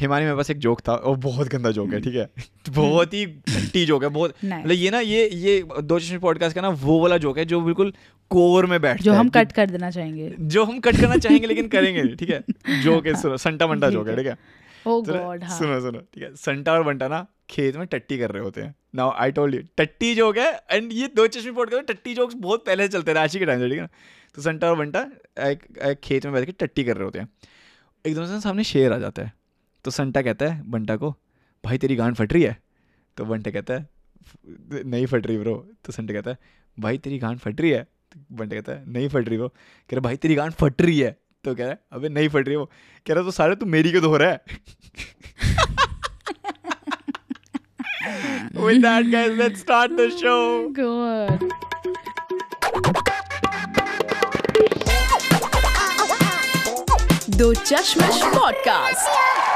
हिमानी मेरे पास एक जोक था और बहुत गंदा जोक है ठीक है? बहुत ही घंटी जोक है बहुत मतलब ये ना ये ये दो चश्मे पॉडकास्ट का ना वो वाला जोक है जो बिल्कुल कोर में बैठ जो हम कट कर देना चाहेंगे। जो हम कट करना चाहेंगे लेकिन करेंगे ठीक है? जोक है सुनो संटा ठीक जोक है। ठीक है? सुनो हाँ। सुनो सुनो ठीक है? संटा और बंटा ना खेत में टट्टी कर रहे होते हैं। नाउ आई टोल्ड यू टट्टी जोक है एंड ये दो चश्मे पॉडकास्ट टट्टी जोक्स बहुत पहले से चलते राशि के टाइम से ठीक है ना? तो संटा और बंटा एक, एक खेत में बैठ के टट्टी कर रहे होते हैं। एकदम से सामने शेर आ जाता है। तो संटा कहता है बंटा को भाई तेरी गांड फट रही है? तो बंटा कहता है नहीं फट रही ब्रो तो संटा कहता है भाई तेरी गांड फट रही है? तो बंटा कहता है नहीं फट रही ब्रो कह रहा भाई तेरी गांड फट रही है? तो कह रहा है अबे नहीं फट रही है वो। कह रहा तो सारे तू मेरी को धो रहा है? With that guys let's start the show. गॉड दो चश्मश पॉडकास्ट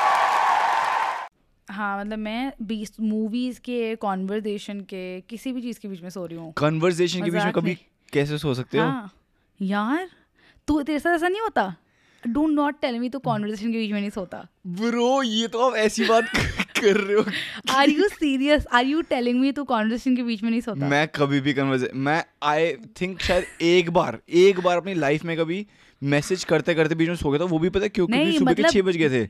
हाँ मतलब मैं बीस मूवीज़ के कॉन्वर्जेशन के किसी भी चीज़ के बीच में सो रही हूँ। कन्वर्सेशन के बीच में कभी कैसे सो सकते हो? हाँ। यार तू तेरे साथ ऐसा नहीं होता? डू नॉट टेल मी तू कॉन्वर्जेशन के बीच में नहीं सोता। ब्रो ये तो आप ऐसी बात कर रहे हो are you serious are you telling me तू कॉन्वर्जेशन के बीच में नहीं सोता? मैं कभी भी कन्वर्से मैं आई थिंक शायद एक बार एक बार अपनी लाइफ में कभी मैसेज करते करते बीच में सो गया था वो भी पता क्यों? क्योंकि सुबह के मतलब छह बज गए थे।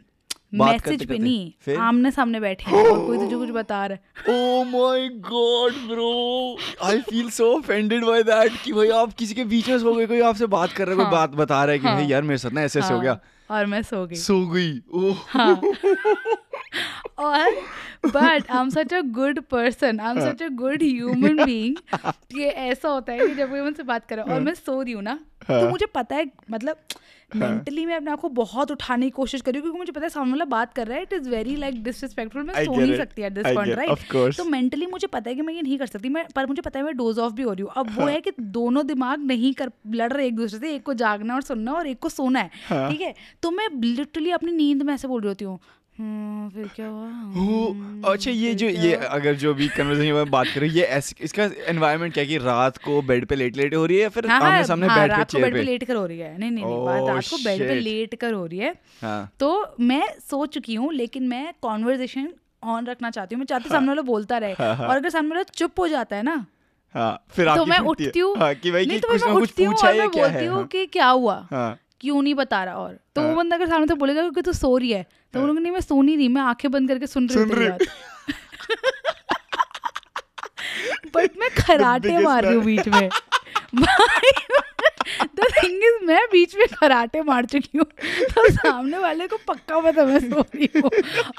मैसेज पे नहीं आमने सामने बैठे हैं। और कोई तुझे कुछ बता रहा है। ओ my God bro I feel so offended by that कि भाई आप किसी के बीच में सो गए कोई आपसे बात कर रहा है कोई हाँ, बात बता रहा है कि हाँ, भाई यार मेरे साथ ना ऐसे ऐसे हो गया। हाँ, और मैं सो गई। सो गई। ओह हाँ। और but I am such a good person I am हाँ। Such a good human being ये ऐसा होता है कि जब कोई मुझसे बात करे और मैं सो रही हूँ ना तो हाँ। मुझे पता है मतलब मेंटली मैं अपने आप को बहुत उठाने की कोशिश करी क्योंकि मुझे पता है सामने वाला बात कर रहा है it is very like disrespectful मैं सो नहीं सकती एट दिस पॉइंट राइट तो मेंटली मुझे पता है कि मैं ये नहीं कर सकती मैं पर मुझे पता है मैं डोज ऑफ़ भी हो रही हूँ। अब वो है। कि दोनों दिमाग नहीं कर लड़ रहे एक दूसरे से एक को जागना और सुनना और एक को सोना है हाँ। ठीक है? तो मैं लिटरली अपनी नींद में ऐसे बोल रही होती हूँ "हम्म, फिर क्या हुआ? हम्म, अच्छा ये जो ये अगर जो भी कन्वर्सेशन में बात करें ये ऐस, इसका एनवायरनमेंट क्या है कि रात को बेड पे लेट लेट हो रही है या फिर हाँ, आमने हाँ, सामने हाँ, बैठ के चेयर बेड पे लेट कर हो रही है। नहीं नहीं नहीं Oh, बात रात को बेड पे लेट कर हो रही है। हाँ। तो मैं सो चुकी हूँ लेकिन मैं कॉन्वर्जेशन ऑन रखना चाहती हूँ। मैं चाहती हूँ सामने वाला बोलता रहे। हाँ, हाँ। और अगर सामने वाला चुप हो जाता है ना हाँ फिर तो मैं उठती हूँ। हाँ कि भाई नहीं तो मैं उठती हूँ और मैं बोलती हूँ हाँ, कि क्या हुआ? हाँ। क्यों नहीं बता रहा? और तो वो हाँ। बंदा अगर सामने से बोलेगा क्योंकि तू सो रही है तो बोलूँगी नहीं मैं सो नहीं रही मैं आँखें बंद करके सुन रही हूँ रही बट मैं खराटे मार रही हूँ बीच में। द थिंग इज़ मैं बीच में खराटे मार चुकी हूँ। तो सामने वाले को पक्का पता मैं सो रही हूँ।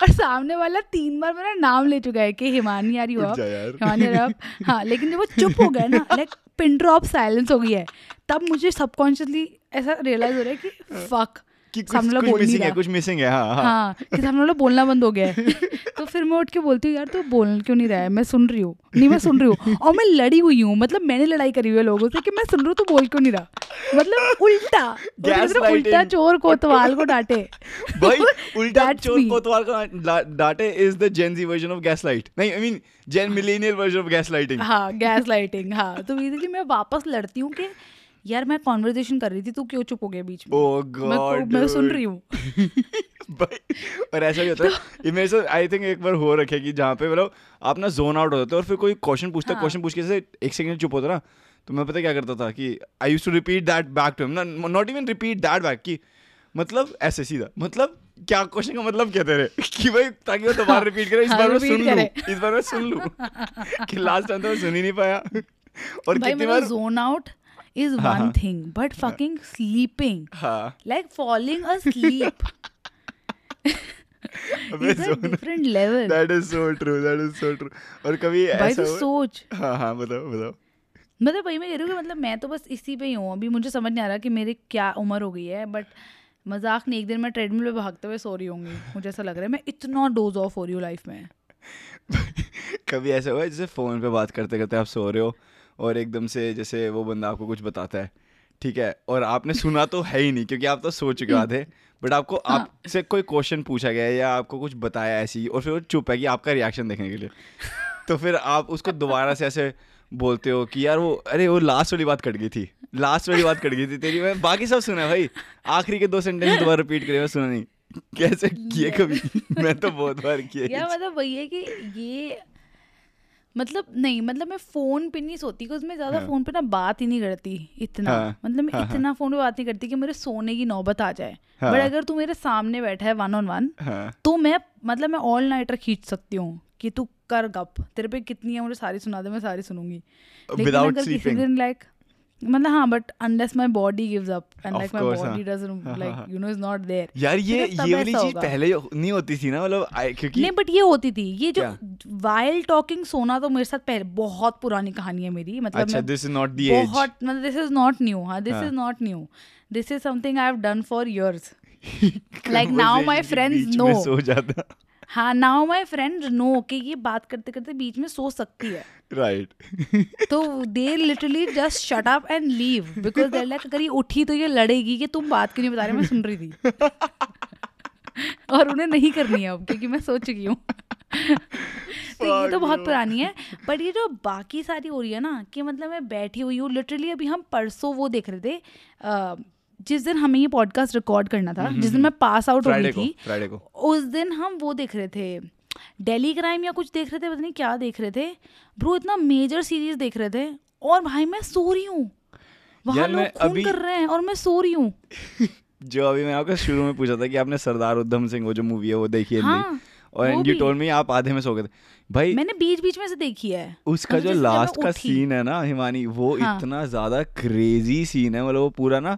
और सामने वाला तीन बार मेरा नाम ले चुका है कि हिमानी आ रही हो आप जा यार। हिमानी आप हाँ लेकिन जब वो चुप हो गया ना लाइक पिन ड्रॉप साइलेंस हो गई है। तब मुझे सबकॉन्शियसली ऐसा रियलाइज़ हो रहा है कि फक कि कुछ वाला कुछ मिसिंग है कुछ मिसिंग है हाँ हाँ। हाँ कि सामने वाला बोलना बंद हो गया है। तो फिर मैं उठ के बोलती हूँ यार तू तो बोल क्यों नहीं रहा है? मैं सुन रही हूँ। नहीं मैं सुन रही हूँ। और मैं लड़ी हुई हूँ। मतलब मैंने लड़ाई करी हुई है लोगों से कि मैं सुन रही हूँ तू बोल क्यों नहीं रहा? मतलब उल्टा हैं उल्टा चोर कोतवाल को डांटे। भाई उल्टा चोर कोतवाल का डाटे is the Gen Z version of gaslight नहीं I mean Gen millennial version of gaslighting हाँ गैस लाइटिंग हाँ। तो बेसिकली मैं वापस लड़ती हूँ कि यार मैं कॉन्वर्जेशन कर रही थी तू क्यों चुप हो गया बीच में? ओ मैं, गॉड मैं सुन रही हूँ। और ऐसा भी होता है ये मेरे साथ आई थिंक एक बार हो रखे कि जहाँ पे मतलब आप ना जोन आउट होते हो और फिर कोई क्वेश्चन पूछता है हाँ। क्वेश्चन पूछ के जैसे एक सेकंड चुप होता ना तो मैं पता क्या करता था कि I use to repeat that back to him not even repeat that back कि मतलब ऐसे सीधा मतलब क्या क्वेश्चन का मतलब क्या तेरे? कि भाई ताकि वो दोबारा रिपीट करे इस हाँ, बार मैं सुन लूँ। इस बार मैं सुन लूँ। कि लास्ट टाइम तो मैं सुन ही नहीं पाया। और कितनी बार zone out is one. Thing but fucking sleeping like falling asleep. अबे is a zone- different level that is so true that is so true. और कभी ऐसा सोच। हाँ हाँ बताओ बताओ। मतलब वही मैं कह रही हूँ कि मतलब मैं तो बस इसी पे ही हूँ। अभी मुझे समझ नहीं आ रहा कि मेरी क्या उम्र हो गई है बट मज़ाक नहीं एक दिन मैं ट्रेडमिल पे भागते हुए सो रही होंगी। मुझे ऐसा लग रहा है मैं इतना डोज ऑफ़ हो रही हूँ लाइफ में। कभी ऐसा हुआ है जैसे फ़ोन पे बात करते करते आप सो रहे हो? और एकदम से जैसे वो बंदा आपको कुछ बताता है ठीक है? और आपने सुना तो है ही नहीं क्योंकि आप तो सो चुके हो आधे बट आपको हाँ। आपसे कोई क्वेश्चन पूछा गया है या आपको कुछ बताया ऐसी और फिर वो चुप है कि आपका रिएक्शन देखने के लिए। तो फिर आप उसको दोबारा से ऐसे बोलते हो कि यार वो अरे वो लास्ट वाली बात कट गई थी लास्ट वाली बात कट गई थी तेरी मैं बाकी सब सुना है भाई आखिरी के दो सेंटेंस दोबारा रिपीट करे मैं सुना नहीं। कैसे किए कभी? मैं तो बहुत बार किए। या मतलब वही है कि ये मतलब नहीं मतलब मैं फ़ोन पे नहीं सोती क्योंकि मैं ज़्यादा हाँ। फ़ोन पे ना बात ही नहीं करती इतना हाँ, मतलब मैं हाँ। इतना फ़ोन पे बात नहीं करती कि मेरे सोने की नौबत आ जाए हाँ। बट अगर तू मेरे सामने बैठा है वन ऑन वन तो मैं मतलब मैं ऑल नाइटर खींच सकती हूँ कि तू कर गप तेरे पे कितनी है मुझे सारी सुना दे मैं सारी सुनूँगी लेकिन लाइक मतलब हाँ but unless my body gives up and like my body. Doesn't like you know is not there यार ये ये वाली चीज़ पहले नहीं होती थी ना मतलब क्योंकि नहीं बट ये होती थी। ये जो क्या? वाइल टॉकिंग सोना तो मेरे साथ पहले बहुत पुरानी कहानी है मेरी। मतलब अच्छा this is not the age बहुत मतलब दिस इज़ नॉट न्यू हाँ this. Is not new this is something I have done for years like now my friends know सो जाता। हाँ नाउ माई फ्रेंड नो कि ये बात करते करते बीच में सो सकती है। राइट तो they literally just shut up and leave because there like अगर ये उठी तो ये लड़ेगी कि तुम बात क्यों नहीं बता रहे मैं सुन रही थी. और उन्हें नहीं करनी है अब क्योंकि मैं सोच चुकी हूँ। तो ये तो बहुत पुरानी है बट ये जो बाकी सारी हो रही है ना कि मतलब मैं बैठी हुई हूँ लिटरली अभी हम परसों वो देख रहे थे जिस दिन हमें ये पॉडकास्ट रिकॉर्ड करना था जिस दिन मैं पास आउट हो रही थी को। उस दिन हम वो देख रहे थे डेली क्राइम या कुछ देख रहे थे पता नहीं क्या देख रहे थे? ब्रो इतना मेजर सीरीज़ देख रहे थे। और भाई मैं सो रही हूँ। वहाँ लोग खून अभी- कर रहे हैं और मैं सो रही हूँ। जो अभी मैं आपको शुरू में पूछा था कि आपने सरदार उधम सिंह वो जो मूवी है वो देखी है हाँ और यू टोल्ड मी आप आधे में सो गए थे। भाई मैंने बीच बीच में से देखी है। उसका जो लास्ट का सीन है ना हिमानी वो हाँ। इतना ज़्यादा क्रेजी सीन है। मतलब वो पूरा ना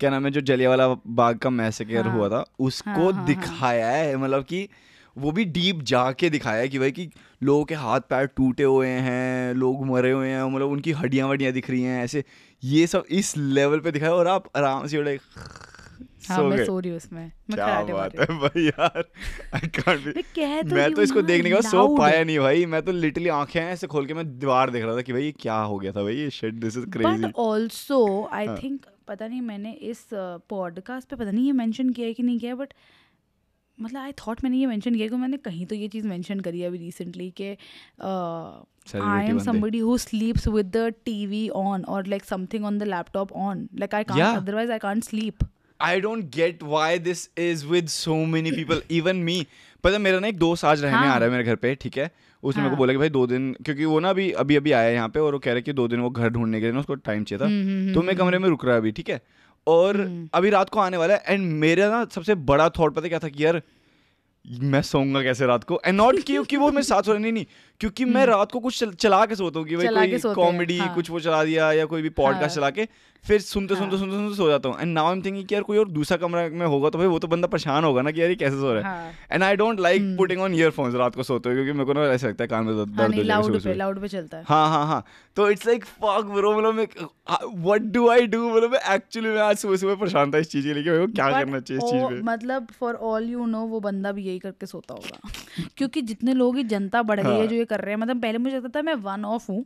क्या नाम है जो जलियावाला बाग का मैसेकर हाँ। हुआ था उसको हाँ, हाँ, दिखाया है। मतलब कि वो भी डीप जाके दिखाया है कि भाई कि लोगों के हाथ पैर टूटे हुए हैं लोग मरे हुए हैं मतलब उनकी हड्डियाँ वड्डियाँ दिख रही हैं ऐसे ये सब इस लेवल पे दिखाया और आप आराम से लाइक हाँ सो मैं सो रही हूँ उसमें। क्या बात है। भाई यार। आई कांट हूँ। मैं तो मैं तो इसको देखने के बाद सो पाया नहीं भाई। मैं तो लिटरली आँखें ऐसे खोल के मैं दीवार देख रहा था कि भाई ये क्या हो गया था भाई ये shit this is crazy but I हाँ। थिंक पता नहीं मैंने इस पॉडकास्ट पे पता नहीं ये मेंशन किया है कि नहीं किया बट मतलब आई थॉट मैंने ये मेंशन किया कि मैंने कहीं तो ये चीज़ मेंशन करी है अभी रिसेंटली कि I am somebody who sleeps with the TV on or like something on the laptop on like I can't Yeah. otherwise I can't I don't get why this is with so many people even me पता मेरा ना एक दोस्त आज रहने हाँ। आ रहा है मेरे घर पे ठीक है उसने हाँ. मेरे को हाँ। बोला कि भाई दो दिन क्योंकि वो ना अभी अभी अभी आया है यहाँ पे और वो कह रहा है कि दो दिन वो घर ढूँढने के लिए ना उसको टाइम चाहिए था हम्म, तो मैं कमरे में रुक रहा है अभी ठीक है और हम्म। अभी रात को आने वाला है एंड मेरा ना सबसे बड़ा थॉट पता क्या था कि यार मैं सोऊँगा कैसे रात को एंड नॉट क्योंकि वो मेरे साथ सो रहा नहीं नहीं क्योंकि मैं रात को कुछ चल, चला के सोता हूँ कि भाई हम्म। कोई कॉमेडी हाँ। कुछ वो चला दिया या कोई भी पॉडकास्ट हाँ। चला के फिर सुनते सुनते हाँ। सुनते सुनते सुनते सो जाता हूँ and now I am thinking कि यार कोई और दूसरा कमरा में होगा तो भाई वो तो बंदा परेशान होगा ना कि यार ये कैसे सो रहा है हाँ and I don't like putting on earphones रात को सोते हुए क्योंकि मेरे को ना ऐसा लगता है कान में दर्द हाँ लाउड पे लाउड पे चलता है हाँ हाँ हाँ तो इट्स लाइक फक ब्रो मतलब मैं व्हाट डू आई डू मतलब मैं एक्चुअली मैं आज सुबह सुबह परेशान था इस चीज़ के लिए कि मेरे को क्या करना चाहिए इस चीज़ पे मतलब फॉर ऑल यू नो वो बंदा भी यही करके सोता होगा क्योंकि जितने लोग ही जनता बढ़ गई है हाँ। जो ये कर रहे हैं मतलब पहले मुझे लगता था मैं वन ऑफ़ हूँ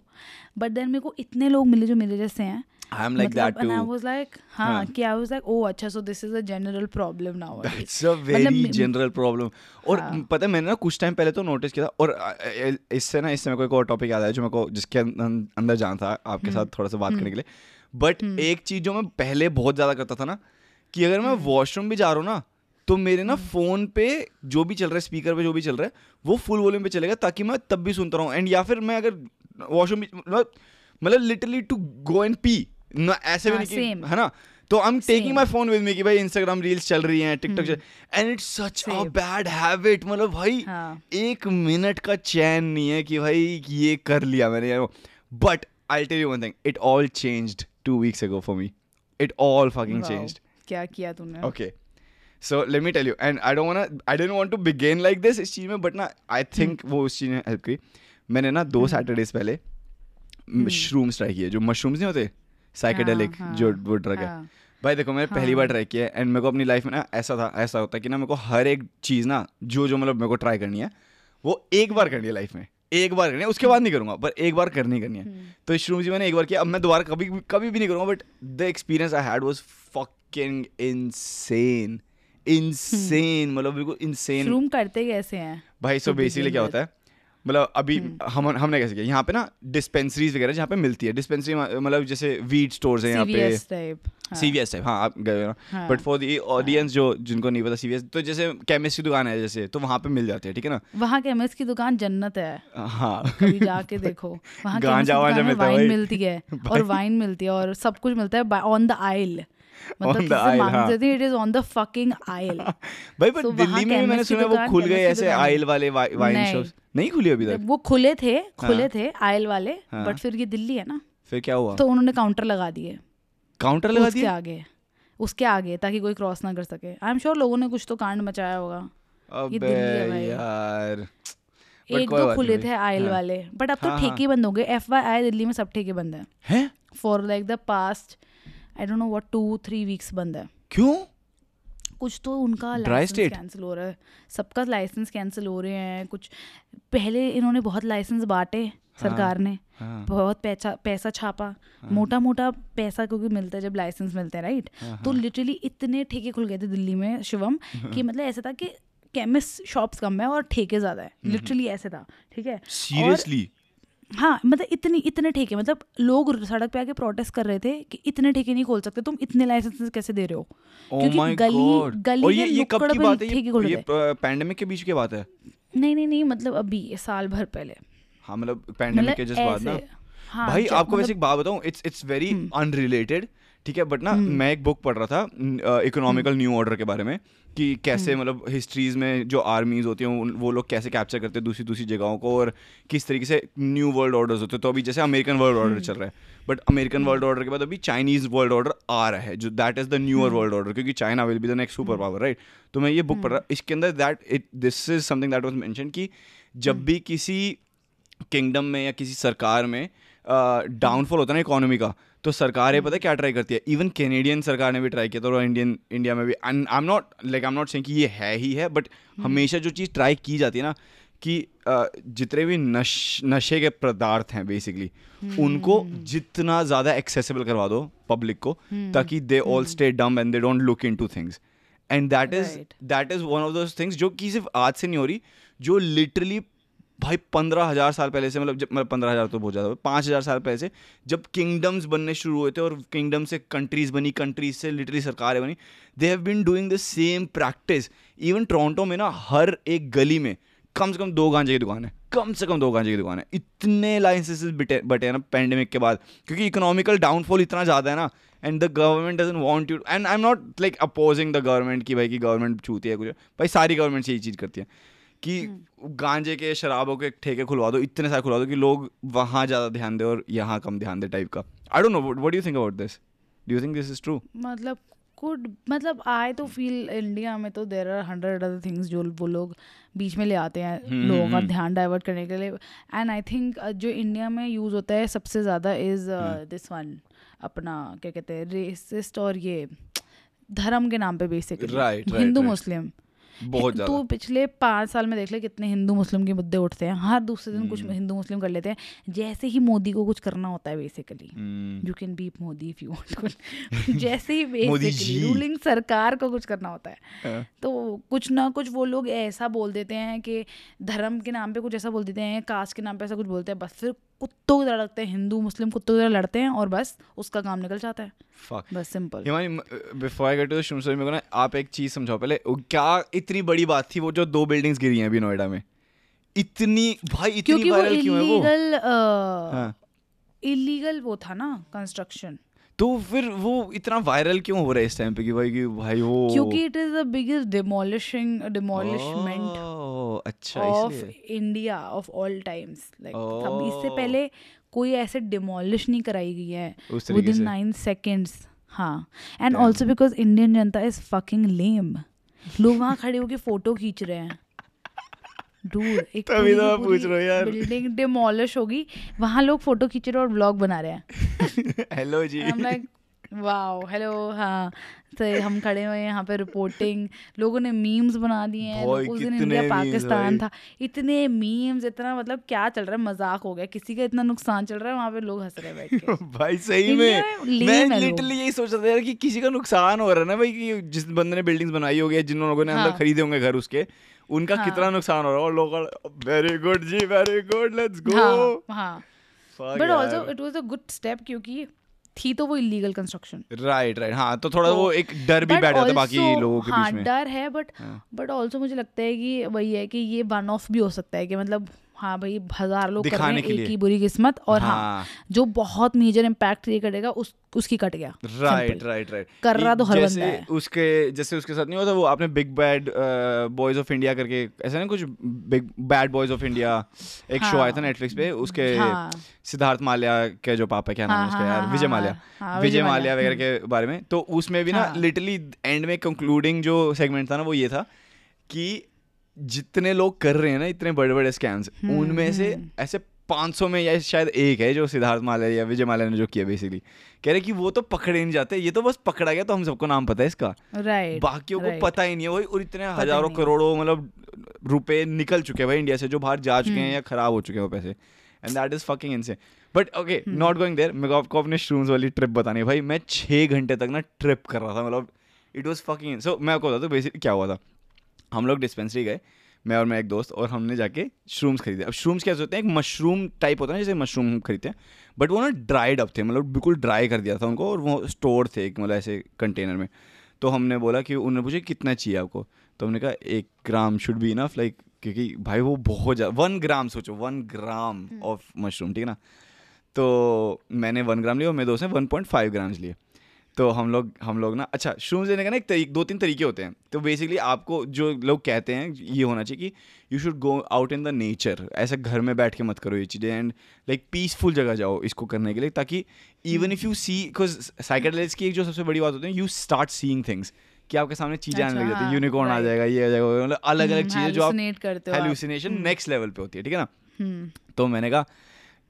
बट देन मेरे को इतने लोग मिले जो मेरे जैसे हैं I am like that and I was like हाँ हाँ। कि I was like oh अच्छा so this is a general problem now it's a very may- general problem और हाँ। पता है मैंने ना कुछ टाइम पहले तो नोटिस किया था और अ, अ, इससे ना इससे मेरे को एक और टॉपिक याद आया जो मेरे को जिसके अं- अंदर जाना था आपके हम्म। साथ थोड़ा सा बात करने के लिए बट एक चीज़ जो मैं पहले बहुत ज़्यादा करता था ना कि अगर हम्म। मैं वॉशरूम भी जा रहा हूँ ना तो मेरे ना फ़ोन पे जो भी चल रहा है स्पीकर पे जो भी चल रहा है वो फुल वॉल्यूम पे चलेगा ताकि मैं तब भी सुनता रहूँ। एंड या फिर मैं अगर वॉशरूम मतलब literally to go and pee ना ऐसे भी हाँ, नहीं है ना? तो I am taking my phone with me कि भाई इंस्टाग्राम रील्स चल रही हैं टिकटॉक चल and it's such a bad habit मतलब भाई हाँ। एक मिनट का चैन नहीं है कि भाई ये कर लिया मैंने but I tell you one thing it all changed two weeks ago for me it all fucking changed क्या किया तूने? Okay. So let me tell you and I don't wanna i didn't want to begin like this इस चीज़ में but ना I think वो उस चीज़ ने हेल्प की। मैंने ना दो सैटरडेज पहले मशरूम्स ट्राई किए जो मशरूम्स नहीं होते साइकेडेलिक हाँ, जो हाँ, वो ड्रग है। हाँ, भाई देखो मैंने पहली बार ट्राई किया एंड मेरे को अपनी लाइफ में ना ऐसा था ऐसा होता है कि ना मेरे को हर एक चीज़ ना जो जो मतलब मेरे को ट्राई करनी है वो एक बार करनी है लाइफ में। एक बार करनी है उसके बाद नहीं करूँगा पर एक बार करनी करनी है। तो श्रूम्स ही मैंने एक बार किया अब मैं दोबारा कभी कभी भी नहीं करूँगा but the experience I had was fucking insane insane मतलब बिल्कुल इनसेन शरूम करते कैसे हैं? भाई सो बेसिकली क्या होता है? मतलब अभी हम हमने कैसे किया? यहाँ पे ना डिस्पेंसरीज वगैरह जहाँ पे मिलती है। डिस्पेंसरी मतलब जैसे वीट स्टोर्स हैं यहाँ पे। CVS टाइप हाँ। सीवीएस टाइप हाँ आप गए ना। बट फॉर द ऑडियंस जो जिनको नहीं पता सीवीएस तो जैसे केमिस्ट की दुकान है जैसे तो वहाँ पे मिल जाते हैं ठीक है ना? वहाँ केमिस्ट की दुकान जन्नत है। हाँ। कभी जाके देखो। वहाँ गांजा वाइन मिलती है और वाइन मिलती है और सब कुछ मिलता है ऑन द आइल मतलब किसी से aisle, मांग। सकते it is on the fucking aisle भाई पर दिल्ली में मैंने सुना वो खुल गए ऐसे आइल वाले वाइन शॉप्स नहीं। खुली अभी तक? वो खुले थे खुले। थे आइल वाले। बट फिर ये दिल्ली है ना। फिर क्या हुआ? तो उन्होंने काउंटर लगा दिए। काउंटर लगा उसके दिया आगे। उसके आगे ताकि कोई क्रॉस ना कर सके। आई एम श्योर लोगों ने कुछ तो कांड मचाया होगा। अबे। यार। एक दो खुले थे आयल हाँ। वाले बट अब तो हाँ, हाँ। ठेके बंद हो गए। एफ़ वाई आई दिल्ली में सब ठेके बंद है। हैं? For like the past I don't know what two three weeks बंद है। क्यों? कुछ तो उनका लाइसेंस कैंसिल हो रहा है। सबका लाइसेंस कैंसिल हो रहे हैं। कुछ पहले इन्होंने बहुत लाइसेंस बांटे सरकार ने। हाँ। बहुत पैसा पैसा छापा। मोटा मोटा पैसा क्योंकि मिलता है जब लाइसेंस मिलते हैं राइट हाँ, तो लिटरली इतने ठेके खुल गए थे दिल्ली में शिवम कि मतलब ऐसा था कि केमिस्ट शॉप्स कम है और ठेके ज़्यादा है। हम्म, लिटरली ऐसे था ठीक है? सीरियसली हाँ मतलब इतनी इतने ठेके मतलब लोग सड़क पे आके प्रोटेस्ट कर रहे थे कि इतने ठेके नहीं खोल सकते तुम इतने लाइसेंस कैसे दे रहे हो? Oh क्योंकि गली- गली और ये ये कब की बात है? ये ये पैंडेमिक के बीच की बात है? नहीं नहीं नहीं मतलब अभी साल भर पहले। हाँ मतलब पैंडेमिक के जिस जस्ट बाद ना। हाँ भाई आपको मतलब- वैसे एक बात बताऊँ इट्स इट्स वेरी अनरिलेटेड ठीक है बट ना हम्म। मैं एक बुक पढ़ रहा था इकोनॉमिकल न्यू ऑर्डर के बारे में कि कैसे हम्म। मतलब हिस्ट्रीज में जो आर्मीज होती हैं वो लोग कैसे कैप्चर करते हैं दूसरी दूसरी जगहों को और किस तरीके से न्यू वर्ल्ड ऑर्डर्स होते हैं तो अभी जैसे अमेरिकन वर्ल्ड हम्म। ऑर्डर चल रहा है बट अमेरिकन वर्ल्ड ऑर्डर के बाद अभी चाइनीज़ वर्ल्ड ऑर्डर आ रहा है जो that is the newer hmm. World order क्योंकि China will be the next super power right तो मैं ये बुक पढ़ रहा इसके अंदर that it this is something that was mention कि जब भी किसी किंगडम में या किसी सरकार में डाउनफॉल होता है ना इकोनॉमी का तो सरकारें पता है क्या ट्राई करती है? इवन कैनेडियन सरकार ने भी ट्राई किया था और इंडियन इंडिया में भी। And I am not like I am not saying कि ये है ही है बट हमेशा जो चीज़ ट्राई की जाती है ना कि जितने भी नश नशे के पदार्थ हैं बेसिकली उनको जितना ज़्यादा एक्सेसिबल करवा दो पब्लिक को ताकि they all stay dumb and they don't look into things and that is that is one of those things जो कि सिर्फ़ आज से नहीं हो रही जो लिटरली भाई पंद्रह हज़ार साल पहले से मतलब जब मतलब पंद्रह हज़ार तो बहुत ज़्यादा पाँच हज़ार साल पहले से, जब किंगडम्स बनने शुरू हुए थे और किंगडम से कंट्रीज़ बनी कंट्रीज़ से लिटरली सरकारें बनी they have been doing the same practice even Toronto में ना, हर एक गली में, कम से कम दो गांजे की दुकान है, कम से कम दो गांजे की दुकान है। इतने लाइसेंसेस बटे बटे हैं ना पेंडेमिक के बाद, क्योंकि इकोनॉमिकल डाउनफॉल इतना ज़्यादा है ना and the government doesn't want you and I am not like opposing the government की भाई की गवर्नमेंट छूती है कुछ, भाई सारी गवर्नमेंट यही चीज़ करती है। कि गांजे के शराबों के ठेके खुलवा दो इतने सारे खुलवा दो कि लोग वहाँ ज़्यादा ध्यान दे और यहाँ कम ध्यान दे टाइप का। I don't know what do you think about this do you think this is true मतलब कुड मतलब आई तो फील इंडिया में तो there are hundred other things जो वो लोग बीच में ले आते हैं हम्म, लोगों का हम्म। ध्यान डाइवर्ट करने के लिए। एंड आई थिंक जो इंडिया में यूज़ होता है सबसे ज़्यादा इज़ हम्म। दिस वन अपना क्या कहते हैं रेसिस्ट और ये धर्म के नाम पे basically Right, right, Hindu right. Muslim. बहुत ज़्यादा। तो पिछले पाँच साल में देख ले कितने हिंदू मुस्लिम के मुद्दे उठते हैं। हर दूसरे दिन हम्म। कुछ हिंदू मुस्लिम कर लेते हैं। जैसे ही मोदी को कुछ करना होता है basically hmm, you can beep Modi if you want जैसे ही बेसिकली रूलिंग सरकार को कुछ करना होता है। हाँ। तो कुछ ना कुछ वो लोग ऐसा बोल देते हैं कि धर्म के नाम पे कुछ ऐसा बोल देते हैं कास्ट के नाम पे ऐसा कुछ बोलते हैं बस फिर कुत्तों की तरह लगते हैं हिंदू मुस्लिम कुत्तों की तरह लड़ते हैं और बस उसका काम निकल जाता है। Fuck. बस simple Himani before I get to मेरे को ना आप एक चीज़ समझाओ पहले क्या इतनी बड़ी बात थी वो जो दो बिल्डिंग्स गिरी हैं अभी नोएडा में? इतनी भाई इतनी क्योंकि वो वायरल क्यों है वो? इलीगल हाँ। इलीगल वो था ना कंस्ट्रक्शन तो फिर वो इतना वायरल क्यों हो रहा है इस टाइम पे कि भाई कि भाई वो क्योंकि it is the biggest demolishing demolishment अच्छा of India of all times like अब इससे Oh. पहले कोई ऐसे डिमोलिश नहीं कराई गई है। विद इन से। नाइन सेकेंड्स हाँ। एंड. ऑल्सो बिकॉज़ इंडियन जनता इज़ फकिंग लेम लोग वहाँ खड़े होके फ़ोटो खींच रहे हैं। डूड एक तभी तो मैं पूछ रहा हूँ यार। बिल्डिंग डिमोलिश होगी। वहाँ लोग फ़ोटो खींच रहे और ब्लॉग बना रहे हैं। Hello ji. Like, wow hello हाँ तो हम खड़े हुए हैं यहाँ पे रिपोर्टिंग लोगों ने मीम्स बना दिए हैं। उस दिन इंडिया पाकिस्तान था। इतने मीम्स इतना मतलब क्या चल रहा है? मज़ाक हो गया। किसी का इतना नुकसान चल रहा है? वहाँ पे लोग हंस रहे हैं बैठ के। भाई सही में। में लिटरली यही सोच रहा था यार कि किसी का नुकसान हो रहा है ना भाई कि जिस बंदे ने बिल्डिंग्स बनाई होगी जिन लोगों ने अंदर हाँ। खरीदे होंगे घर उसके उनका हाँ। कितना नुकसान हो रहा है? लोग very good ji very good let's go but also it was a good step क्योंकि थी तो वो इलीगल कंस्ट्रक्शन राइट राइट हाँ तो थोड़ा तो- वो एक डर भी बैठ जाता बाकी लोगों के हाँ, बीच में। डर है बट। बट ऑल्सो मुझे लगता है कि वही है कि ये वन ऑफ़ भी हो सकता है कि मतलब हाँ भाई हज़ार लोग कर रहे हैं के एक। की बुरी किस्मत और हाँ हाँ जो बहुत मेजर इम्पैक्ट ये करेगा उस उसकी कट गया राइट राइट राइट कर रहा तो हर बंदा है। उसके जैसे उसके साथ नहीं होता वो आपने big bad boys of India करके ऐसा नहीं कुछ big bad boys of India एक शो हाँ। आया था नेटफ्लिक्स पे उसके हाँ सिद्धार्थ माल्या के जो पापा क्या नाम है हाँ, उसका हाँ, यार हाँ, विजय हाँ, माल्या हाँ, विजय माल्या वगैरह के बारे में तो उसमें भी ना हाँ। लिटरली एंड में कंक्लूडिंग जो सेगमेंट था ना वो ये था कि जितने लोग कर रहे हैं ना इतने बड़े बड़े स्कैम्स हम्म, उनमें से ऐसे 500 में या शायद एक है जो सिद्धार्थ माल्या या विजय माल्या ने जो किया बेसिकली कह रहे कि वो तो पकड़े नहीं जाते ये तो बस पकड़ा गया तो हम सबको नाम पता है इसका। राइट बाकियों को पता ही नहीं है वही और इतने हज़ारों करोड़ों मतलब रुपए निकल चुके हैं भाई इंडिया से जो बाहर जा चुके हम्म। हैं या खराब हो चुके हैं वो पैसे। एंड दैट इज़ फकिंग इनसे but okay hmm. Not going there मेरे को आपको अपने श्रूम्स वाली ट्रिप बतानी है। भाई मैं छः घंटे तक ना ट्रिप कर रहा था मतलब इट वॉज़ फकिंग सो मैं आपको बताता हूँ बेसिकली क्या हुआ था? हम लोग डिस्पेंसरी गए मैं और मेरा एक दोस्त और हमने जाके श्रूम्स खरीदे। अब श्रूम्स कैसे होते हैं एक मशरूम टाइप होता है ना जैसे मशरूम खरीदते हैं बट वो ना ड्राइड अप थे मतलब बिल्कुल ड्राई कर दिया था उनको और वो स्टोर थे एक मतलब ऐसे कंटेनर में। तो हमने बोला कि उन्होंने पूछा कितना चाहिए आपको? तो हमने कहा एक gram should be enough like क्योंकि भाई वो बहुत ज़्यादा वन ग्राम सोचो वन ग्राम ऑफ़ मशरूम ठीक है ना? तो मैंने वन ग्राम लिया और मेरे दोस्त ने वन पॉइंट फाइव ग्राम्स लिए। तो हम लोग हम लोग ना अच्छा श्रूम्स लेने का ना एक तरीक दो तीन तरीके होते हैं। तो बेसिकली आपको जो लोग कहते हैं ये होना चाहिए कि you should go out in the nature ऐसे घर में बैठ के मत करो ये चीज़ें एंड लाइक पीसफुल जगह जाओ इसको करने के लिए ताकि even if you see because साइकेडलिस्ट की एक जो सबसे बड़ी बात होती है यू स्टार्ट सीइंग थिंग्स कि आपके सामने चीज़ें आने अच्छा, लग जाती है यूनिकॉर्न आ जाएगा ये आ जाएगा मतलब अलग अलग हम्म, चीज़ें जो आप। हेल्यूसिनेशन हम्म। नेक्स्ट लेवल पे होती है ठीक है ना? हम्म, तो मैंने कहा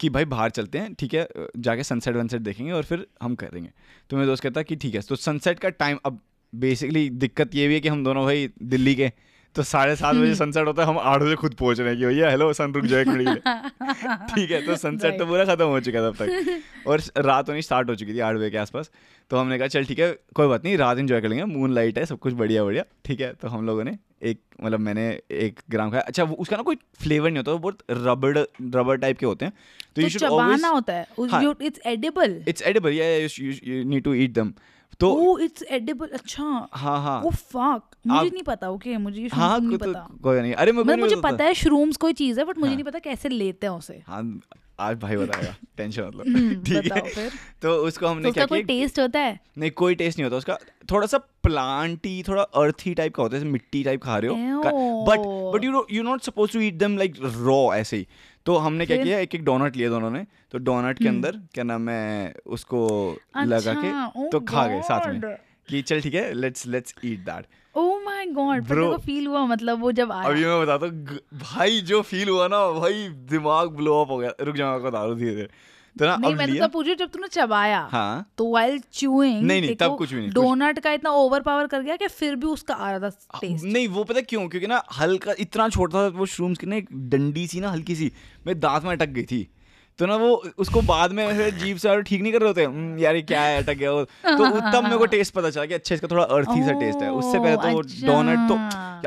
कि भाई बाहर चलते हैं ठीक है जाके सनसेट वनसेट देखेंगे और फिर हम करेंगे। तो मेरा दोस्त कहता कि ठीक है तो सनसेट का टाइम अब बेसिकली दिक्कत ये भी है कि हम दोनों भाई दिल्ली के तो साढ़े सात बजे सनसेट होता है हम आठ बजे खुद पहुँच रहे हैं कि भैया हेलो सन रुक जाए ठीक है तो सनसेट तो. पूरा खत्म हो चुका था तब तक। और रात होनी स्टार्ट हो चुकी थी आठ बजे के आसपास। तो हमने कहा चल ठीक है कोई बात नहीं रात इन्जॉय कर लेंगे मून लाइट है सब कुछ बढ़िया बढ़िया ठीक है? तो हम लोगों ने एक मतलब मैंने एक ग्राम खाया। अच्छा वो उसका ना कोई फ्लेवर नहीं होता वो बहुत रबड़ रबर टाइप के होते हैं। तो यू शुड ऑलवेज चबाना होता है। इट्स एडिबल इट्स एडिबल या you need to eat them तो इट्स एडिबल अच्छा। हाँ हाँ। ओ फक मुझे नहीं पता ओके मुझे हाँ नहीं तो पता। कोई नहीं। अरे मतलब मुझे पता। पता है श्रूम्स कोई चीज़ है बट मुझे हाँ। नहीं पता कैसे लेते हैं उसे। हाँ। आज भाई बताएगा टेंशन मतलब हम्म, ठीक है? तो उसको हमने तो क्या कोई टेस्ट होता है? नहीं कोई टेस्ट नहीं होता। उसका थोड़ा सा प्लांटी थोड़ा अर्थी टाइप का होता है मिट्टी टाइप खा रहे हो। But but you you not suppose to eat them like raw ऐसे ही। तो हमने क्या किया? एक एक डोनट लिए दोनों ने। तो डोनट के हम्म। अंदर क्या नाम है उसको लगा अच्छा, के oh तो खा गए साथ में कि चल ठीक है let's let's eat that oh my god पर Bro. फील हुआ मतलब वो जब आया। अभी मैं बताता हूँ भाई जो फील हुआ ना भाई दिमाग ब्लो अप हो गया। रुक जाओ मैं बता रहा धीरे धीरे तो ना नहीं अब मैं तो पूछ जब तूने चबाया हाँ। तो वाइल च्यूइंग नहीं, नहीं, तब कुछ भी नहीं, डोनट का इतना ओवर पावर कर गया कि फिर भी उसका आ रहा था टेस्ट नहीं वो पता क्यों? क्योंकि ना हल्का इतना छोटा था वो श्रूम्स की ना एक डंडी सी ना हल्की सी मेरे दांत में अटक गई थी। तो ना वो उसको बाद में ऐसे जीप से और ठीक नहीं कर रहे होते। "हम्म, यार ये क्या है अटक गया वो। तो तब मेरे को टेस्ट पता चला कि अच्छा इसका थोड़ा अर्थी सा टेस्ट है। उससे पहले तो अच्छा। डोनट तो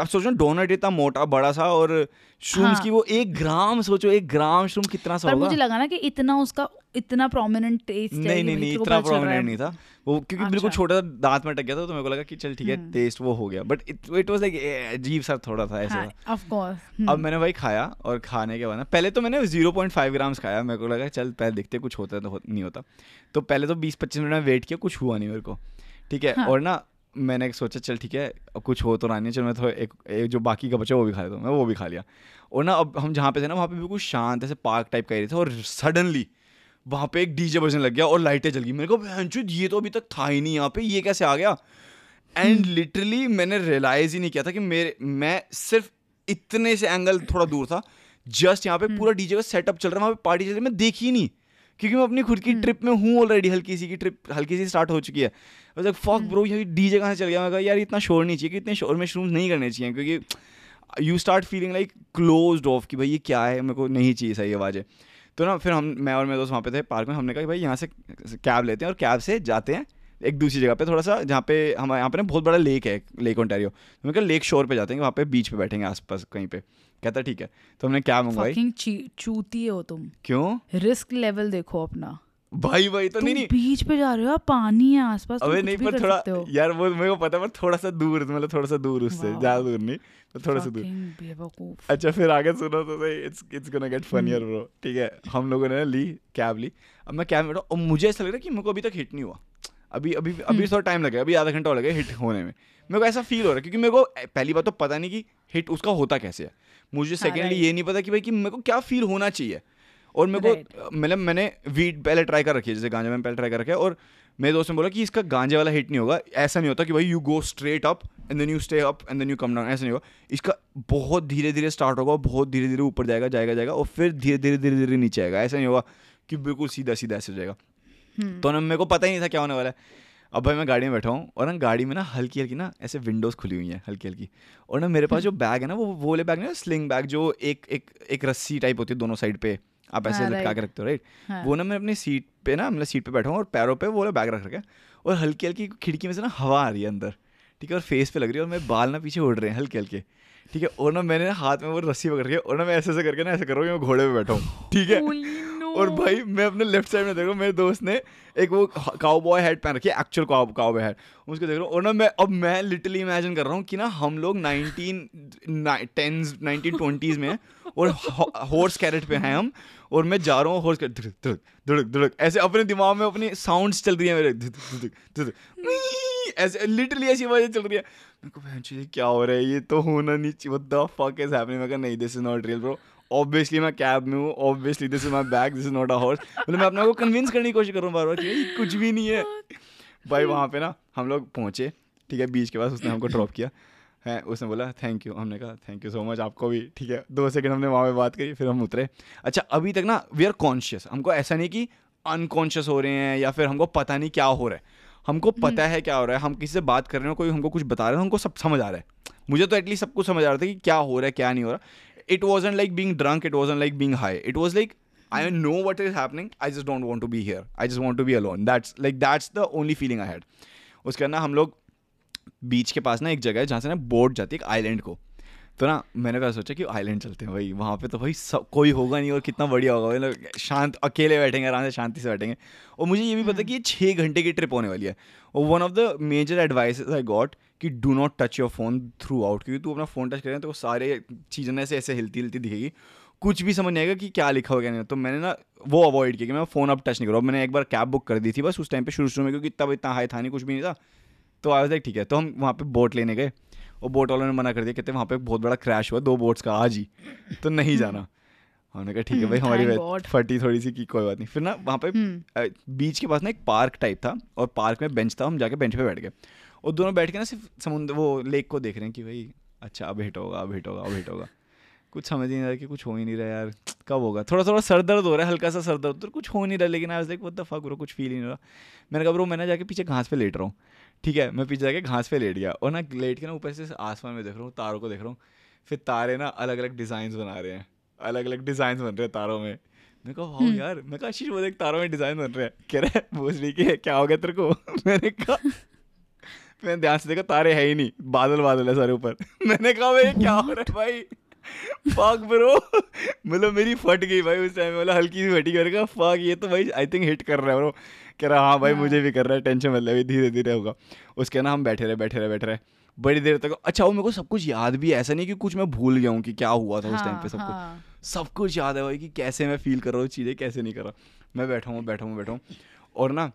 आप सोचो डोनट इतना मोटा बड़ा सा और श्रूम्स हाँ। की वो एक ग्राम सोचो एक ग्राम श्रूम कितना सा पर होगा? मुझे लगा ना कि इतना उसका इतना प्रोमिनेंट टेस्ट नहीं नहीं नहीं इतना प्रोमिनेंट नहीं था। वो क्योंकि बिल्कुल अच्छा। छोटा सा दांत में अटक गया था तो मेरे को लगा कि चल ठीक है हम्म। टेस्ट वो हो गया। बट इट वाज लाइक अजीब सा थोड़ा था ऐसा। हाँ ऑफ़ कोर्स अब मैंने भाई खाया और खाने के बाद ना पहले तो मैंने ज़ीरो पॉइंट फाइव ग्राम्स खाया। मेरे को लगा चल पहले देखते कुछ होता है तो नहीं होता। तो पहले तो बीस पच्चीस मिनट में वेट किया कुछ हुआ नहीं मेरे को। ठीक है हाँ। और ना मैंने सोचा चल ठीक है कुछ हो तो है, चल मैं थोड़ा एक, एक जो बाकी का बचा वो भी खा लेता हूँ। मैं वो भी खा लिया। और ना अब हम जहाँ पे थे ना वहाँ पे बिल्कुल शांत ऐसे पार्क टाइप का एरिया था और सडनली वहाँ पे एक डीजे बजने लग गया और लाइटें जल गई। मेरे को "भैंचोद, ये तो अभी तक था ही नहीं यहाँ पे ये कैसे आ गया? एंड लिटरली मैंने रियलाइज़ ही नहीं किया था कि मेरे मैं सिर्फ़ इतने से एंगल थोड़ा दूर था जस्ट यहाँ पे पूरा डीजे का सेटअप चल रहा है वहाँ पे पार्टी चल रही है मैं देखी ही नहीं। क्योंकि मैं अपनी खुद की ट्रिप में हूँ ऑलरेडी हल्की सी की ट्रिप हल्की सी स्टार्ट हो चुकी है। मतलब फॉक ब्रो ये डीजे कहाँ से चल गया? मैं कहा यार इतना शोर नहीं चाहिए कि इतने शोर में श्रूम्स नहीं करने चाहिए क्योंकि you start feeling like close off कि भाई ये क्या है मेरे को नहीं चाहिए सही आवाज़ें। तो ना फिर हम मैं और मेरे दोस्त वहाँ पे थे पार्क में हमने कहा कि भाई यहाँ से कैब लेते हैं और कैब से जाते हैं एक दूसरी जगह पे थोड़ा सा जहाँ पे हमारे यहाँ पे ना बहुत बड़ा लेक है लेक ओंटारियो तो मैं कहा लेक शोर पे जाते हैं वहाँ पे बीच पे बैठेंगे आसपास कहीं पे। कहता ठीक है तो हमने क्या मंगवाई? फकिंग चूती हो तुम। क्यों? रिस्क लेवल देखो अपना। भाई भाई तो नहीं नहीं। बीच पे जा रहे हो पानी है आसपास अबे नहीं पर थोड़ा यार वो मेरे को पता है पर थोड़ा सा दूर मतलब थोड़ा सा दूर उससे ज़्यादा दूर नहीं तो थोड़ा सा दूर। अच्छा फिर आगे सुनो तो सही it's it's gonna get funnier. Bro ठीक है हम लोगों ने ली कैब ली। अब मैं कैब में और मुझे ऐसा लग रहा है कि मेरे को अभी तक हिट नहीं हुआ। अभी अभी हम्म। अभी थोड़ा टाइम लगेगा अभी आधा घंटा और लगेगा हिट होने में। मेरे को ऐसा फील हो रहा है क्योंकि मेरे को पहली बात तो पता नहीं कि हिट उसका होता कैसे है। मुझे सेकेंडली हाँ, ये नहीं पता कि भाई कि मेरे को क्या फील होना चाहिए। और मेरे को मतलब मैंने वीट पहले ट्राई कर रखी है जैसे गांजा मैंने पहले ट्राई कर रखा है और मेरे दोस्त ने बोला कि इसका गांजे वाला हिट नहीं होगा। ऐसा नहीं होता कि भाई you go straight up and then you stay up and then you come down ऐसा नहीं होगा। इसका बहुत धीरे धीरे स्टार्ट होगा बहुत धीरे धीरे ऊपर जाएगा जाएगा जाएगा और फिर धीरे धीरे धीरे धीरे नीचे आएगा। ऐसा नहीं होगा कि बिल्कुल सीधा सीधा ऐसे हो जाएगा। हम्म। तो ना मेरे को पता ही नहीं था क्या होने वाला है। अब भाई मैं गाड़ी में बैठा हूँ और ना गाड़ी में ना हल्की हल्की ना ऐसे विंडोज़ खुली हुई हैं हल्की हल्की। और ना मेरे पास जो बैग है ना वो वो वाले बैग ना स्लिंग बैग जो एक एक एक रस्सी टाइप होती है दोनों साइड पे आप ऐसे हाँ, लटका. के रखते हो राइट हाँ। वो ना मैं अपनी सीट पे ना मतलब सीट पे बैठा हूँ और पैरों पे वो बैग रख रखा है और हल्की हल्की खिड़की में से ना हवा आ रही है अंदर ठीक है? और फेस पे लग रही है और मेरे बाल ना पीछे उड़ रहे हैं हल्के हल्के ठीक है? और ना मैंने हाथ में वो रस्सी पकड़ के और ना मैं ऐसे ऐसे करके ना ऐसे कर रहा हूँ कि मैं घोड़े पे बैठा हूँ ठीक है? और भाई, मैं अपने लेफ़्ट साइड में देख रहा हूँ मेरे दोस्त ने एक वो काउ बॉय हेड पहन रखी है एक्चुअल काउ बॉय हेड उसको देख रहा हूँ, और ना मैं, अब मैं लिटरली इमेजिन कर रहा हूँ कि ना हम लोग नाइनटीन टेंस नाइनटीन ट्वेंटीज़ में और हॉर्स कैरेट पे हैं हम, और मैं जा रहा हूँ हॉर्स कैरेट धुड़क धुड़क धुड़क धुड़क, ऐसे अपने दिमाग में अपनी साउंड्स चल रही है मेरे, धुड़क धुड़क धुड़क ऐसे लिटरली ऐसी आवाज़ें चल रही है। मेरे को क्या हो रहा है? ये तो होना नहीं चाहिए फक इज़ हैपनिंग मैं नहीं this is not real bro obviously मैं कैब में हूँ obviously this is my bag this is not a horse मतलब मैं अपने को कन्विंस करने की कोशिश कर रहा हूँ बार बार कि कुछ भी नहीं है। भाई वहाँ पे ना हम लोग पहुँचे ठीक है बीच के पास उसने हमको ड्रॉप किया। है उसने बोला थैंक यू हमने कहा थैंक यू सो मच आपको भी ठीक है। दो सेकंड हमने वहाँ पे बात करी फिर हम उतरे। अच्छा अभी तक ना वी आर कॉन्शियस हमको ऐसा नहीं कि अनकॉन्शियस हो रहे हैं या फिर हमको पता नहीं क्या हो रहा है। हमको पता है क्या हो रहा है। हम किसी से बात कर रहे हैं कोई हमको कुछ बता रहे हैं हमको सब समझ आ रहा है। मुझे तो एटलीस्ट सब कुछ समझ आ रहा था कि क्या हो रहा है क्या नहीं हो रहा। It wasn't like being drunk it wasn't like being high it was like I know what is happening I just don't want to be here. I just want to be alone that's like that's the only feeling I had उसके बाद ना हम लोग बीच के पास ना एक जगह है जहाँ से ना बोट जाती है एक आइलैंड को। तो ना मैंने वैसा सोचा कि आइलैंड चलते हैं भाई? वहाँ पे तो भाई सब कोई होगा नहीं और कितना बढ़िया होगा। मतलब शांत अकेले बैठेंगे आराम से शांति से बैठेंगे। और मुझे ये भी पता है कि ये छः घंटे की ट्रिप होने वाली है। और one of the major advice I got कि do not touch your phone throughout क्योंकि तू अपना फ़ोन टच करें तो वो सारे चीज़ें ऐसे ऐसे हिलती हिलती दिखेगी। कुछ भी समझ नहीं आएगा कि क्या लिखा होगा नहीं। तो मैंने ना वो अवॉइड किया कि मैं फ़ोन अब टच नहीं करूँ। मैंने एक बार कैब बुक कर दी थी बस उस टाइम पे शुरू शुरू में क्योंकि तब इतना हाई था नहीं कुछ भी नहीं था। तो आई वाज ठीक है। तो हम वहाँ पे बोट लेने गए। और बोट वालों ने मना कर दिया कहते वहाँ पे बहुत बड़ा क्रैश हुआ दो बोट्स का आज ही। तो नहीं जाना। हमने कहा ठीक है भाई Hmm, हमारी फटी थोड़ी सी की कोई बात नहीं। फिर ना वहाँ पे। बीच के पास ना एक पार्क टाइप था और पार्क में बेंच था हम जाके बेंच पे बैठ गए। और दोनों बैठ के ना सिर्फ़ समुद्र वो लेक को देख रहे हैं कि भाई अच्छा अब हिट होगा अब हिट होगा अब हिट होगा। कुछ समझ ही नहीं रहा कि कुछ हो ही नहीं रहा यार कब होगा? थोड़ा थोड़ा सर दर्द हो रहा है हल्का सा सर दर्द तो कुछ हो नहीं रहा लेकिन आज देख the fuck ब्रो कुछ फील ही नहीं रहा। मैंने कहा ब्रो मैं ना जाके पीछे घास पे लेट रहा हूँ। ठीक है मैं पीछे जाके घास पे लेट गया और ना लेट के ना ऊपर से आसमान में देख रहा हूँ तारों को देख रहा हूँ। फिर तारे ना अलग अलग डिज़ाइन बना रहे हैं अलग अलग डिज़ाइन बन रहे हैं तारों में। मैं कहा वाह यार मैं कहा आशीष वो देख तारों में डिज़ाइन बन रहे हैं। कह रहा है भोसड़ी के क्या हो गया तेरे को? मैंने कहा मैंने ध्यान से देखा तारे है ही नहीं बादल बादल है सारे ऊपर। मैंने कहा भाई क्या हो रहा है भाई? फक ब्रो मतलब मेरी फट गई भाई उस टाइम मतलब हल्की सी फटी मैंने कहा फक ये तो भाई आई थिंक हिट कर रहा है ब्रो कह रहा हाँ भाई मुझे भी कर रहा है टेंशन मतलब धीरे धीरे होगा। उसके ना हम बैठे रहे बैठे रहे बैठे रहे। बड़ी देर तक अच्छा वो मेरे को सब कुछ याद भी है ऐसा नहीं कि कुछ मैं भूल गया हूँ कि क्या हुआ था उस टाइम पे सब कुछ। हाँ, सब कुछ याद है भाई कि कैसे मैं फील कर रहा हूँ चीज़ें कैसे नहीं कर रहा। मैं बैठा हूँ बैठा हूँ बैठा हूँ। और ना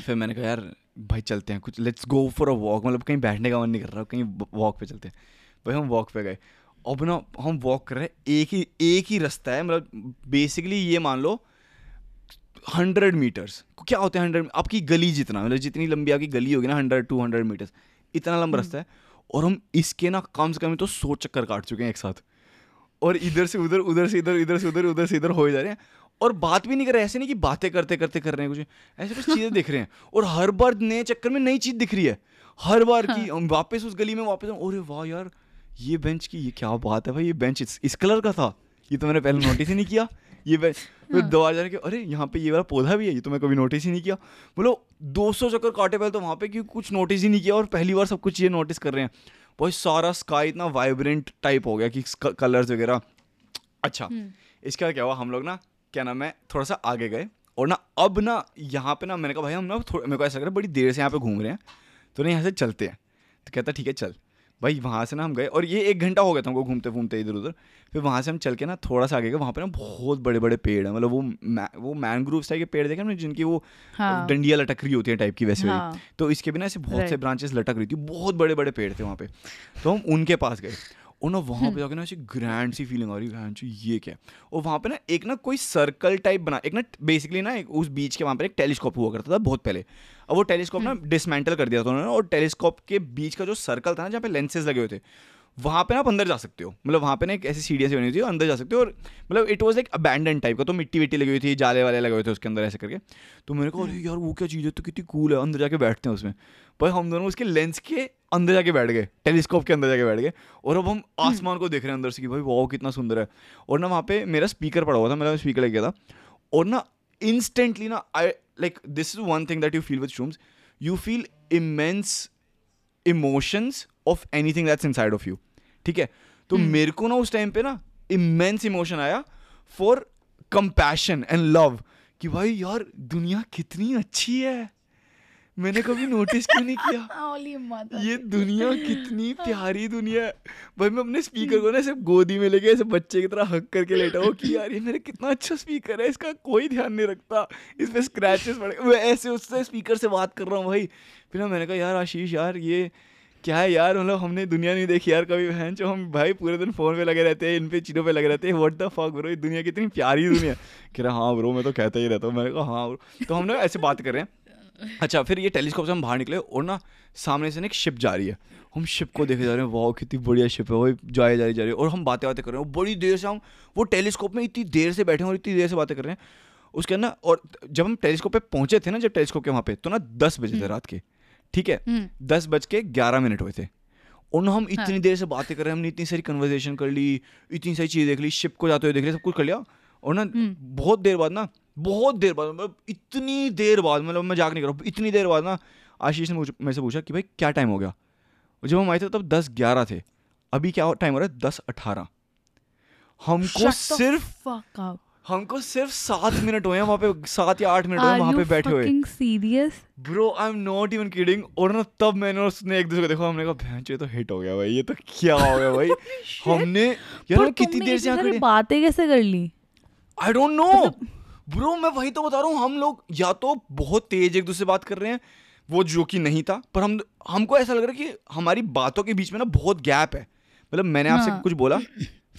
फिर मैंने कहा यार भाई चलते हैं कुछ let's go for a walk मतलब कहीं बैठने का मन नहीं कर रहा कहीं वॉक पे चलते हैं। भाई हम वॉक पे गए। अब ना हम वॉक कर रहे हैं एक ही एक ही रास्ता है मतलब बेसिकली ये मान लो हंड्रेड मीटर्स। क्या होते हैं हंड्रेड आपकी गली जितना मतलब जितनी लंबी आपकी गली होगी ना हंड्रेड टू हंड्रेड मीटर्स इतना लंबा रास्ता है। और हम इसके ना कम से कम तो सौ चक्कर काट चुके हैं एक साथ। और इधर से उधर उधर से इधर इधर से उधर उधर से इधर हो जा रहे हैं। और बात भी नहीं कर रहे ऐसे नहीं कि बातें करते करते कर रहे हैं कुछ। ऐसे कुछ चीज़ें दिख रहे हैं। और हर बार नए चक्कर में नई चीज़ दिख रही है। हर बार की हम वापस उस गली में वापस अरे वाह यार ये बेंच की ये क्या बात है भाई ये बेंच इस, इस कलर का था। ये तो मैंने पहले नोटिस ही नहीं किया। ये फिर दो बार जाने के अरे यहाँ पे ये वाला पौधा भी है ये तो मैं कभी नोटिस ही नहीं किया। बोलो 200 चक्कर काटे पहले तो वहाँ पे क्यों कुछ नोटिस ही नहीं किया और पहली बार सब कुछ ये नोटिस कर रहे हैं। भाई सारा स्काई इतना वाइब्रेंट टाइप हो गया कि कलर्स वगैरह। अच्छा इसका क्या हुआ हम लोग ना क्या नाम है थोड़ा सा आगे गए और ना अब ना यहाँ पे ना मैंने कहा भाई हम ना थोड़ा मेरे को ऐसा लग रहा है बड़ी देर से यहाँ पे घूम रहे हैं तो ना यहाँ से चलते हैं। तो कहता ठीक है चल। भाई वहाँ से ना हम गए और ये एक घंटा हो गया था हमको घूमते घूमते इधर उधर फिर वहाँ से हम चल के ना थोड़ा सा आगे गए वहाँ पर ना बहुत बड़े बड़े पेड़ हैं मतलब वो मै- वो मैनग्रोव टाइप के पेड़ देखे ना जिनकी वो हाँ। डंडियाँ लटक रही होती है टाइप की वैसे हाँ। तो इसके बिना ऐसे बहुत से ब्रांचेस लटक रही थी बहुत बड़े बड़े पेड़ थे वहाँ पे। तो हम उनके पास गए। और ना वहाँ हम्म। पे जाके ना ऐसी ग्रैंड सी फीलिंग आ रही है ये क्या और वहाँ पे ना एक ना कोई सर्कल टाइप बना एक ना बेसिकली ना एक उस बीच के वहाँ पर एक टेलीस्कोप हुआ करता था बहुत पहले अब वो टेलीस्कोप ना हम्म। डिसमेंटल कर दिया था उन्होंने और टेलीस्कोप के बीच का जो सर्कल था ना जहाँ पे लेंसेज लगे हुए थे वहाँ पे ना आप अंदर जा सकते हो। मतलब वहाँ पे ना एक ऐसी सीढ़ियाँ सी बनी हुई थी अंदर जा सकते हो और मतलब it was like abandon type का तो मिट्टी विट्टी लगी हुई थी जाले वाले लगे हुए थे उसके अंदर ऐसे करके। तो मैंने कहा अरे यार वो क्या चीज़ है? तो कितनी कूल है अंदर जाके बैठते हैं उसमें। पर हम दोनों उसके लेंस के अंदर जाके बैठ गए टेलीस्कोप के अंदर जाके बैठ गए और अब हम आसमान को देख रहे हैं अंदर से कि भाई वाह कितना सुंदर है। और ना वहाँ पे मेरा स्पीकर पड़ा हुआ था मेरा स्पीकर लग गया था। और ना इंस्टेंटली ना I like this is one thing that you feel with shrooms you feel immense emotions of anything that's inside of you ठीक है? तो hmm. मेरे को ना उस टाइम पे ना इमेंस इमोशन आया फॉर कंपैशन एंड लव कि भाई यार दुनिया कितनी अच्छी है। मैंने कभी नोटिस क्यों नहीं किया? ये दुनिया कितनी प्यारी दुनिया है। भाई मैं अपने स्पीकर को ना ऐसे गोदी में लेके ऐसे बच्चे की तरह हक करके लेटा हूँ कि यार ये मेरे कितना अच्छा स्पीकर है इसका कोई ध्यान नहीं रखता। इस पे स्क्रैचेस पड़े मैं ऐसे उससे स्पीकर से बात कर रहा हूँ भाई। फिर मैंने कहा यार आशीष यार ये क्या यार? मतलब हमने दुनिया नहीं देखी यार कभी बहन। जो हम भाई पूरे दिन फ़ोन पे लगे रहते हैं इन पे चीज़ों पे लगे रहते हैं। व्हाट द फक ब्रो ये दुनिया कितनी प्यारी दुनिया कह रहा हाँ ब्रो मैं तो कहता ही रहता हूँ। मैंने कहा हाँ ब्रो तो हम लोग ऐसे बात कर रहे हैं। अच्छा फिर ये टेलीस्कोप से हम बाहर निकले और ना सामने से ना एक शिप जा रही है। हम शिप को देखे जा रहे हैं। वाह कितनी बढ़िया शिप है। वही जाए जा रही जा रही है। और हम बातें बातें कर रहे हैं। बड़ी देर से हम वो टेलीस्कोप में इतनी देर से बैठे हैं और इतनी देर से बातें कर रहे हैं। उसके ना और जब हम टेलीस्कोप पे पहुँचे थे ना जब टेलीस्कोप के वहाँ पे तो ना दस बजे थे रात के। ठीक है? हम्म। दस बज के ग्यारह मिनट हुए थे। और हम इतनी देर से बातें कर रहे हैं हमने इतनी सारी कन्वर्जेशन कर ली इतनी सारी चीज़ देख ली शिप को जाते हुए देख लिया सब कुछ कर लिया। और ना बहुत देर बाद ना बहुत देर बाद मतलब इतनी देर बाद मतलब मैं जाग नहीं कर रहा हूँ इतनी देर बाद ना आशीष ने मेरे से पूछा कि भाई क्या टाइम हो गया? जब हम आए थे तब दस ग्यारह थे। अभी क्या टाइम हो रहा है? दस अठारह। हमको सिर्फ़. हमको सिर्फ़ सात मिनट हुए हैं वहाँ पे सात या आठ मिनट हुए वहाँ पे बैठे हुए। serious? Bro I am not even kidding और ना तब मैंने और उसने एक दूसरे को देखा हमने कहा भैंस ये तो हिट हो गया भाई ये तो क्या हो गया भाई? हमने यार कितनी देर से यहाँ खड़े बातें कैसे कर ली? आई डोंट नो ब्रो मैं वही तो बता रहा हूँ हम लोग या तो बहुत तेज एक दूसरे से बात कर रहे हैं वो जो कि नहीं था पर हम हमको ऐसा लग रहा है कि हमारी बातों के बीच में ना बहुत गैप है। मतलब मैंने आपसे हाँ। कुछ बोला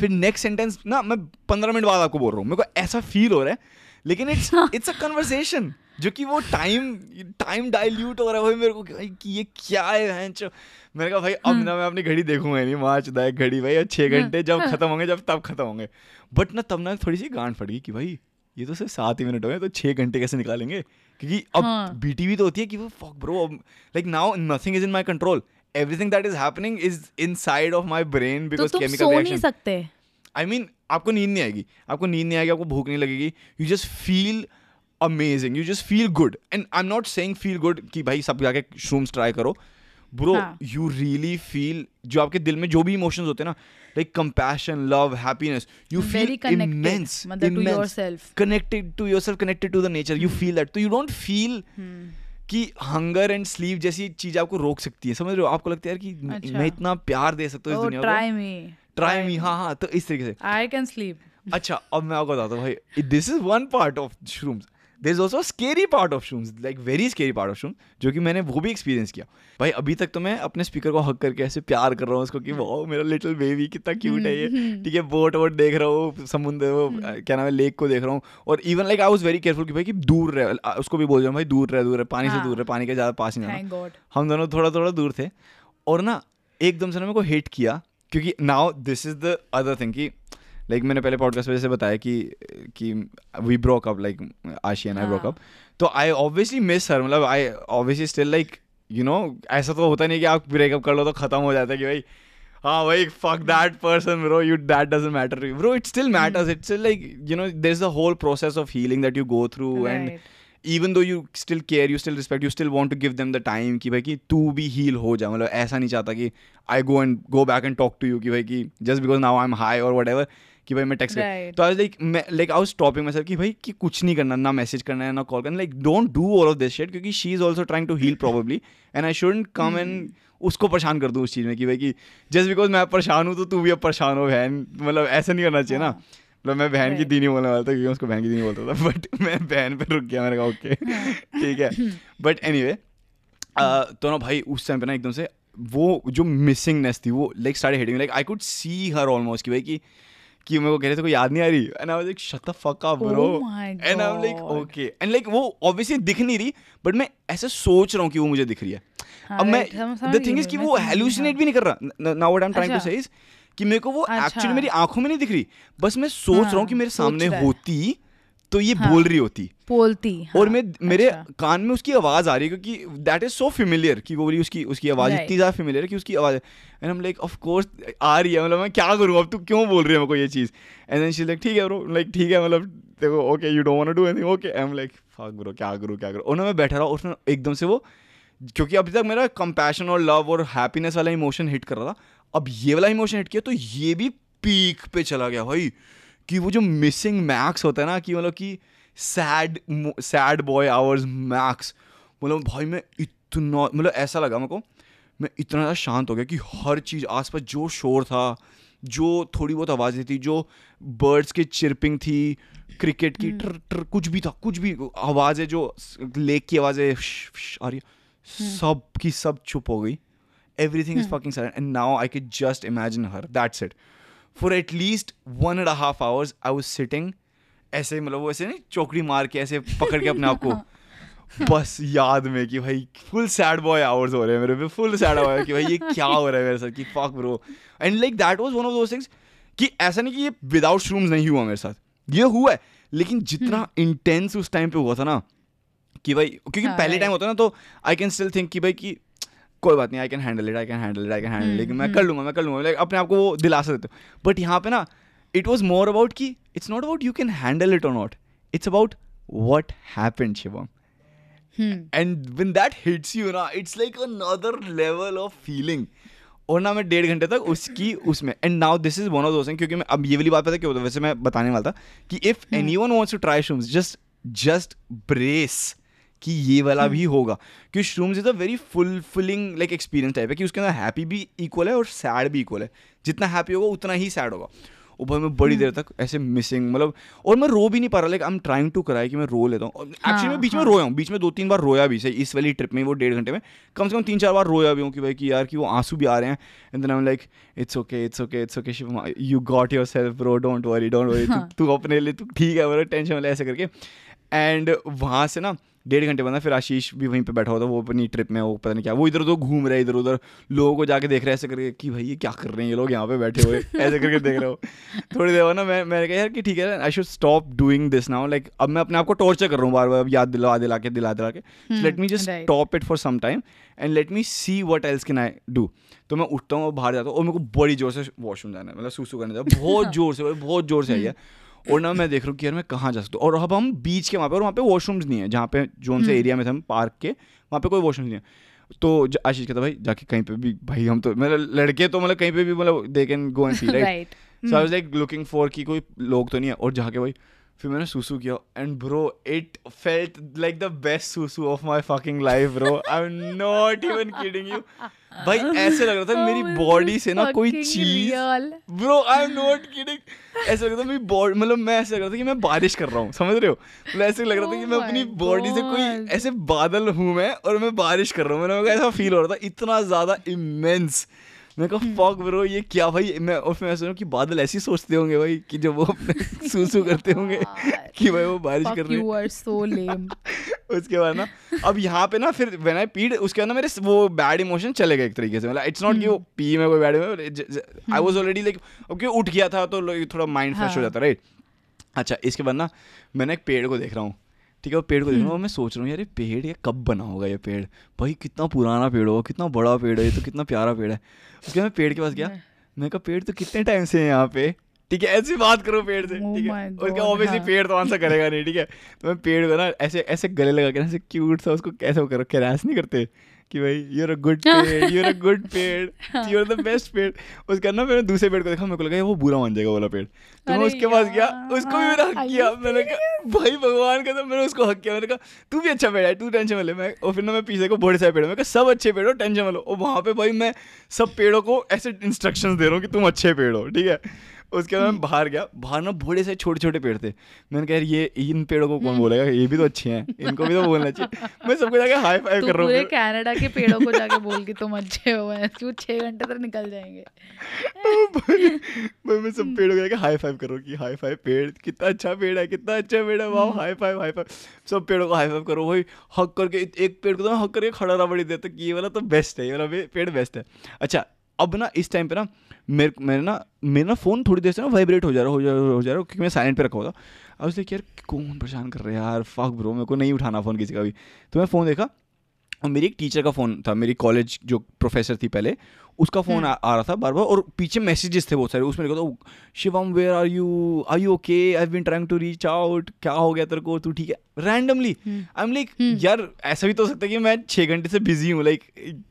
फिर नेक्स्ट सेंटेंस ना मैं पंद्रह मिनट बाद आपको बोल रहा हूँ। मेरे को ऐसा फील हो रहा है लेकिन इट्स इट्स अ कन्वर्सेशन जो कि वो टाइम टाइम डाइल्यूट हो रहा है। भाई मेरे को भाई कि ये क्या है मैंने कहा भाई अब ना मैं अपनी घड़ी देखूँगा नहीं मार्च दाए घड़ी भाई छः घंटे जब खत्म होंगे जब तब खत्म होंगे। बट ना तब ना थोड़ी सी गांड फट गई कि भाई ये तो सिर्फ़ सात ही मिनट हो गए तो छः घंटे कैसे निकालेंगे? क्योंकि अब बी हाँ। बीटीवी तो होती है कि वो fuck bro like now nothing is in my control everything that is happening is inside of my brain because chemical सो नहीं सकते। आई मीन आपको नींद नहीं आएगी। आपको नींद नहीं आएगी आपको भूख नहीं लगेगी। You just feel amazing you just feel good and I am not saying feel good कि भाई सब जाके श्रूम्स ट्राई करो। ब्रो। यू रियली फील जो आपके दिल में जो भी इमोशंस होते हैं ना like compassion love happiness you feel immense to yourself. Connected to yourself connected to the nature you feel that तो यू डोंट फील कि हंगर एंड स्लीव जैसी चीज़ आपको रोक सकती है समझ रहे हो? आपको लगता है यार कि मैं- अच्छा। मैं इतना प्यार दे सकता हूँ इस दुनिया को। try ट्राई मी हाँ हाँ तो इस तरीके से। आई कैन स्लीप अच्छा अब मैं आपको बताता हूँ भाई this is one part of shrooms there is also scary part of shoes like very scary part of shoes जो कि मैंने वो भी एक्सपीरियंस किया। भाई अभी तक तो मैं अपने स्पीकर को हक करके ऐसे प्यार कर रहा हूँ उसको कि वाह मेरा लिटिल बेबी कितना क्यूट है ये। ठीक है बोट वोट देख रहा हूँ समुद्र वो क्या नाम है लेक को देख रहा हूँ। और even like I was very careful कि भाई कि दूर रहे उसको भी बोल रहा हूँ भाई दूर रहे दूर रहे पानी से हाँ। दूर रहे पानी के ज़्यादा पास नहीं जाना। हम दोनों थोड़ा थोड़ा दूर थे और ना एकदम से ना मेरे को हिट किया क्योंकि now this is the other thing like like मैंने पहले पॉडकास्ट वजह से बताया कि कि we broke up like Ashi and I broke up तो आई ऑब्वियसली मिस हर मतलब I obviously still like you know ऐसा तो होता नहीं कि आप ब्रेकअप कर लो तो खत्म हो जाता है कि भाई हाँ भाई fuck that person bro you that doesn't matter bro it still matters it still like you know there is the whole process of healing that you go through and even though you still care you still respect you still want to give them the time कि भाई कि तू भी heal हो जाए मतलब ऐसा नहीं चाहता कि I go and go back and talk to you कि भाई कि just because now I am high और वट एवर कि भाई मैं कर Right. तो I like like I was stopping myself कि भाई कि कुछ नहीं करना ना मैसेज करना है ना कॉल करना like don't do all of this shit क्योंकि she is also trying to heal probably and I shouldn't come and उसको परेशान कर दूँ उस चीज़ में कि भाई कि जस्ट बिकॉज़ मैं परेशान हूँ तो तू भी अब परेशान हो बहन। मतलब ऐसा नहीं करना चाहिए ना। मतलब मैं बहन की Right. दी नहीं बोलने वाला था क्योंकि उसको बहन की दी नहीं बोलता था बट मैं बहन पर रुक गया मैंने कहा ओके ठीक है। बट एनी वे तो ना भाई उस टाइम पे ना एकदम से वो जो मिसिंगनेस थी वो like start hitting like I could see her almost कि भाई कि कि मेरे को कह रहे थे कोई याद नहीं आ रही and I was like shut the fuck up bro and I am like okay and like वो ऑब्वियसली दिख नहीं रही बट मैं ऐसे सोच रहा हूँ कि वो मुझे दिख रही है हाँ, अब मैं द थिंग इज़ कि वो हेलुसिनेट हाँ। भी नहीं कर रहा now what I am trying to अच्छा। से इज़ कि मेरे को वो अच्छा। एक्चुअली मेरी आँखों में नहीं दिख रही बस मैं सोच रहा हूँ हाँ, कि मेरे सामने है। होती तो ये हाँ। बोल रही होती। बोलती हाँ, और मैं मेरे अच्छा। कान में उसकी आवाज़ आ रही है क्योंकि दैट इज़ सो फेमिलियर कि वो बोली उसकी उसकी आवाज़ इतनी ज़्यादा फेमिलियर है कि उसकी आवाज़ एंड हम लाइक ऑफ़ कोर्स आ रही है। मतलब मैं क्या करूँ अब? तू क्यों बोल रही है मेरे को ये चीज़? एंड देन शी लाइक ठीक है ब्रो लाइक ठीक है मतलब देखो okay you don't want to do anything okay I am like fuck bro क्या करूँ क्या करूँ? और ना मैं बैठा रहा उसने एकदम से वो क्योंकि अभी तक मेरा कंपैशन और लव और हैप्पीनेस वाला इमोशन हिट कर रहा था अब ये वाला इमोशन हिट किया तो ये भी पीक पे चला गया भाई। कि वो जो मिसिंग मैक्स होता है ना कि मतलब कि sad sad boy hours max मतलब भाई मैं इतना मतलब ऐसा लगा मेरे को मैं इतना ज़्यादा शांत हो गया कि हर चीज़ आसपास जो शोर था जो थोड़ी बहुत आवाज़ें थी जो बर्ड्स की चिरपिंग थी क्रिकेट की ट्र टर कुछ भी था कुछ भी आवाज़ें जो लेक की आवाज़ें आ रही सब की सब चुप हो गई। Everything is silent and and now I just just imagine her it. for at least one and a half hours i was sitting ऐसे मतलब वो ऐसे नहीं चौकड़ी मार के ऐसे पकड़ के अपने आप को। बस याद में कि भाई फुल सैड बॉय आवर्स हो रहे हैं मेरे पे फुल सैड बॉय कि भाई ये क्या हो रहा है मेरे साथ कि fuck bro and like that was one of those things कि ऐसा नहीं कि ये विदाउट श्रूम्स नहीं हुआ मेरे साथ। ये हुआ है लेकिन जितना इंटेंस उस टाइम पे हुआ था ना कि भाई क्योंकि हाँ, पहले टाइम होता ना तो आई कैन स्टिल थिंक कि भाई कि कोई बात नहीं I can handle it I can handle it I can handle लेकिन मैं कर लूँगा मैं कर लूँगा। लाइक अपने आप को वो दिलासा देते हो। बट यहाँ पे ना इट वॉज़ मोर अबाउट कि it's not about you can handle it और not it's about what happened Shivam hmm. And when that hits you ना it's like another level of feeling और ना मैं डेढ़ घंटे तक उसकी उसमें। And now this is one of those क्योंकि मैं अब ये वाली बात पता क्या होता है वैसे मैं बताने वाला था कि if anyone wants to try shrooms just just brace कि ये वाला भी होगा। क्योंकि shrooms is a very fulfilling like experience type है कि उसके अंदर हैप्पी भी इक्वल है और सैड भी इक्वल है। जितना हैप्पी होगा उतना ही सैड होगा। और भाई मैं बड़ी देर तक ऐसे मिसिंग मतलब और मैं रो भी नहीं पा रहा like I am trying to cry कि मैं रो लेता हूँ। एक्चुअली मैं बीच में रोया हूँ बीच में दो तीन बार रोया भी सही इस वाली ट्रिप में वो डेढ़ घंटे में। कम से कम तीन चार बार रोया भी हूँ कि भाई कि यार कि वो आँसू भी आ रहे हैं। And then I am like it's okay it's okay it's okay Shiv you got yourself bro don't worry don't worry तू अपने लिए तू ठीक है ब्रो टेंशन वाले ऐसे करके। एंड वहाँ से ना डेढ़ घंटे बाद फिर आशीष भी वहीं पे बैठा होता वो अपनी ट्रिप में वो पता नहीं क्या वो इधर उधर घूम रहा है इधर उधर। लोगों को जाके देख रहे हैं ऐसे करके कि भाई ये क्या कर रहे हैं ये लोग यहाँ पे बैठे हुए ऐसे करके देख रहे हो। थोड़ी देर बाद ना मैं मैंने कहा यार कि ठीक है I should stop doing this now like अब मैं अपने आप को टॉर्चर कर रहा हूँ बार बार अब याद दिला दिला के दिला दिला के। Let me just stop it for some time and let me see what else can I do तो मैं उठता हूँ और बाहर जाता हूँ और मेरे को बड़ी ज़ोर से वॉशरूम जाना है मतलब सूसू करने बहुत ज़ोर से बहुत ज़ोर से आई है। और ना मैं देख रहा हूँ कि यार मैं कहाँ जा सकता हूँ। और अब हम बीच के वहाँ पे और वहाँ पे वॉशरूम्स नहीं है जहाँ पे जोन से एरिया में थे हम पार्क के वहाँ पे कोई वॉशरूम नहीं है। तो आशीष कहता भाई जाके कहीं पे भी भाई हम तो मतलब लड़के तो मतलब कहीं पे भी मतलब they can go and see right right so I was like looking for कि कोई लोग तो नहीं है और जाके भाई फिर मैंने सूसू किया and bro it felt like the best सूसू of my fucking life bro I am not even kidding you भाई ऐसे लग रहा था मेरी बॉडी से ना कोई चीज़ bro I am not kidding ऐसा लग रहा था मेरी बॉडी मतलब मैं ऐसा लग रहा था कि मैं बारिश कर रहा हूँ समझ रहे हो? मतलब ऐसे लग रहा था कि मैं Oh अपनी बॉडी से कोई ऐसे बादल हूँ मैं और मैं बारिश कर रहा हूँ। मैंने ऐसा फील हो रहा था इतना ज़्यादा इमेंस मैं कहा फक ब्रो ये क्या भाई? मैं और फिर मैं सोचा कि बादल ऐसे ही सोचते होंगे भाई कि जब वो अपने सूसू करते होंगे कि भाई वो बारिश कर रहे हैं। you are so lame. उसके बाद ना अब यहाँ पे ना फिर व्हेन आई पीड उसके बाद ना मेरे वो बैड इमोशन चले गए एक तरीके से। मतलब इट्स नॉट कि वो पी में कोई bad I was already like okay उठ गया था तो थोड़ा माइंड फ्रेश हो हाँ। जाता राइट अच्छा इसके बाद ना मैंने एक पेड़ को देख रहा हूँ। ठीक है वो पेड़ को देख रहा हूँ मैं सोच रहा हूँ यार ये पेड़ ये कब बना होगा ये पेड़? भाई कितना पुराना पेड़ होगा कितना बड़ा पेड़ है ये तो कितना प्यारा पेड़ है। उसके बाद मैं पेड़ के पास गया मैं कहा पेड़ तो कितने टाइम से है यहाँ पे? ठीक है ऐसी बात करो पेड़ से Oh ठीक है। उसका ऑब्वियसली हाँ। पेड़ तो आंसर करेगा नहीं ठीक है। तो मैं पेड़ को ना ऐसे ऐसे गले लगा के ना ऐसे क्यूट सा उसको कैसे वो करो कैरास नहीं करते। कि भाई you are a good ped you are a good ped you are the best ped. उसका ना मैंने दूसरे पेड़ को देखा मेरे को लगा ये वो बुरा मान जाएगा वो वाला पेड़। तो मैं उसके पास गया उसको भी मैंने हक किया मैंने कहा भाई भगवान का तो मैंने उसको हक किया। मैंने कहा तू भी अच्छा पेड़ है तू टेंशन में ले। मैं और फिर ना मैं पीछे को बड़े सारे पेड़ मैं कहा सब अच्छे पेड़ हो टेंशन में लो। और वहाँ पे भाई मैं सब पेड़ों को ऐसे इंस्ट्रक्शंस दे रहा हूँ कि तुम अच्छे पेड़ हो ठीक है? उसके बाद मैं बाहर गया। बाहर ना बड़े से छोटे छोटे पेड़ थे। मैंने कहा ये इन पेड़ों को कौन बोलेगा? ये भी तो अच्छे हैं। इनको भी तो बोलना चाहिए। मैं सबको जाके हाई फाइव कर रहा हूँ। कनाडा के पेड़ों को जाके बोल कि तुम अच्छे हो क्यों छह घंटे तक निकल जाएँगे। मैं मैं सब पेड़ों को जाके हाई फाइव कर रहा हूँ कि हाई फाइव पेड़ कितना अच्छा पेड़ है कितना अच्छा पेड़ है वाह हाई फाइव हाई फाइव सब पेड़ों को हाई फाइव करो। वही हक करके एक पेड़ को तो हक करके खड़ा रहा बड़ी देर तक ये वाला तो बेस्ट है ये वाला पेड़ बेस्ट है। अच्छा अब ना इस टाइम पे ना मेरे मेरे ना मेरा ना फ़ोन थोड़ी देर से ना वाइब्रेट हो जा रहा हो जा रहा हो जा रहा, क्योंकि मैं साइलेंट पे रखा हुआ था। अब देखिए यार, कौन परेशान कर रहा है यार? फक ब्रो मेरे को नहीं उठाना फ़ोन किसी का भी। तो मैं फ़ोन देखा और मेरी एक टीचर का फ़ोन था मेरी कॉलेज जो प्रोफेसर थी पहले उसका फ़ोन आ, आ रहा था बार बार और पीछे मैसेजेस थे बहुत सारे उसमें लिखा था Shivam where are you are you okay I been trying to reach out क्या हो गया तेरे को? तू ठीक है? रैंडमली आई एम लाइक यार ऐसा भी तो हो सकता है कि मैं छः घंटे से बिज़ी हूँ लाइक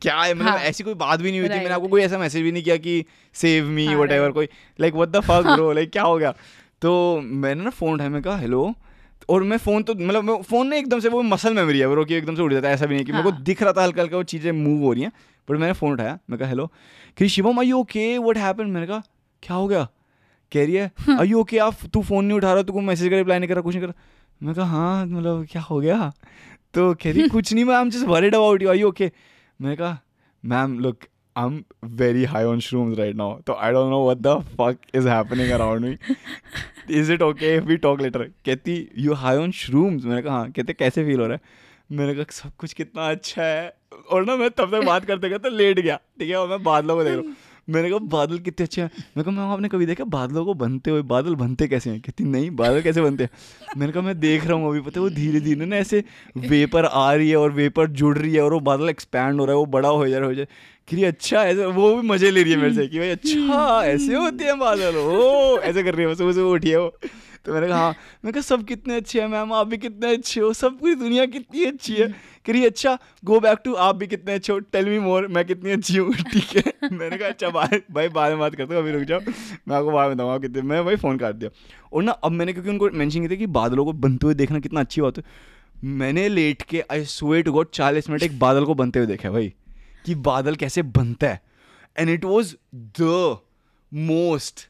क्या है? मतलब हाँ। ऐसी कोई बात भी नहीं हुई थी मैंने आपको कोई ऐसा मैसेज भी नहीं किया कि सेव मी वट एवर कोई like what the fuck bro like क्या हो गया? तो मैंने ना फ़ोन उठाया मैं कहा हेलो और मैं फ़ोन तो मतलब फ़ोन ने एकदम से वो मसल मेमोरी है ब्रो कि एकदम से उड़ जाता है ऐसा भी नहीं कि हाँ. मेरे को हाँ। दिख रहा था हल्का हल्का वो चीज़ें मूव हो रही हैं बट मैंने फ़ोन उठाया मैं कहा हेलो कि Shivam I okay what happen मैंने कहा क्या हो गया? कह रही है हाँ। आई ओके आप तू फ़ोन नहीं उठा रहा तू को मैसेज का रिप्लाई नहीं कर रहा कुछ नहीं कर रहा. मैं कहा हाँ मतलब क्या हो गया? तो कह रही कुछ नहीं ma'am just worried about you I okay मैंने कहा ma'am look am very high on shrooms right now तो I don't know what the fuck is happening around me is it okay if we talk later कहती you high on shrooms? मैंने कहा हाँ. कहते कैसे feel हो रहा है? मैंने कहा सब कुछ कितना अच्छा है। और ना मैं तब तक बात करते करते लेट गया। ठीक है और मैं बादलों को देख रहा हूँ। मैंने कहा बादल कितने अच्छे हैं? मैं कहा मैम आपने कभी देखा बादलों को बनते हुए बादल बनते कैसे हैं? कहती नहीं बादल कैसे बनते हैं? मैंने कहा मैं देख रहा हूँ अभी पता है वो धीरे धीरे ना ऐसे वेपर आ रही है और वेपर जुड़ रही है और वो बादल एक्सपैंड हो रहा है वो बड़ा हो जा रहा है हो जाए कि ये अच्छा ऐसे वो भी मज़े ले रही है मेरे से कि भाई अच्छा ऐसे होती है बादल। ओ, ऐसे कर रही है सुबह सुबह उठी है वो। तो मैंने कहा हाँ। मैं कहा, सब कितने अच्छे हैं मैम, आप भी कितने अच्छे हो, सब पूरी दुनिया कितनी अच्छी है। कह रही अच्छा गो बैक टू आप भी कितने अच्छे हो टेल मी मोर मैं कितनी अच्छी हूँ, ठीक है। मैंने कहा अच्छा भाई भाई, बाद में बात करते हो, अभी रुक जाओ। मैं आपको बाद में बताऊँगा कितने मैं भाई फ़ोन काट दिया। और ना, अब मैंने, क्योंकि उनको मैंशन किया कि बादलों को बनते हुए देखना कितना अच्छी बात है, मैंने लेट के आई स्वेट गो चालीस मिनट एक बादल को बनते हुए देखा भाई। कि बादल कैसे बनता है and it was the most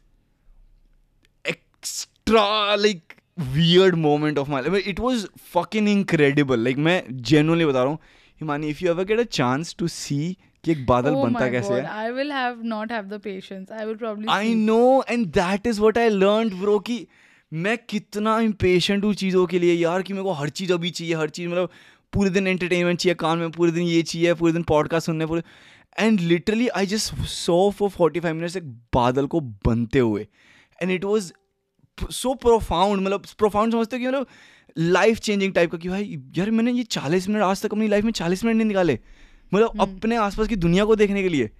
extra like weird moment of my life it was fucking incredible like मैं जेनुअनली बता रहा हूँ Himani if you ever get a chance to see कि एक बादल Oh बनता कैसे है I will have not have the patience. I will probably. I. Know and that is what I learn bro कि मैं कितना इम्पेशेंट हूँ चीज़ों के लिए यार कि मेरे को हर चीज़ अभी चाहिए हर चीज़ मतलब पूरे दिन एंटरटेनमेंट चाहिए कान में पूरे दिन ये चाहिए पूरे दिन पॉडकास्ट सुनने पूरे and literally I just so for forty five minutes एक बादल को बनते हुए। And it was so profound मतलब प्रोफाउंड समझते हो कि मतलब लाइफ चेंजिंग टाइप का कि भाई यार मैंने ये चालीस मिनट आज तक अपनी लाइफ में चालीस मिनट नहीं निकाले। मतलब अपने आसपास की दुनिया को देखने के लिए।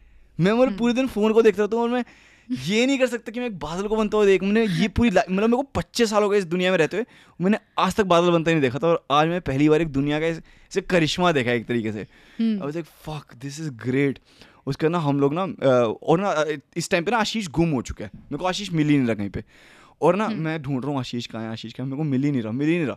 मैं मतलब पूरे दिन फ़ोन को देखता था और मैं ये नहीं कर सकता कि मैं एक बादल को बनता हुआ देख। मैंने ये पूरी मतलब मेरे को पच्चीस साल हो गए इस दुनिया में रहते हुए। मैंने आज तक बादल बनता नहीं देखा था और आज मैं पहली बार एक दुनिया का ऐसे करिश्मा देखा एक तरीके से। Like fuck this is great उसके ना हम लोग ना और ना इस टाइम पे ना आशीष गुम हो चुका है। मेरे को आशीष मिल ही नहीं रहा कहीं पे। और ना मैं ढूंढ रहा हूँ आशीष कहाँ है आशीष कहाँ मेरे को मिल ही नहीं रहा मिल ही नहीं रहा।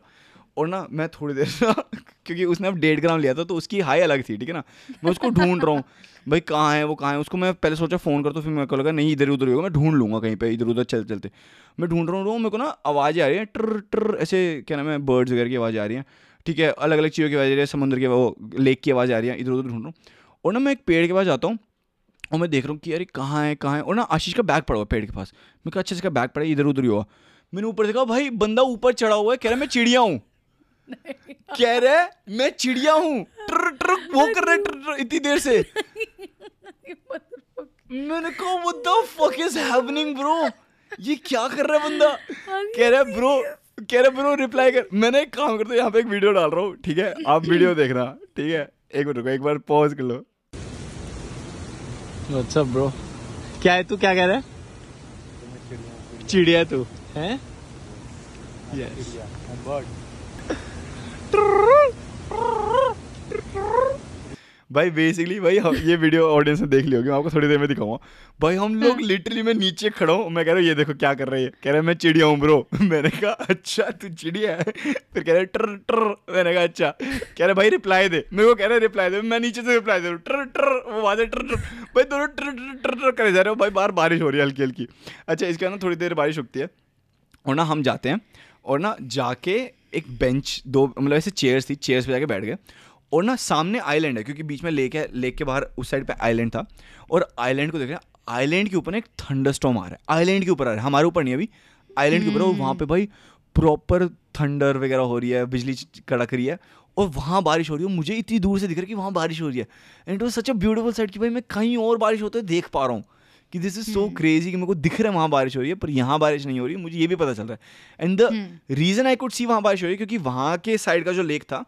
और ना मैं थोड़ी देर ना, क्योंकि उसने अब डेढ़ ग्राम लिया था तो उसकी हाई अलग थी, ठीक है ना? मैं उसको ढूंढ रहा हूँ, भाई कहाँ है वो, कहाँ है? उसको मैं पहले सोचा फ़ोन कर तो फिर मेरे को लगा, नहीं, इधर उधर होगा, मैं ढूंढ लूँगा कहीं पे, इधर उधर चलते चलते। मैं ढूंढ रहा हूँ मेरे को ना आवाज़ें आ रही हैं टर ट्र ऐसे, क्या नाम है, बर्ड्स वगैरह की आवाज़ आ रही हैं, ठीक है? अलग अलग चीज़ों की आवाज़ आ रही है, समुद्र की, वो लेक की आवाज़ आ रही है, इधर उधर ढूंढ रहा हूँ। और ना मैं एक पेड़ के पास जाता हूँ, और मैं देख रहा हूँ कि, अरे, कहाँ है कहाँ है? और ना आशीष का बैग पड़ा हुआ पेड़ के पास। मैं कहा अच्छा इसका बैग पड़ा इधर उधर ही हुआ मैंने ऊपर देखा, भाई, बंदा ऊपर चढ़ा हुआ है, कह रहा मैं चिड़िया हूँ। कह रहा है मैं चिड़िया हूँ। ट्र ट्र वो कर रहा है इतनी देर से। मैंने कहा what the fuck is happening bro ये क्या कर रहा है बंदा? कह रहा है ब्रो कह रहा ब्रो रिप्लाई कर। मैंने एक काम करता हूँ यहाँ पे एक वीडियो डाल रहा हूँ ठीक है? आप वीडियो देखना ठीक है? एक मिनट रुको एक बार पॉज कर लो। What's up, bro? क्या है तू? क्या कह रहा है? चिड़िया तू है? भाई बेसिकली भाई हम ये वीडियो ऑडियंस ने देख ली होगी। मैं आपको थोड़ी देर में दिखाऊँगा। भाई हम लोग लिटरली मैं नीचे खड़ा हूँ। मैं कह रहा हूँ ये देखो क्या कर रही है। कह रहा है मैं चिड़िया हूँ ब्रो मैंने कहा अच्छा तू चिड़िया है। फिर कह रहे ट्र ट्र। मैंने कहा अच्छा। कह रहे भाई रिप्लाई दे। मेरे को कह रहे रिप्लाई दे। मैं नीचे से रिप्लाई दे रहा हूँ। ट्र ट्र। वो वहाँ से ट्र ट्र। भाई दोनों ट्र ट्र ट्र ट्र करे जा रहे हो। भाई बाहर बारिश हो रही है हल्की हल्की अच्छा इसके ना थोड़ी देर बारिश रुकती है और ना हम जाते हैं और ना जाके एक बेंच दो मतलब ऐसे चेयर्स थी चेयर्स पे जाके बैठ गए और ना सामने आइलैंड है, क्योंकि बीच में लेक है लेक के बाहर उस साइड पे आइलैंड था और आइलैंड को देख रहे हैं आइलैंड के ऊपर एक थंडर स्टॉम आ रहा है आइलैंड के ऊपर आ रहा है, हमारे ऊपर नहीं अभी आइलैंड के ऊपर वहाँ पे भाई प्रॉपर थंडर वगैरह हो रही है, बिजली कड़क रही है और वहाँ बारिश हो रही है मुझे इतनी दूर से दिख रहा है कि वहाँ बारिश हो रही है। And it was such a beautiful sight कि भाई मैं कहीं और बारिश होते देख पा रहा हूँ। कि दिस इज़ सो क्रेजी कि मेरे को दिख रहा है वहाँ बारिश हो रही है पर यहाँ बारिश नहीं हो रही है मुझे ये भी पता चल रहा है। And the reason I could see वहाँ बारिश हो रही है क्योंकि वहाँ के साइड का जो लेक था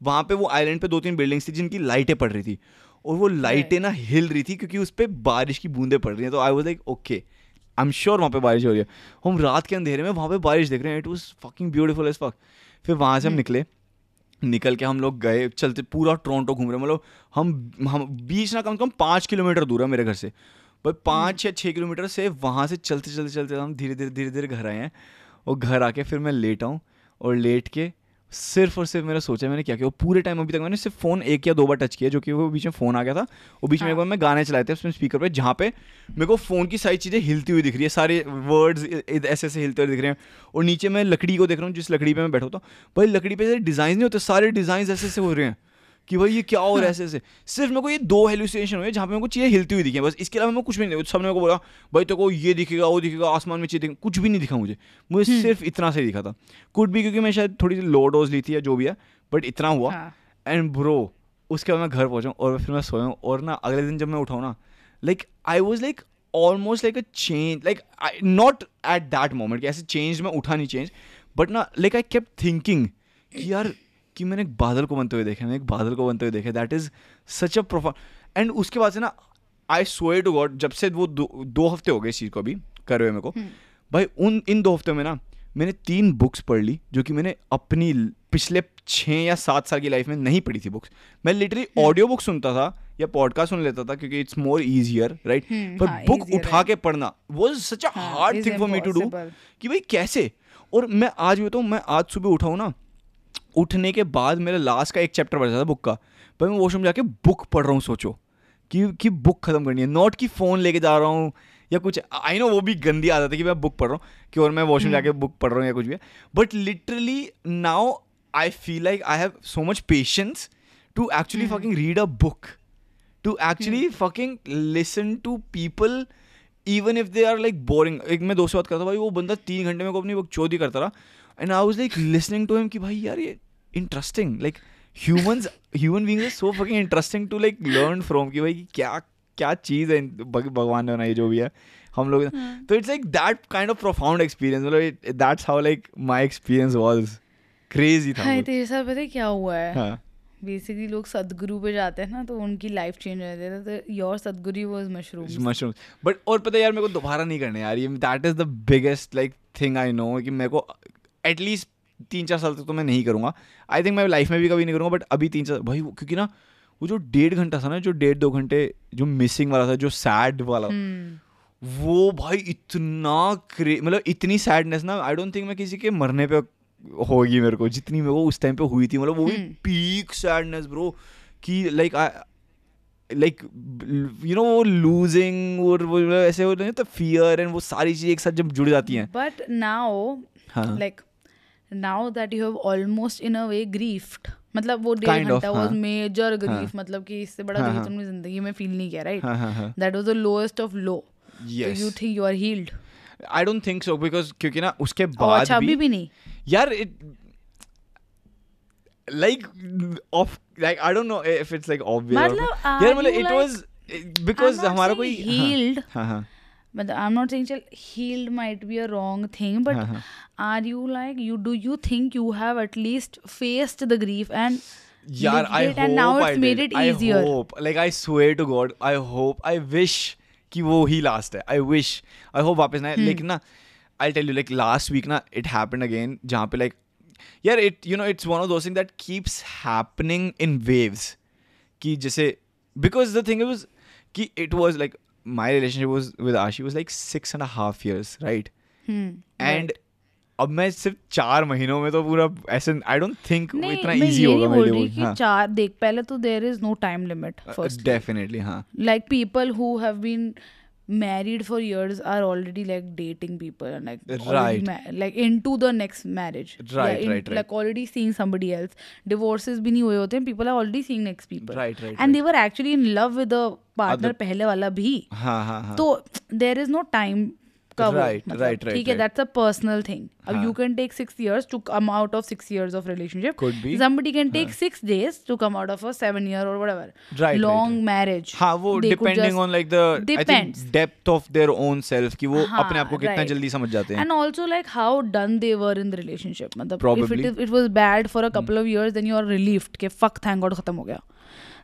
वहाँ पे वो आइलैंड पे दो तीन बिल्डिंग्स थी जिनकी लाइटें पड़ रही थी और वो लाइटें ना हिल रही थी क्योंकि उस पर बारिश की बूंदें पड़ रही हैं। तो I was like okay I am sure वहाँ पे बारिश हो रही है। हम रात के अंधेरे में वहाँ पे बारिश देख रहे हैं it was fucking beautiful as fuck फिर वहाँ से हम निकले निकल के हम लोग गए चलते पूरा टोरंटो घूम रहे मतलब हम हम बीच ना कम से कम पाँच किलोमीटर दूर है मेरे घर से। भाई पाँच या छः किलोमीटर से वहाँ से चलते चलते चलते हम धीरे धीरे धीरे धीरे घर आए हैं और घर आके फिर मैं लेटा हूँ और लेट के सिर्फ़ और सिर्फ़ मेरा सोचा मैंने क्या किया वो पूरे टाइम अभी तक मैंने सिर्फ़ फ़ोन एक या दो बार टच किया जो कि वो बीच में फ़ोन आ गया था। वो बीच में एक बार मैं गाने चलाए थे उसमें स्पीकर पे जहाँ पे मेरे को फ़ोन की सारी चीज़ें हिलती हुई दिख रही है सारे वर्ड्स ऐसे ऐसे हिलते हुए दिख रहे हैं। और नीचे मैं लकड़ी को देख रहा हूँ जिस लकड़ी पे मैं बैठा होता हूँ। भाई लकड़ी पे डिज़ाइन नहीं होते सारे डिज़ाइन ऐसे ऐसे हो रहे हैं। कि भाई ये क्या हो रहा है ऐसे ऐसे। सिर्फ़ मेरे को ये दो हेलुसिनेशन हुए जहाँ पे मेरे को चीज़ें हिलती हुई दिखी हैं। बस इसके अलावा मैं कुछ भी नहीं सबने मेरे को बोला भाई तो को ये दिखेगा वो दिखेगा आसमान में चीज़ दिखेगा कुछ भी नहीं दिखा मुझे। मुझे सिर्फ़ इतना से दिखा था। कुछ भी क्योंकि मैं शायद थोड़ी सी लो डोज ली थी या जो भी है बट इतना हुआ। हाँ। एंड ब्रो उसके बाद मैं घर पहुँचा और फिर मैं सोया हूँ और ना अगले दिन जब मैं उठाऊँ ना like I was like almost like a change like I not at that moment कि ऐसे चेंज में उठा नहीं चेंज बट ना लाइक आई केप थिंकिंग कि यार कि मैंने एक बादल को बनते हुए देखा मैंने एक बादल को बनते हुए देखा। That is such a प्रोफा and उसके बाद से ना आई सोए टू गॉड जब से वो दो, दो हफ़्ते हो गए इस चीज़ को अभी करे हुए मेरे को भाई उन इन दो हफ़्ते में ना मैंने तीन बुक्स पढ़ ली जो कि मैंने अपनी पिछले छः या सात साल की लाइफ में नहीं पढ़ी थी बुक्स मैं लिटरली ऑडियो बुक सुनता था या पॉडकास्ट सुन लेता था क्योंकि इट्स मोर ईजियर राइट पर हाँ, बुक उठा। के पढ़ना वो such a hard thing for me to do कि भाई कैसे? और मैं आज भी बताऊँ मैं आज सुबह उठाऊँ ना उठने के बाद मेरा लास्ट का एक चैप्टर बचा था बुक का। पर मैं वॉशरूम जाके बुक पढ़ रहा हूँ सोचो। कि कि बुक खत्म करनी है। नॉट कि फ़ोन लेके जा रहा हूँ या कुछ आई नो वो भी गंदी आदत है कि मैं बुक पढ़ रहा हूँ कि और मैं वॉशरूम जाके बुक पढ़ रहा हूँ या कुछ भी but literally now I feel like I have so much patience to actually fucking read a book to actually fucking listen to people even if they are like boring एक मैं दोस्त से बात करता था भाई वो बंदा तीन घंटे में को अपनी बुक चोरी करता रहा। And I was like listening to him कि भाई यार ये interesting like humans human beings are so fucking interesting to like learn from कि भाई क्या क्या चीज़ है भगवान ने बनाई जो भी है हम लोग। तो it's like that kind of profound experience मतलब that's how like my experience was crazy था हाँ तेरे साथ पता है क्या हुआ है? हाँ। बेसिकली लोग सदगुरु पे जाते हैं ना तो उनकी लाइफ चेंज हो जाती है तो your Sadhguru was mushroom mushroom but और पता है यार मेरे को दोबारा नहीं करने यार ये that is the biggest like thing I know कि मेरे को एटलीस्ट तीन चार साल तक तो मैं नहीं करूँगा आई थिंक मैं लाइफ में भी कभी नहीं करूँगा बट अभी तीन चार भाई क्योंकि ना वो जो डेढ़ घंटा था ना जो डेढ़ दो घंटे जो मिसिंग वाला था जो सैड वाला hmm. वो भाई इतना क्रे मतलब इतनी सैडनेस ना आई डोंट थिंक मैं किसी के मरने पे होगी मेरे को जितनी मेरे को उस टाइम पे हुई थी मतलब वो भी। पीक सैडनेस ब्रो कि लाइक लाइक यू नो वो लूजिंग और वो ऐसे हो नहीं तो फियर एंड वो सारी चीज़ें एक साथ जब जुड़ जाती हैं बट नाउ हाँ like now that you have almost in a way grieved मतलब वो डेढ़ घंटा वाज हाँ। मेजर ग्रीफ मतलब कि इससे बड़ा हाँ, ग्रीफ हाँ। तुमने ज़िंदगी में फील नहीं किया राइट हाँ हाँ हाँ। That was the lowest of low you think you are healed I don't think so because क्योंकि ना उसके बाद अच्छा अभी भी भी नहीं? यार it like of like I don't know if it's like obvious or- मतलब, यार मतलब because I'm not हमारा कोई healed. हाँ हाँ। मतलब आई एम नॉट सेइंग चल healed might be a wrong thing but हाँ, हाँ। Are you like you do you think you have at least faced the grief and यार lived I it hope and now I it's made did. it I easier hope like I swear to God I hope I wish कि वो ही last है I wish I hope वापस ना आए। लेकिन ना I tell you like last week ना इट हैपेंड अगेन जहाँ पे लाइक यार it you know it's one of those thing that keeps happening in waves कि जैसे बिकॉज द थिंग वाज कि it was like my was with Ashi Ashi like six and a half years, right? Hmm. And अब मैं सिर्फ़ चार महीनों में तो पूरा ऐसे आई डोंट थिंक इतना इजी होगा मेरे लिए कि हाँ चार देख पहले तो there is no time limit first definitely हाँ like people who have been married for years are already like dating people and like already Right. ma- like into the next marriage Right, Yeah, in- right, right. like already seeing somebody else divorces भी नहीं हुए होते हैं people are already seeing next people Right, right, and they were actually in love with the partner Other- पहले वाला भी हाँ हाँ हाँ तो there is no time का वो, Right, मतलब, right, right, ठीक है right. that's a personal thing अब हाँ. you can take six years to come out of six years of relationship Could be. somebody can take six days to come out of a seven year or whatever Right, right, long right. marriage हाँ वो on like the I Depends. Think depth of their own self कि वो हाँ, अपने आप को कितना right. जल्दी समझ जाते हैं and also like how done they were in the relationship मतलब if Probably. Hmm. it, it was bad for a couple hmm. of years then you are relieved कि fuck thank god खत्म हो गया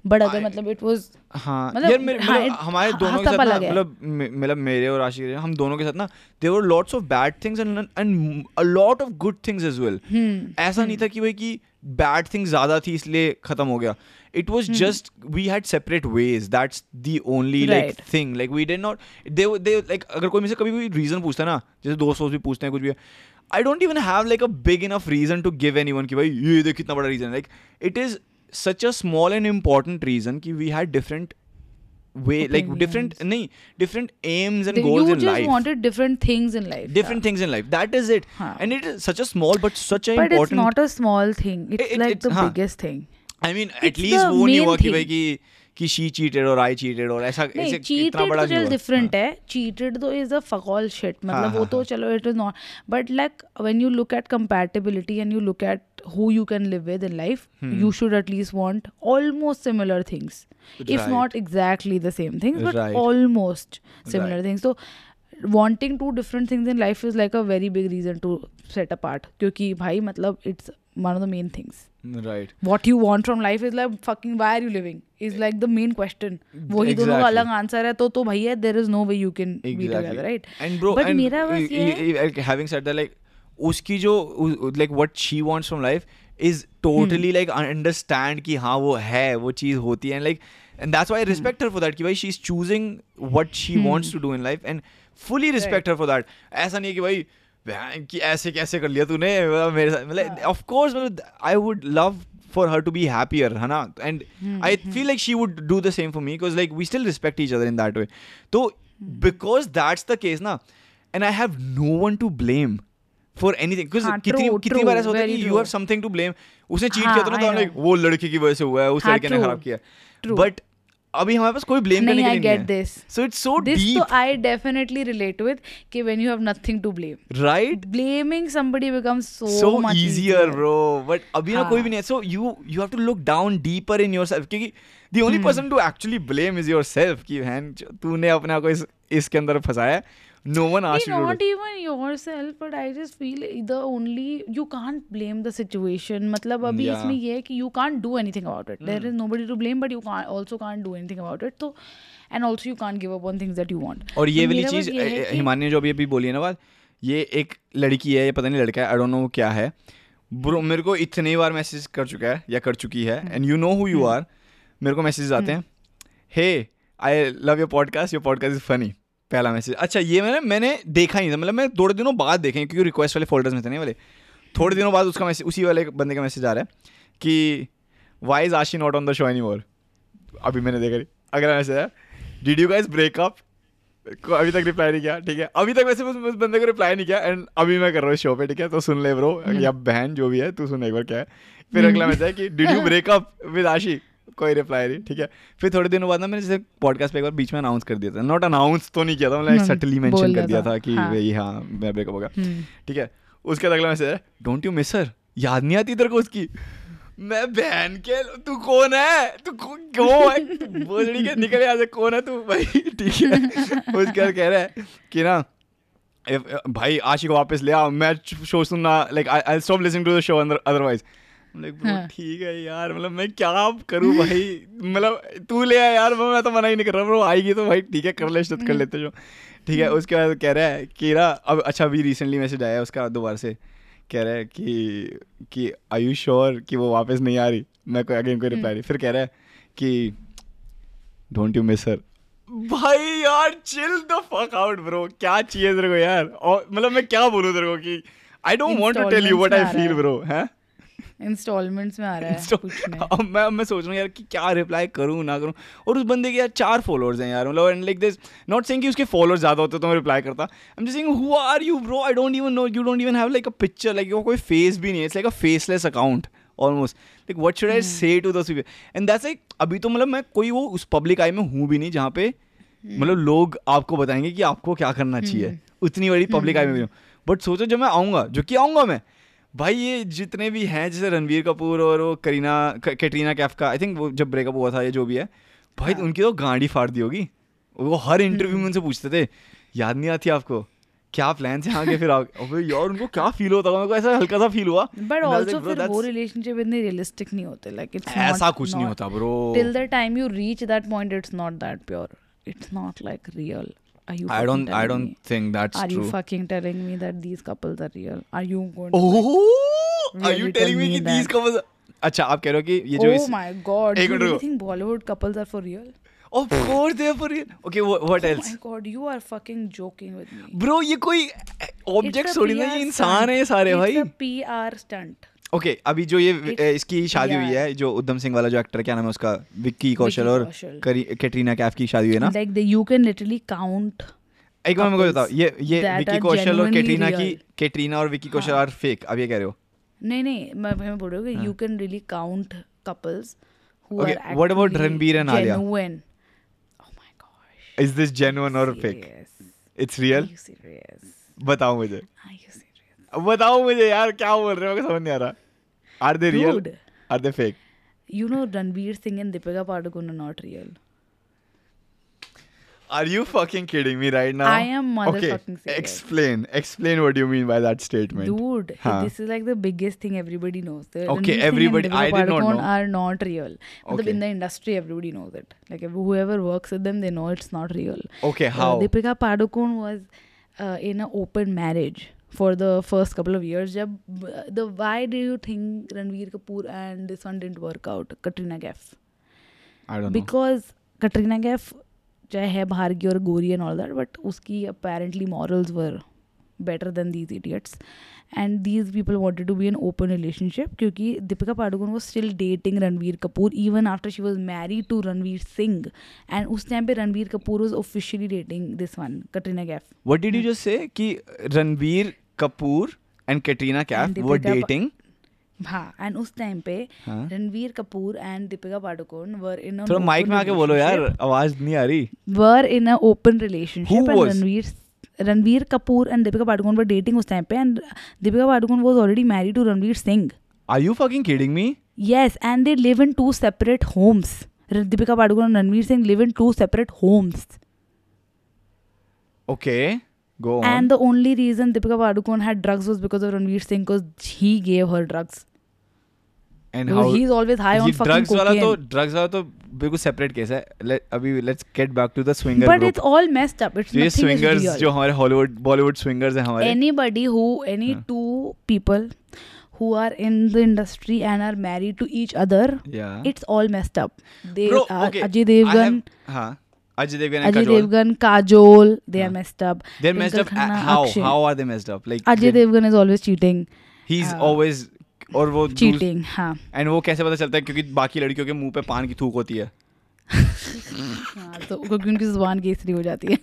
but अगर मतलब it was हाँ मतलब- यार मेरे हाँ, हमारे हाँ, दोनों के साथ मतलब मतलब मेरे और आशिक हम दोनों के साथ ना there were lots of bad things and and a lot of good things as well hmm ऐसा नहीं था कि भाई कि बैड थिंग्स ज़्यादा थी इसलिए खत्म हो गया। It. Was just we had separate ways that's the only like thing like we did not they they like अगर कोई मुझसे कभी भी रीजन पूछता है ना जैसे दोस्त दोस्त भी पूछते हैं कुछ भी I don't even have like a big enough reason to give anyone कि भाई ये देख कितना बड़ा reason like it is such a small and important reason कि we had different way like different. नहीं different aims and goals you in just life wanted different things in life different yeah. things in life that is it हाँ. and it is such a small but such a but it's important not a small thing it's It- like it's- the हाँ. biggest thing I mean It's at least वो नहीं हुआ कि. भाई कि कि she cheated और आई चीटेड और ऐसा इतना बड़ा तो नहीं हुआ डिफरेंट है चीटेड तो is a fuck all shit मतलब हाँ, वो हाँ, तो चलो it is not but like when you look at compatibility and you look at who you can live with in life Hmm. you should at least want almost similar things if Right. not exactly the same things but Right. almost similar Right. things so wanting two different things in life is like a very big reason to set apart क्योंकि भाई मतलब it's one of the main things right what you want from life is like fucking why are you living is like the main question वही दोनों का Exactly. अलग answer है तो तो भैया there is no way you can be exactly together right and bro But and मेरा बस e- ये e- e- like, having said that like उसकी जो like what she wants from life is totally like understand कि हाँ वो है वो चीज़ होती है like and that's why respect her for that कि भाई she is choosing what she wants to do in life and fully respect her for that ऐसा नहीं है कि भाई कि ऐसे कैसे कर लिया तूने? मेरे साथ मतलब हाँ। ऑफकोर्स मतलब I would love for her to be happier है ना? And I feel like she would do the same for me because like we still respect each other in that way तो बिकॉज़ दैट्स द केस ना and I have no one to blame for anything क्योंकि कितनी कितनी बार ऐसा होता है कि you have something to blame उसने चीट किया था ना तो लाइक वो लड़की की वजह से हुआ है उस लड़के ने खराब किया। बट अभी हमारे पास कोई ब्लेम नहीं I get this so it's so this तो आई डेफिनेटली रिलेट विद कि when you have nothing to blame right blaming somebody becomes so so easier bro but अभी ना कोई भी नहीं so you you have to look down deeper in yourself क्योंकि the only person to actually blame is yourself कि बहन तूने अपने आप इसके अंदर फंसाया no one asked you not even yourself but I just feel the only you can't blame the situation मतलब अभी Yeah. इसमें ये है कि you can't do anything about it there is nobody to blame but you can't also can't do anything about it तो and also you can't give up on things that you want और ये तो वाली चीज़ है हिमानी ने जो अभी अभी बोली है ना बात ये एक लड़की है ये पता नहीं लड़का है आई डोंट नो वो क्या है ब्रो मेरे को इतनी बार मैसेज कर चुका है या कर चुकी है and you know who you are मेरे को मैसेज आते हैं hey I love your podcast your podcast is funny पहला मैसेज अच्छा ये मैंने मैंने देखा ही था। मतलब मैं थोड़े दिनों बाद देखे क्योंकि रिक्वेस्ट वाले फोल्डर्स में थे नहीं वाले। थोड़े दिनों बाद उसका मैसेज उसी वाले बंदे का मैसेज आ रहा है कि why is Ashi not on the show any more अभी मैंने देखा अगला मैसेज है डिड यू गाइज़ ब्रेकअप को अभी तक रिप्लाई नहीं किया ठीक है? अभी तक वैसे उस उस बंदे को रिप्लाई नहीं किया एंड अभी मैं कर रहा हूँ शो पे ठीक है? तो सुन ले ब्रो या बहन जो भी है तू सुन एक बार क्या है? फिर अगला मैसेज है कि did you break up with Ashi कोई रिप्लाई नहीं ठीक है? फिर थोड़े दिनों बाद ना मैंने जैसे पॉडकास्ट पे एक बार बीच में अनाउंस कर दिया था। नॉट अनाउंस तो नहीं किया था मतलब हम्म, सटली मेंशन कर दिया था, कि हाँ। भाई हाँ मैं ब्रेकअप हो गया। हम्म, ठीक है? उसके बाद अगला मैसेज है डोंट यू मिस हर याद नहीं आती तेरे को उसकी? मैं बहन के तू कौन है? तू क्यों है? बोलड़ी के निकल यहाँ से कौन है तू? भाई ठीक है? उसके बाद कह रहा है कि ना भाई आशिक वापस ले आ मैं शो सुनना like I stop listening to the show otherwise like हाँ। ठीक है यार मतलब मैं क्या करूँ भाई? मतलब तू ले आ यार मैं तो मना ही नहीं कर रहा ब्रो आएगी तो भाई ठीक है कर ले हम्म। कर लेते जो। ठीक है उसके बाद कह रहा है कि ना अब अच्छा अभी रिसेंटली मैसेज आया है उसका दोबारा से। कह रहा है कि कि आई यू श्योर कि वो वापस नहीं आ रही? मैं कोई अगेन कोई हम्म। रिप्लाई नहीं। फिर कह रहा है कि डोंट यू मिस हर भाई यार chill the fuck out bro. क्या चाहिए तेरे को यार? और मतलब मैं क्या बोलूँ तेरे को कि I don't want to tell you what I feel. Bro हैं? इंस्टॉलमेंट्स में आ रहा है कुछ में अब मैं मैं सोच रहा हूँ यार कि क्या रिप्लाई करूँ ना करूँ। और उस बंदे के यार चार फॉलोअर्स हैं यार मतलब and like this not saying कि उसके फॉलोअर्स ज़्यादा होते तो मैं रिप्लाई करता। I am just saying who are you bro I don't even know you don't even have like a picture like कोई फेस भी नहीं है। It's like a faceless account almost like what should I say to दस and that's like अभी तो मतलब मैं कोई वो उस पब्लिक आई में हूँ भी नहीं जहाँ पे मतलब लोग आपको बताएँगे कि आपको क्या करना चाहिए। उतनी बड़ी पब्लिक आई में भी हूँ। बट सोचो जब मैं आऊँगा जो कि आऊँगा मैं भाई ये जितने भी हैं जैसे रणवीर कपूर और वो करीना कैटरीना कैफ का आई थिंक वो जब ब्रेकअप हुआ था या जो भी है भाई उनकी तो गांडी फाड़ दी होगी। वो हर इंटरव्यू में उनसे पूछते थे याद नहीं आती आपको? क्या प्लान थे आगे फिर आगे? अबे यार उनको क्या फील होता होगा? मेरे को ऐसा हल्का सा फील हुआ। बट bro, फिर वो रिलेशनशिप इतने रियलिस्टिक नहीं होते लाइक इट्स ऐसा कुछ नहीं होता bro till the time you reach that point it's not that pure. It's not like real. Are you I fucking don't I telling don't me? Think that's are you fucking telling me that these couples are real are you going to are you Really telling tell me me these that. Couples अच्छा आप कह रहे हो कि ये जो oh my god एक you minute think bollywood couples are for real of course they are for real okay what oh else my god you are fucking joking with me bro ये कोई ऑब्जेक्ट थोड़ी ना ये इंसान है ये सारे भाई it's a PR stunt okay okay, अभी जो ये इसकी शादी हुई है जो उद्धम सिंह वाला जो एक्टर क्या नाम है उसका? विक्की कौशल और कैटरीना कैफ की शादी हुई है ना? Like the, you can literally count एक बार मेरे को बताओ ये ये विक्की कौशल और कैटरीना की कैटरीना और विक्की कौशल हाँ। आर फेक अब ये कह रहे हो? नहीं नहीं मैं मैं बोल रही हाँ। हूँ। You can really count couples who Okay, are what about Ranbir and Alia? genuine. Oh my gosh. Is this genuine और fake serious. It's real are you serious? बताओ मुझे। Are you serious? बताओ मुझे यार क्या बोल रहे हो? समझ नहीं आ रहा। Are they real? Dude, Are they fake? You know Ranveer Singh and Deepika Padukone are not real. Are you fucking kidding me right now? I am motherfucking okay. Explain. Explain what you mean by that statement. Dude, huh. this is like the biggest thing everybody knows. The okay, everybody I did not know. are not real. Okay. In the industry everybody knows it. Like whoever works with them they know it's not real. Okay, how? Uh, Deepika Padukone was uh, in an open marriage. For the first couple of years. जब the why do you think Ranveer Kapoor and this one didn't work out? Katrina Kaif. I don't know. Because Katrina Kaif चाहे है बाहर की और गोरी and all that but उसकी apparently morals were better than these idiots and these people wanted to be an open relationship क्योंकि Deepika Padukone was still dating Ranveer Kapoor even after she was married to Ranveer Singh and उस time पे Ranveer Kapoor was officially dating this one Katrina Kaif What did you just say? कि Ranveer Kapoor and Katrina Kaif वो dating and उस time पे Ranveer Kapoor and Deepika Padukone were in थोड़ा mic में आके बोलो यार आवाज़ नहीं आ रही। Were in open relationship and Ranveer Ranveer Kapoor and Deepika Padukone were dating उस टाइम पे and Deepika Padukone was already married to Ranveer Singh are you fucking kidding me yes and they live in two separate homes Deepika Padukone and Ranveer Singh live in two separate homes okay. Go on. and the only reason Deepika Padukone had drugs was because of Ranveer Singh because he gave her drugs and because how? he's always high on fucking drugs वाला तो cocaine drugs वाला तो बिल्कुल separate case है Let, अभी let's get back to the swinger it's all messed up it's तो ये real जो हमारे हॉलीवुड बॉलीवुड swingers हैं हमारे anybody who any हाँ. two people who are in the industry and are married to each other yeah it's all messed up they Bro, are okay, Ajay I Devgan have- हाँ Ajay Devgan and Ajay Kajol Devgan Kajol they yeah. are हाँ. messed up they're messed up Khanna, how Akshay. how are they messed up like Ajay Devgan is always cheating he's हाँ. always और वो cheating हाँ and वो कैसे पता चलता है क्योंकि बाकी लड़कियों के मुँह पे पान की थूक होती है हाँ, तो क्योंकि उनकी ज़ुबान केसरी हो जाती है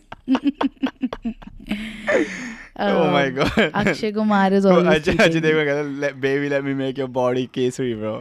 oh my Um, god Akshay Kumar is तो ऑलवेज अजय अजय देवगन कहता baby let me make your body Kesari bro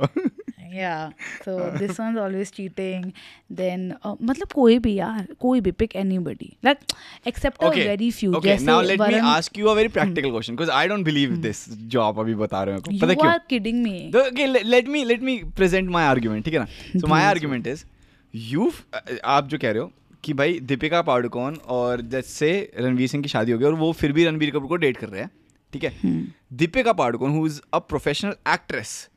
आप जो कह रहे हो कि भाई दीपिका पाडुकोन और जैसे रणवीर सिंह की शादी हो गई और वो फिर भी रणवीर कपूर को डेट कर रहे हैं ठीक है? Deepika Padukone who is a professional actress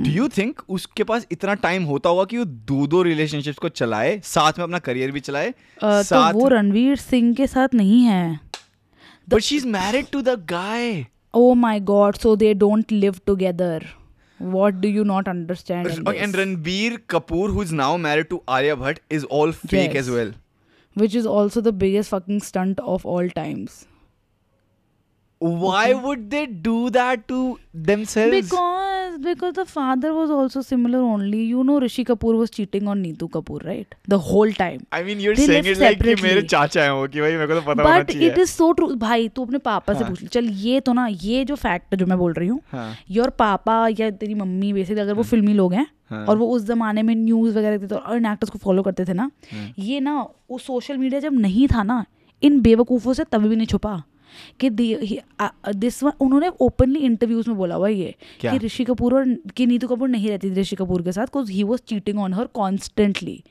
do you think उसके पास इतना टाइम होता होगा कि वो दो दो रिलेशनशिप्स को चलाए साथ में अपना करियर भी चलाए अ, तो वो रणवीर सिंह के साथ नहीं है but she is married to the guy Oh my god, so they don't live together. What do you not understand? in and? Ranbir Kapoor who is now married to Arya Bhatt is all fake Yes. as well Which is also the biggest fucking stunt of all times. why okay. would they do that to themselves Because because the father was also similar only. You know Rishi Kapoor was cheating on Neetu Kapoor, right? The whole time. I mean you're They saying it like कि मेरे. चाचा हैं वो कि भाई मेरे को तो पता होना चाहिए इट इज़ सो ट्रू भाई तू अपने पापा से हाँ. पूछ ले चल ये तो ना ये जो फैक्ट है जो मैं बोल रही हूँ हाँ योर पापा या तेरी मम्मी बेसिकली अगर वो फिल्मी लोग हैं हाँ. और वो उस जमाने में न्यूज़ वगैरह देखते थे और इन एक्टर्स को फॉलो करते थे ना हाँ. ये ना वो सोशल मीडिया जब नहीं था ना इन बेवकूफ़ों से तभी भी नहीं छुपा कि दिस उन्होंने ओपनली इंटरव्यूज़ में बोला हुआ ये कि ऋषि कपूर और कि नीतू कपूर नहीं रहती थी ऋषि कपूर के साथ because he was cheating on her constantly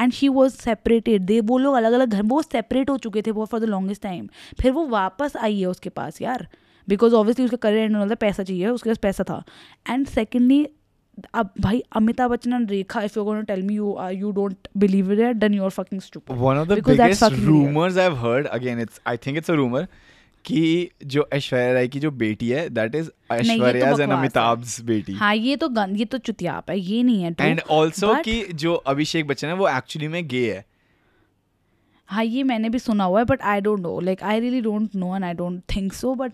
and she was separated they वो लोग अलग अलग घर वो सेपरेट हो चुके थे वो फॉर द लॉन्गेस्ट टाइम फिर वो वापस आई है उसके पास यार. बिकॉज़ ऑब्वियसली उसका करियर एंड होता पैसा चाहिए उसके पास पैसा था. एंड सेकेंडली अब भाई Amitabh Bachchan and Rekha if you gonna tell me you you don't believe it then you are fucking stupid Because that's biggest fucking real. rumors I've heard, again, it's I think it's a rumor, कि जो ऐश्वर्या राय की जो बेटी है that is तो Aishwarya and. अमिताभ's बेटी। हाँ ये तो गन ये तो चुतियाप है ये नहीं है. एंड ऑल्सो But- कि जो अभिषेक बच्चन है वो एक्चुअली में गे है। हाँ ये मैंने भी सुना हुआ है but I don't know like I really don't know and I don't think so but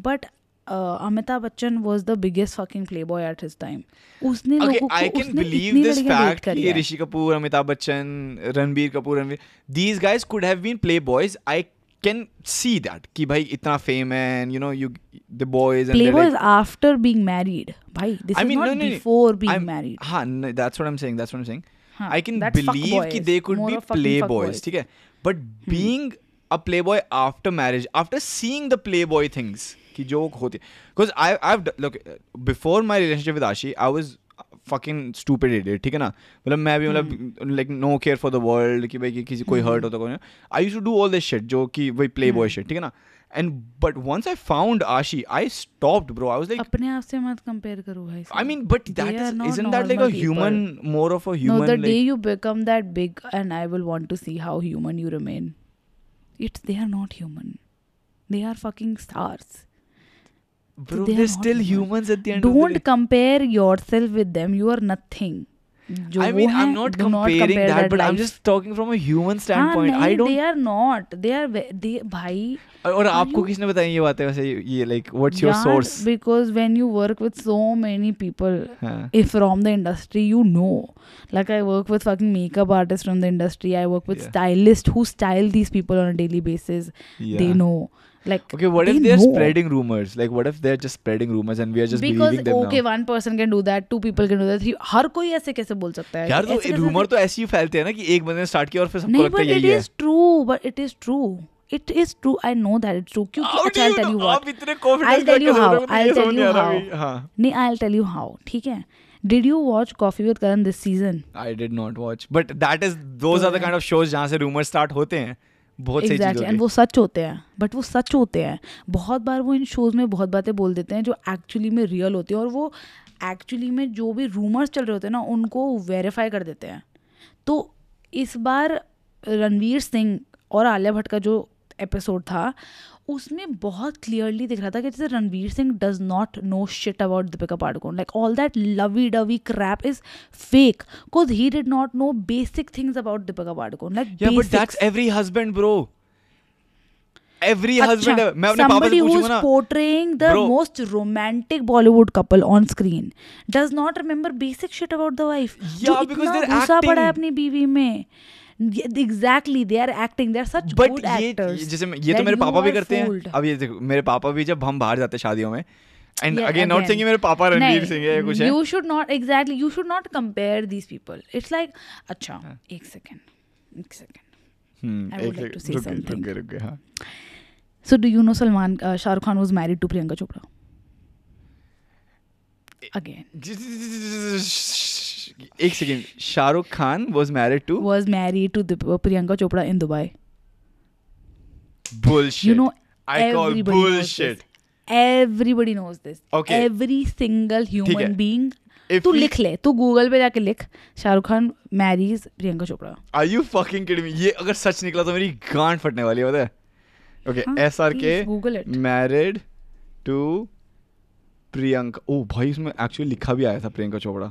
but Amitabh Bachchan was the biggest fucking playboy at his time उसने Okay, लोगों को उसने date fact करी कि Rishi Kapoor Amitabh Bachchan Ranbir Kapoor Ranveer these guys could have been playboys I can see that कि भाई इतना fame है and you know you the boys and Playboy like, is after being married भाई this I is mean, not no, no, before no. being I'm- married हाँ no, that's what I'm saying that's what I'm saying हाँ, I can believe कि they could more be playboys boys. ठीक है but being a playboy after marriage after seeing the playboy things कि जो होती because I I've look before my relationship with Ashi I was fucking stupid idiot ठीक है ना मतलब मैं भी मतलब like no care for the world कि भाई कि किसी कोई hurt होता कोई I used to do all this shit जो कि वही playboy shit ठीक है ना and but once I found Ashi I stopped bro I was like अपने आप से मत कंपेयर करो भाई I mean but that They are is not isn't that like a normal people. human more of a no human the like, day you become that big and I will want to see how human you remain it's they are Bro, they are they're not still human. humans at the end of the don't day. compare yourself with them you are nothing जो I वो mean, हैं, I'm not do not comparing compare that, but I'm life. just talking from a human हाँ, standpoint. I नहीं, don't. they are not they are ve- they भाई और और आपको you- किसने बताई ये बातें वैसे ये like what's your source? because when you work with so many people हाँ. if from the industry you know like i work with fucking makeup artists from the industry i work with Yeah. stylists who style these people on a daily basis Yeah. they know Like Okay, what if they're know. spreading rumors? Like, what if they're just spreading rumors and we are just because believing them okay now? one person can do that two people can do that three हर कोई ऐसे कैसे बोल सकता है यार तो rumor तो ऐसे ही फैलते हैं ना कि एक बंदे ने स्टार्ट किया और फिर सबको लगता है but it is true but it is true it is true I know that it's true क्योंकि अच्छा I'll tell you what आप इतने confidence I'll tell you how हो, I'll tell you how। हाँ. नहीं I'll tell you how ठीक है did you watch Coffee with Karan this season I did not watch, but that is those are the kind of shows जहाँ से rumors start होते हैं बहुत सही एग्जैक्टली एंड वो सच होते हैं बट वो सच होते हैं। बहुत बार वो इन शोज़ में बहुत बातें बोल देते हैं जो एक्चुअली में रियल होती है और वो एक्चुअली में जो भी रूमर्स चल रहे होते हैं ना उनको वेरीफाई कर देते हैं। तो इस बार रणवीर सिंह और आलिया भट्ट का जो एपिसोड था उसमें बहुत क्लियरली दिख रहा था कि जैसे Ranveer Singh does not know shit about Deepika Padukone like all that lovey dovey crap is fake because he did not know basic things about Deepika Padukone like Yeah, but that's every husband, bro. Every अच्छा, मैं अपने पापा से पूछूँगा ना portraying the Bro. most romantic Bollywood couple on screen does not remember basic shit about the wife. जो Yeah, because इतना they're घुसा पड़ा है अपनी बीवी में exactly they are acting they are such good actors जैसे ये तो मेरे पापा भी करते हैं। अब ये देखो मेरे पापा भी जब हम बाहर जाते हैं शादियों में and again not again. Thinking मेरे पापा रणवीर सिंह है कुछ है। You should not exactly you should not compare these people it's like अच्छा एक सेकंड एक सेकंड I would एक like to सेकंड, something. रुक गए, रुक गए, हाँ। So do you know Salman Shahrukh Khan was married to Priyanka Chopra again एक second Shahrukh Khan was married to was married to Priyanka Chopra in Dubai Dubai. bullshit You know, I call everybody knows this. Everybody knows this Okay. Every single है। Human being If तू we- लिख ले तू Google पे जाके लिख Shahrukh Khan marries Priyanka Chopra Are you fucking kidding me? ये अगर सच निकला तो मेरी गांड फटने वाली है पता है okay S R K married to Priyanka ओ भाई इसमें एक्चुअली लिखा भी आया था Priyanka Chopra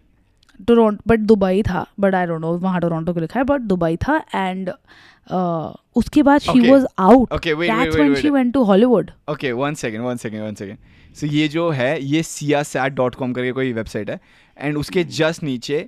Toronto but Dubai था बट आई डोंट नो वहाँ टोरंटो को लिखा है बट दुबई था एंड उसके बाद she was out that's when she went to Hollywood okay one second one second one second so ये जो है ये siasat.com करके कोई वेबसाइट है एंड उसके जस्ट नीचे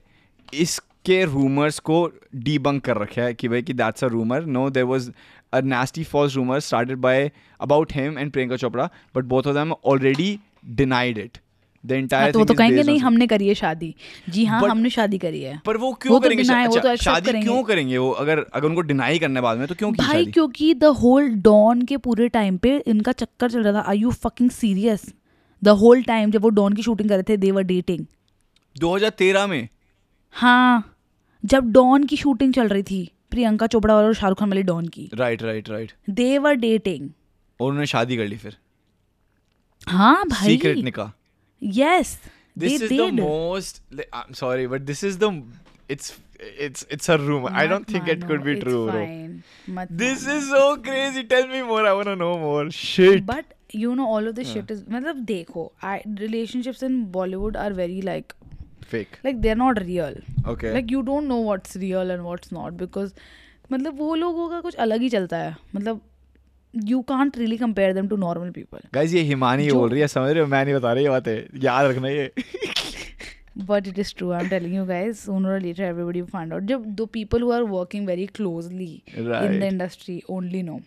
इसके रूमर्स को डीबंक कर रखे है कि भाई कि that's a rumour no there was a nasty false rumour started by about him and Priyanka Chopra but both of them already denied it entire तो वो तो कहेंगे नहीं हमने करी है शादी। जी हाँ हमने शादी करी है। पर वो क्यों तो करेंगे? वो तो अच्छा, शादी करेंगे। क्यों करेंगे। वो? अगर अगर उनको डिनाई करने बाद में तो क्यों भाई शादी? क्योंकि द होल डॉन के पूरे टाइम पे इनका चक्कर चल रहा था। I you fucking serious the whole time जब वो डॉन की शूटिंग कर रहे थे दे वर डेटिंग 2013 में? हाँ जब डॉन की शूटिंग चल रही थी प्रियंका चोपड़ा और शाहरुख खान वाली डॉन की। Right right right they were dating और उन्होंने शादी कर ली फिर। हाँ भाई। सीक्रेट निकाह। yes they this is the did most li- i'm sorry but this is the it's it's it's a rumor i don't think it could be true bro this is so crazy tell me more i want to know more shit but you know all of this shit is मतलब देखो I relationships in Bollywood are very like fake like they're not real okay like you don't know what's real and what's not because मतलब वो लोगों का कुछ अलग ही चलता है मतलब you can't really compare them to normal people guys ये हिमानी बोल रही है समझ रहे हो मैं नहीं बता रही ये बातें याद रखना ये but it is true i'm telling you guys sooner or later everybody will find out जब people who are working very closely in Right. the industry only know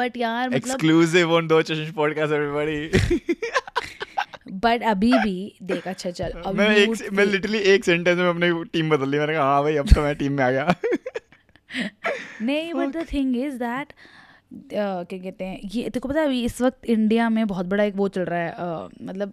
but यार मतलब exclusive on दो चश्मे podcast everybody but अभी भी देख अच्छा चल अब मैं एक मैं लिटरली एक सेंटेंस में अपनी टीम बदल ली मैंने कहा हाँ भाई अब तो मैं टीम में आ गया नहीं but the thing is that क्या कहते हैं ये तेको पता है अभी इस वक्त इंडिया में बहुत बड़ा एक वो चल रहा है uh, मतलब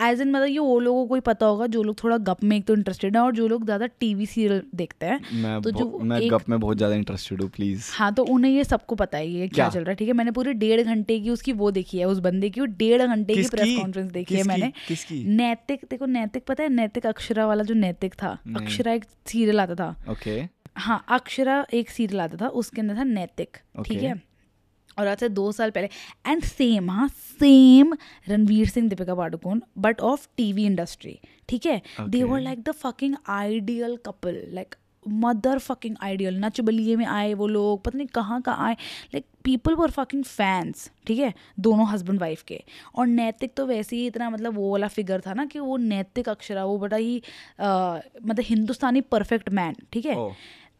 एज इन मतलब ये वो लोगों को ही पता होगा जो लोग थोड़ा गप में एक तो इंटरेस्टेड है और जो लोग ज़्यादा टीवी सीरियल देखते हैं तो जो मैं एक- गप में बहुत ज़्यादा इंटरेस्टेड हूँ प्लीज़ हाँ तो उन्हें ये सबको पता है ये क्या क्या? चल रहा है ठीक है? मैंने पूरे डेढ़ घंटे की उसकी वो देखी है उस बंदे की डेढ़ घंटे की प्रेस कॉन्फ्रेंस देखी है मैंने। नैतिक देखो नैतिक पता है नैतिक अक्षरा वाला जो नैतिक था अक्षरा एक सीरियल आता था। ओके हाँ अक्षरा एक सीरियल आता था उसके अंदर था नैतिक ठीक है? और आज से दो साल पहले। एंड सेम हाँ same Ranveer Singh Deepika Padukone but of TV industry ठीक है? They were like the fucking ideal couple like mother fucking ideal Nach Baliye में आए वो लोग पता नहीं कहाँ कहाँ आए like people were fucking fans ठीक है? दोनों हस्बैंड वाइफ के। और नैतिक तो वैसे ही इतना मतलब वो वाला फिगर था ना कि वो नैतिक अक्षरा वो बड़ा ही अ, मतलब हिंदुस्तानी परफेक्ट मैन ठीक है?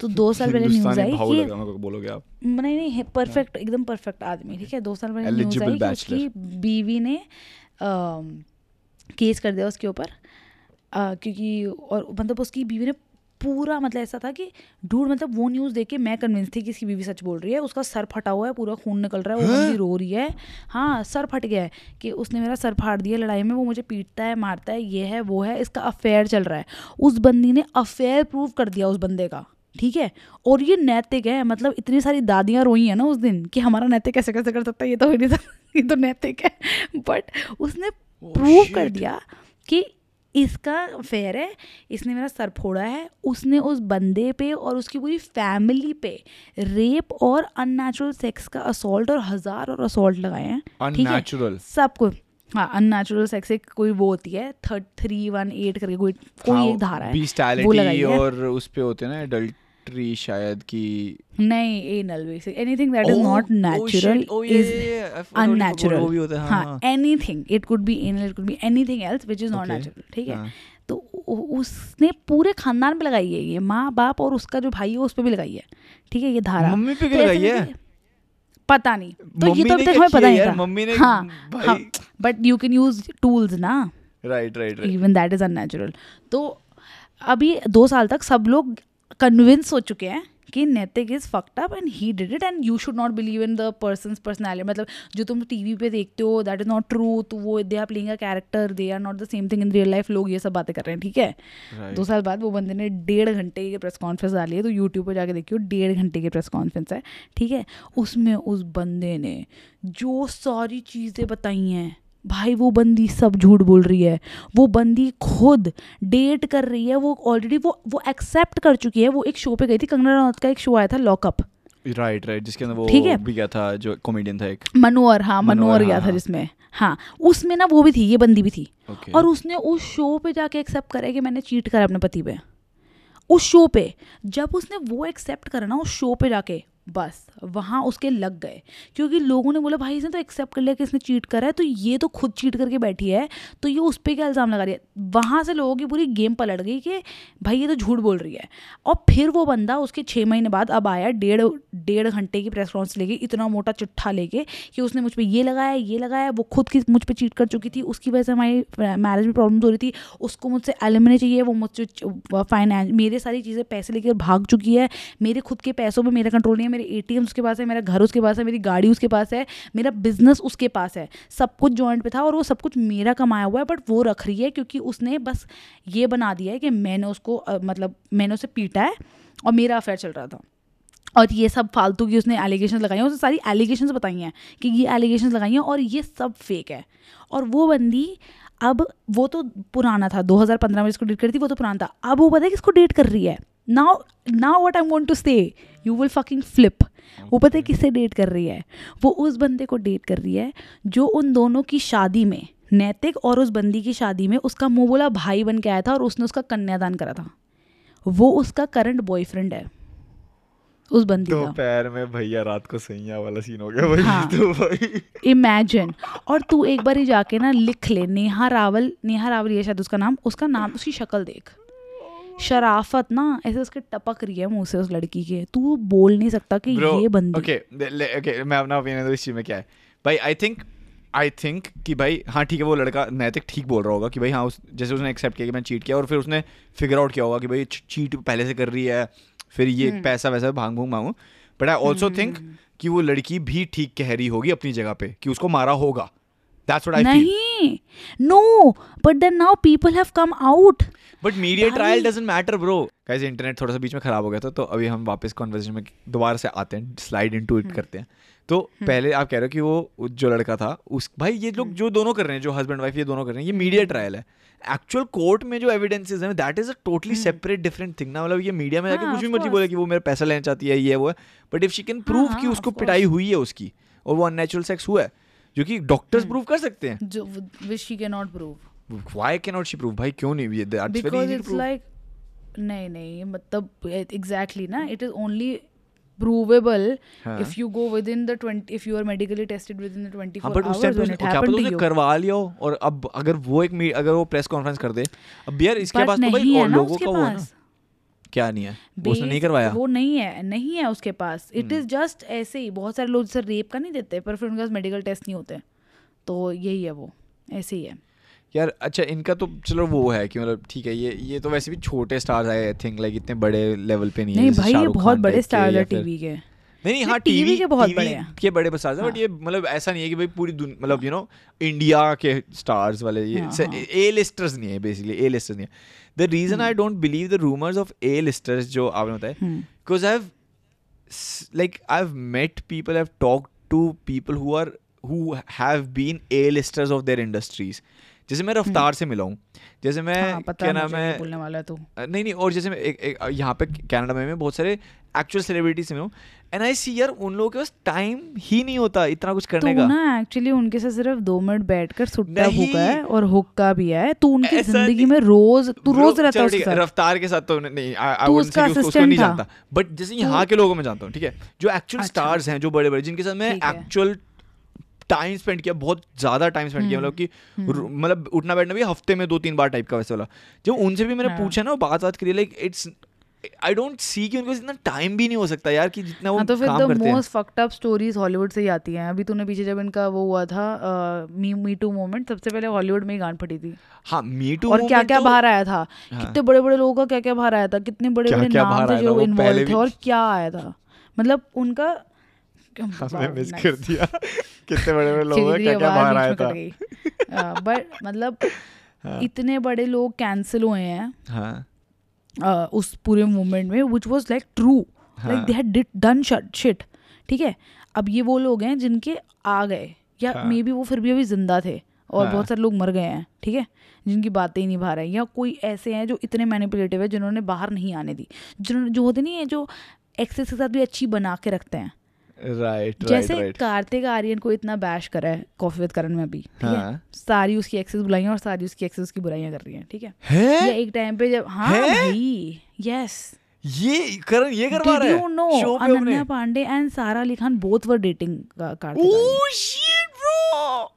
तो दो साल पहले न्यूज़ आई कि बोलोगे आप। नहीं नहीं परफेक्ट एकदम परफेक्ट आदमी ठीक है? दो साल पहले न्यूज़ आई कि उसकी बीवी ने केस कर दिया उसके ऊपर क्योंकि और मतलब उसकी बीवी ने पूरा मतलब ऐसा था कि ढूंढ मतलब वो न्यूज़ देख के मैं कन्विंस थी कि इसकी बीवी सच बोल रही है उसका सर फटा हुआ है पूरा खून निकल रहा है वो बंदी रो रही है। हाँ सर फट गया है कि उसने मेरा सर फाड़ दिया लड़ाई में वो मुझे पीटता है मारता है ये है वो है इसका अफेयर चल रहा है। उस बंदी ने अफेयर प्रूव कर दिया उस बंदे का। ठीक है? और ये नैतिक है मतलब इतनी सारी दादियाँ रोई हैं ना उस दिन कि हमारा नैतिक कैसे कैसे कर सकता है ये तो नहीं सकता ये तो नैतिक है। बट उसने प्रूव कर दिया कि इसका फेयर है इसने मेरा सर फोड़ा है उसने उस बंदे पे और उसकी पूरी फैमिली पे रेप और अननेचुरल सेक्स का असोल्ट और हज़ार और असोल्ट लगाए हैं। ठीक है? सबको हाँ अननेचुरल सेक्स एक कोई वो होती है थर्ड थ्री वन एट करके कोई कोई हाँ, एक धारा है वो लगाई है। और उस पे होते हैं ना adultery शायद की नहीं anal basic anything that is not natural is भी होता है anything it could be anal it could be anything else which is not natural ठीक है? हाँ। तो उसने पूरे खानदान पे लगाई है ये माँ बाप और उसका जो भाई है उस पर भी लगाई है ठीक है ये धारा। मम्मी पे तो ऐसे लगाई है? पता नहीं। तो ये तो अभी तक हमें पता नहीं था। मम्मी ने हाँ हाँ but you can use tools ना। Right right right even that is unnatural तो अभी दो साल तक सब लोग कन्विंस हो चुके हैं कि Naitik is fucked up and he did it and you should not believe in the person personality मतलब जो तुम टीवी पे देखते हो दैट इज़ नॉट ट्रू तो वो they are playing a character they are not the same thing in real life लोग ये सब बातें कर रहे हैं ठीक है? Right. दो साल बाद वो बंदे ने डेढ़ घंटे की प्रेस कॉन्फ्रेंस डाली है तो यूट्यूब पर जाके देखियो डेढ़ घंटे की प्रेस कॉन्फ्रेंस है ठीक है? उसमें उस बंदे ने जो सारी चीज़ें बताई हैं भाई वो बंदी सब झूठ बोल रही है। वो बंदी खुद डेट कर रही है वो ऑलरेडी वो वो एक्सेप्ट कर चुकी है। वो एक शो पे गई थी कंगना रनौत का एक शो आया था लॉकअप राइट राइट जिसके अंदर वो ठीक है। भी गया था जो कॉमेडियन था एक। मनोहर हाँ मनोहर, गया हाँ, था हाँ। जिसमें। हाँ उसमें ना वो भी थी ये बंदी भी थी। ओके और उसने उस शो पे जाके एक्सेप्ट करा कि मैंने चीट करा अपने पति पे। उस शो पे जब उसने वो एक्सेप्ट करा ना उस शो पे जाके बस, वहाँ उसके लग गए। क्योंकि लोगों ने बोला, भाई, इसने तो एक्सेप्ट कर लिया कि इसने चीट करा है तो ये तो खुद चीट करके बैठी है तो ये उस पर क्या इल्ज़ाम लगा रही है? वहाँ से लोगों की पूरी गेम पलट गई कि, भाई, ये तो झूठ बोल रही है। और फिर वो बंदा उसके छः महीने बाद अब आया, डेढ़ डेढ़ घंटे की प्रेस कॉन्फ्रेंस लेके, इतना मोटा चिट्ठा लेके कि उसने मुझ पर ये लगाया ये लगाया, वो खुद की मुझ पर चीट कर चुकी थी, उसकी वजह से हमारी मैरिज में प्रॉब्लम हो रही थी, उसको मुझसे एलिमिने चाहिए, वो मुझसे फाइनेंस मेरे सारी चीज़ें पैसे लेकर भाग चुकी है, मेरे खुद के पैसों में मेरा कंट्रोल नहीं है मेरे ए उसके पास है, मेरा घर उसके पास है, मेरी गाड़ी उसके पास है, मेरा बिज़नेस उसके पास है। सब कुछ जॉइंट पे था और वो सब कुछ मेरा कमाया हुआ है बट वो रख रही है क्योंकि उसने बस ये बना दिया है कि मैंने उसको मतलब मैंने उसे पीटा है और मेरा अफेयर चल रहा था। और ये सब फालतू की उसने एलिगेशन लगाई हैं, उसने सारी एलिगेशन बताई हैं कि ये एलिगेशन लगाई हैं और ये सब फेक है। और वो बंदी अब, वो तो पुराना था 2015 में जिसको डेट करी थी, वो तो पुराना था। अब वो पता है किसको डेट कर रही है? Now now what I want to say you will fucking flip वो पता है किससे डेट कर रही है? वो उस बंदे को डेट कर रही है जो उन दोनों की शादी में नैतिक और उस बंदी की शादी में उसका मुँह बोला भाई बन के आया था और उसने उसका कन्यादान करा था। वो उसका करंट बॉयफ्रेंड है। उस बंदी का। दोपहर में भैया रात को सैया वाला सीन हो गया भाई हाँ। तो भाई। इमेजिन और तू एक बार ही जाके ना लिख ले नेहा रावल नेहा रावल ये शायद उसका नाम उसका नाम उसकी शक्ल देख। शराफत ना ऐसे उसके टपक रही है मुँह से उस लड़की के। तू बोल नहीं सकता कि Bro, ये बंदी ओके okay, ओके मैं अपना ओपिनियन दो इस चीज़ में क्या है? भाई आई थिंक आई थिंक कि भाई हाँ ठीक है वो लड़का नैतिक ठीक बोल रहा होगा कि भाई हाँ उस जैसे उसने एक्सेप्ट किया कि मैं चीट किया और फिर उसने फिगर आउट किया होगा कि भाई चीट पहले से कर रही है फिर ये हम्म। पैसा वैसा भाँग भूंग मांगू। बट आई ऑल्सो थिंक कि वो लड़की भी ठीक कह रही होगी अपनी जगह पे कि उसको मारा होगा। दैट्स व्हाट आई फील नहीं। No but then now people have come out but media भाई- trial doesn't matter bro guys internet थोड़ा सा बीच में खराब हो गया था तो अभी हम वापस कॉन्वर्सेशन में दोबारा से आते हैं स्लाइड इनटू इट करते हैं। तो पहले आप कह रहे हो कि वो जो लड़का था उस भाई ये लोग जो दोनों कर रहे हैं जो हस्बैंड वाइफ ये दोनों कर रहे हैं ये मीडिया ट्रायल है। एक्चुअल कोर्ट में जो एविडेंसेस हैं that is a totally separate different thing ना। मतलब ये मीडिया में जाके हाँ, कुछ भी मर्ज़ी बोले कि वो मेरा पैसा लेना चाहती है ये वो है। But if she can prove कि हाँ, उसको पिटाई हुई है उसकी और वो अननेचुरल सेक्स हुआ है जो कि डॉक्टर्स प्रूव कर सकते हैं। जो which she can not prove why can not she prove भाई क्यों नहीं? That's very easy to it's like नहीं नहीं मतलब एग्जैक्टली ना इट इज़ ओनली provable हाँ। if you go within the 20 if you are medically tested within the 24 हाँ but उस hours टाइम पे when it क्या happened to you करवा लिया हो और अब अगर वो एक अगर वो प्रेस कॉन्फ्रेंस कर दे अब यार इसके पास तो भाई और लोगों का वो है ना। क्या नहीं है वो उसने नहीं करवाया वो नहीं है नहीं है उसके पास इट। इज़ जस्ट ऐसे ही बहुत सारे लोग जैसे रेप का नहीं देते पर फिर उनके पास मेडिकल टेस्ट नहीं होते तो यही है वो ऐसे ही है यार अच्छा इनका तो चलो वो है कि मतलब ठीक है ये ये तो वैसे भी छोटे स्टार्स आए आई थिंक लाइक इतने बड़े लेवल पे नहीं है नहीं भाई ये बहुत बड़े स्टार है टीवी के नहीं नहीं हाँ टीवी के बहुत बड़े हैं। के बड़े स्टार्स हैं बट हाँ। ये मतलब ऐसा नहीं है कि भाई पूरी मतलब यू नो इंडिया के स्टार्स वाले ये हाँ, हाँ। ए लिस्टर्स नहीं है बेसिकली ए लिस्टर्स नहीं है The reason I don't believe the rumours of A listers जो आपने बताया हम्म, because I've s- like I've met people, I've talked to people who are who have been A-listers of their industries. जैसे मैं रफ्तार से मिला हूँ। जैसे मैं हाँ, क्या नाम है? बोलने वाला तू। नहीं नहीं और जैसे मैं एक, एक यहाँ पे कनाडा में मैं बहुत सारे एक्चुअल सेलिब्रिटी से मिला हूँ। एंड आई सी यार उन लोगों के पास टाइम ही नहीं होता इतना कुछ करने का। ना एक्चुअली उनके साथ सिर्फ़ दो मिनट बैठकर सुट्टा नहीं। हुक्का है और हुक्का भी है। तू उनकी ज़िंदगी में रोज तू रोज रहता है उसके रफ्तार के साथ तो नहीं आई वुडंट से उसको नहीं जानता। बट जैसे यहाँ के लोगों में जानता हूँ ठीक है? जो एक्चुअल अच्छा। स्टार्स हैं जो बड़े बड़े जिनके साथ मैं एक्चुअल टाइम स्पेंड किया बहुत ज़्यादा टाइम स्पेंड किया हम्म, मतलब कि मतलब उठना बैठना भी हफ़्ते में दो तीन बार टाइप का वैसे वाला। जब उनसे भी मैंने हाँ। पूछा ना बात बात करी like it's I don't see कि उनको इतना टाइम भी नहीं हो सकता यार कि जितना वो हाँ तो फिर द हैं। Most fucked up stories Hollywood से ही आती हैं। अभी तूने पीछे जब इनका वो हुआ था मी मी टू मोमेंट सबसे पहले हॉलीवुड में ही गान फटी थी। हाँ मी टू और क्या क्या बाहर आया था? हाँ। कितने बड़े बड़े लोगों का क्या क्या बाहर आया था? कितने बड़े बड़े नाम थे जो इन्वॉल्व थे और क्या आया था? मतलब उनका हमने मिस कर दिया कितने बड़े बड़े लोग हैं क्या क्या आवाज़ बाहर आया था बट मतलब हाँ। इतने बड़े लोग कैंसिल हुए हैं हाँ। उस पूरे मूवमेंट में which was like true like हाँ। दे हैड डन शिट ठीक है? अब ये वो लोग हैं जिनके आ गए या हाँ। मे बी वो फिर भी अभी ज़िंदा थे और हाँ। बहुत सारे लोग मर गए हैं ठीक है? जिनकी बातें ही नहीं बाहर आई या कोई ऐसे हैं जो इतने मैनिपुलेटिव है जिन्होंने बाहर नहीं आने दी। जिन्होंने जो होते नहीं है जो एक्सेस के साथ भी अच्छी बना के रखते हैं। राइट जैसे कार्तिक आर्यन को इतना बैश करा है कॉफ़ी विद करण में अभी है। सारी उसकी एक्सेस बुलाइयाँ और सारी उसकी एक्सेस की बुराइयाँ कर रही हैं ठीक है? है? या एक टाइम पे जब हाँ भाई यस ये करण ये करवा रहा है? know शो पे अपने। Ananya Pandey and Sara Ali Khan both were dating uh, Kartik Aaryan? Oh shit bro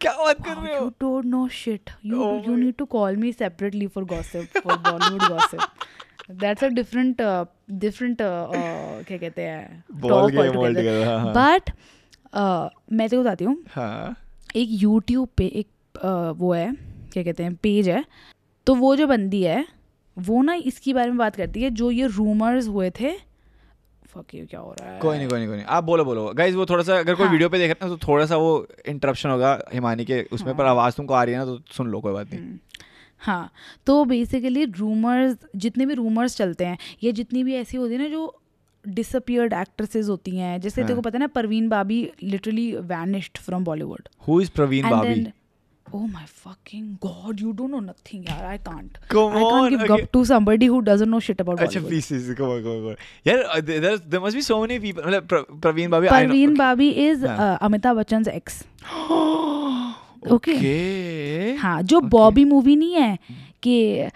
क्या बात कर रहे हो? you don't know shit. You Oh you my- need to call me separately for gossip for Bollywood gossip. That's a different uh, different uh, uh, क्या कहते हैं? Altogether, हाँ, हाँ। But uh, मैं तो बताती हूँ। हाँ। एक YouTube पे एक uh, वो है क्या कहते हैं पेज है। तो वो जो बंदी है वो ना इसके बारे में बात करती है जो ये रूमर्स हुए थे। फक ये क्या हो रहा है? कोई नहीं कोई नहीं कोई नहीं। आप बोलो बोलो। गाइज़ वो थोड़ा सा अगर कोई हाँ। वीडियो पे देख रहे हैं तो थोड़ा सा वो इंटरप्शन होगा हिमानी के उसमें हाँ। पर आवाज़ तुमको आ रही है ना तो सुन लो कोई बात नहीं। हाँ तो बेसिकली रूमर्स जितने भी रूमर्स चलते हैं या जितनी भी ऐसी होती है ना जो डिसअपियर्ड एक्ट्रेसेस होती हैं जैसे हाँ। तेरे को पता है ना Parveen Babi literally vanished from Bollywood who is Praveen Babi Oh my fucking god, you don't know nothing, yaar. I can't. Come I can't on, give okay. gup to somebody who doesn't know shit about अच्छा Bollywood. Please please come on come on यार there there must be so many people मतलब प्र- Parveen Babi I know- Parveen Babi is हाँ. uh, Amitabh Bachchan's ex. Okay. okay. हाँ जो Okay. Bobby movie नहीं है कि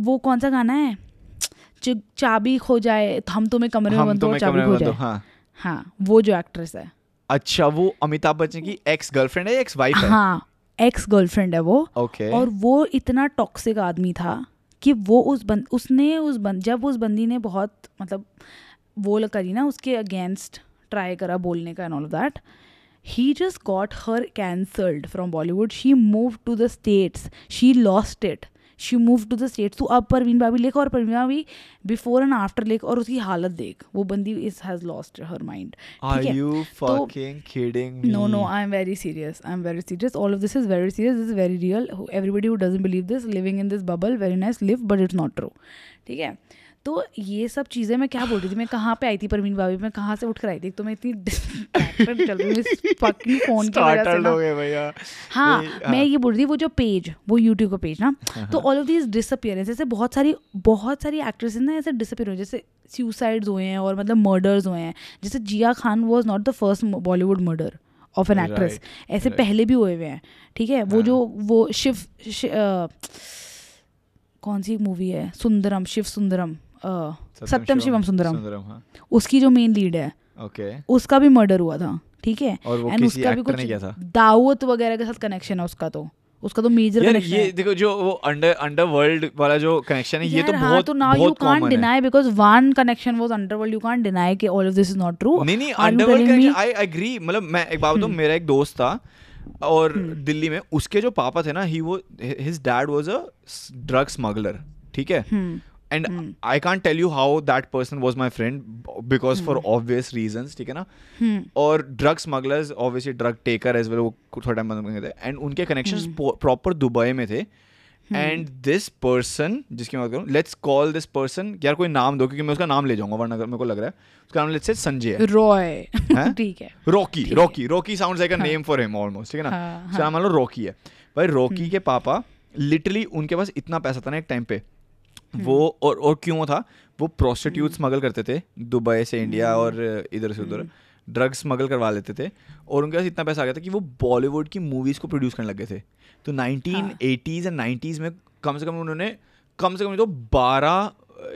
वो कौन सा गाना है? च- चाबी खो जाए तो हम तुम्हें कमरे में बंद चाबी खो जाए। हाँ। हाँ वो जो एक्ट्रेस है। अच्छा वो अमिताभ बच्चन की एक्स गर्लफ्रेंड है एक्स वाइफ है? हाँ एक्स गर्लफ्रेंड है वो। ओके। और वो इतना टॉक्सिक आदमी था कि वो उस बंद उसने उस बंद जब उस बंदी ने बहुत मतलब वो करी ना उसके अगेंस्ट ट्राई करा बोलने का and all of that he just got her cancelled from Bollywood she move to the States she lost it she move to the States तू अब परवीन बाबी लेख और Parveen Babi before and after लेख और उसकी हालत देख वो बंदी is has lost her mind are ठीक है यू तो- fucking kidding me No, no, I'm very serious. I'm very serious. All of this is very serious. This is very real. Who- Everybody who doesn't believe this, living in this bubble, very nice, live, but it's not true. ठीक है तो ये सब चीज़ें मैं क्या बोल रही थी? मैं कहाँ पे आई थी परवीन भाभी मैं कहाँ से उठ कर आई थी? तो मैं इतनी चल रही हूँ फ़ोन की वजह से ना। भैया। हाँ मैं ये बोल रही थी वो जो पेज वो यूट्यूब का पेज ना हाँ, तो ऑल ऑफ़ दीज डिसअपियरेंस ऐसे बहुत सारी बहुत सारी एक्ट्रेसेस ना ऐसे डिसअपियर हुए जैसे सुसाइड्स हुए हैं और मतलब मर्डर्स हुए हैं। जैसे Jiah Khan was not the first Bollywood murder of an actress ऐसे पहले भी हुए हुए हैं ठीक है? वो हाँ। जो वो शिव कौन सी मूवी है? सुंदरम शिव सुंदरम। सत्यम शिवम सुंदरम। सुंदरम हाँ। उसकी जो मेन लीड है ओके। उसका भी मर्डर हुआ था ठीक है? और वो किसी उसका भी कुछ ने किया था? दाऊद वगैरह के साथ कनेक्शन है उसका तो। उसका तो मेजर यार ये देखो जो वो अंडर अंडर वर्ल्ड वाला जो कनेक्शन है ये तो हाँ, बहुत तो now you can't deny because one connection was underworld you can't deny कि all of this is not true नहीं नहीं अंडरवर्ल्ड कनेक्शन आई एग्री मतलब मैं एक बात बताऊँ मेरा एक दोस्त था और दिल्ली में उसके जो पापा थे ना ही वो his dad was a drug smuggler ठीक है? हम्म, and I can't tell you how that person was my friend because for obvious reasons ठीक है ना? हम्म, और drug smugglers obviously drug taker as well वो थोड़ा टाइम बंद थे एंड उनके कनेक्शंस प्रॉपर दुबई में थे। एंड दिस पर्सन जिसकी मैं बात करूँ लेट्स कॉल दिस पर्सन यार कोई नाम दो क्योंकि मैं उसका नाम ले जाऊँगा वरना मेरे को लग रहा है उसका नाम लेट्स से संजय रॉय ठीक है। Rocky Rocky Rocky sound like a name for him almost ठीक है ना? हाँ, उसका नाम मान लो रॉकी है। भाई रॉकी के पापा लिटरली उनके पास इतना पैसा था ना एक टाइम पे। वो और और क्यों था? वो प्रोस्टिट्यूट स्मगल करते थे दुबई से इंडिया और इधर से उधर। ड्रग्स स्मगल करवा लेते थे और उनके पास इतना पैसा आ गया था कि वो बॉलीवुड की मूवीज़ को प्रोड्यूस करने लग गए थे। तो नाइनटीन एटीज़ एंड नाइन्टीज़ में कम से कम उन्होंने कम से कम तो बारह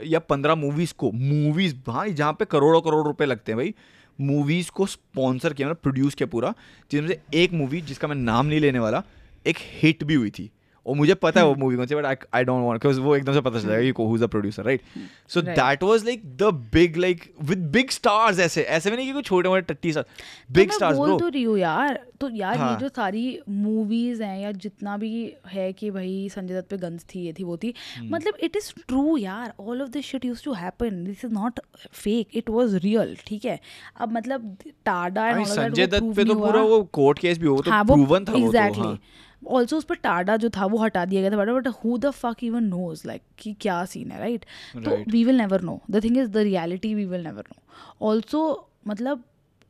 या पंद्रह मूवीज़ को मूवीज़ हाँ जहाँ पे करोड़ों करोड़ रुपए लगते हैं भाई मूवीज़ को स्पॉन्सर किया मतलब प्रोड्यूस किया पूरा जिसमें से एक मूवी जिसका मैं नाम नहीं लेने वाला एक हिट भी हुई थी। और मुझे पता है वो मूवी कौन सी but I I don't want because वो एकदम से पता चल जाएगा कि who is the producer right so that was like the big like with big stars ऐसे ऐसे भी नहीं कि कोई छोटे मोटे टट्टी सा तो बिग स्टार्स ब्रो तो रही हूँ यार तो यार हाँ। ये जो सारी मूवीज़ हैं या जितना भी है कि भाई संजय दत्त पे गन्स थी ये थी वो थी हम्म। मतलब इट इज़ ट्रू यार all of this shit use to happen this is not fake it was real ठीक है? अब मतलब टाडा एंड संजय दत्त पे तो पूरा वो कोर्ट केस भी हो तो हाँ प्रूवन था वो तो एग्जैक्टली हाँ. ऑल्सो उस पर टाडा जो था वो हटा दिया गया था but who the fuck even knows like कि क्या सीन है राइट तो we will never know the thing is the reality we will never know also मतलब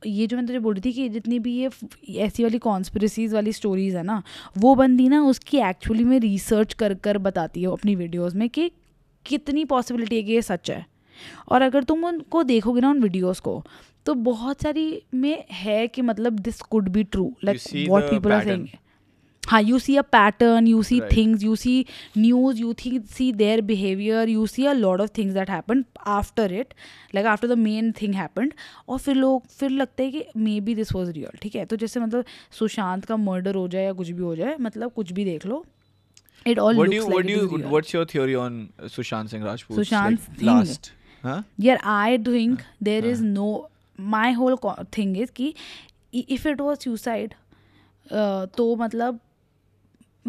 ये जो मैं तुझे बोल रही थी कि जितनी भी ये ऐसी वाली कॉन्स्पिरसीज वाली स्टोरीज है ना वो बंदी ना उसकी एक्चुअली में रिसर्च कर कर बताती है अपनी वीडियोस में कि कितनी पॉसिबिलिटी है कि ये सच है। और अगर तुम उनको देखोगे ना उन वीडियोस को तो बहुत सारी में है कि मतलब this could be true like what people are. Saying हाँ you see a pattern you see things you see news you think see their behaviour you see a lot of things that happen after it like after the main thing happened और फिर लोग फिर लगते हैं कि maybe this was real ठीक है? तो जैसे मतलब सुशांत का मर्डर हो जाए या कुछ भी हो जाए मतलब कुछ भी देख लो it all what's your theory on Sushant Singh Rajput Sushant last यार I think there is no my whole thing is कि इफ़ इट वॉज़ सुसाइड तो मतलब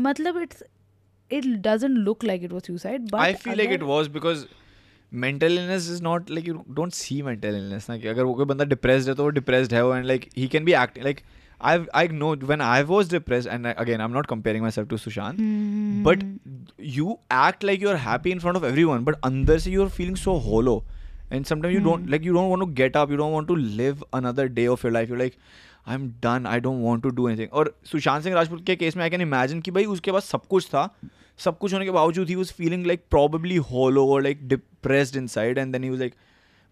मतलब it's it doesn't look like it was suicide but I feel like it was because mental illness is not like you don't see mental illness ना कि अगर वो कोई बंदा depressed है तो वो depressed है and like he can be acting like I've I know when I was depressed and I, again I'm not comparing myself to Sushant Hmm. but you act like you're happy in front of everyone but अंदर से you're feeling so hollow and sometimes you Hmm. don't like you don't want to get up you don't want to live another day of your life you're I am done I don't want to do anything और सुशांत सिंह राजपूत के case में I can imagine कि भाई उसके पास सब कुछ था। सब कुछ होने के बावजूद he was feeling like probably hollow और like depress inside and then he like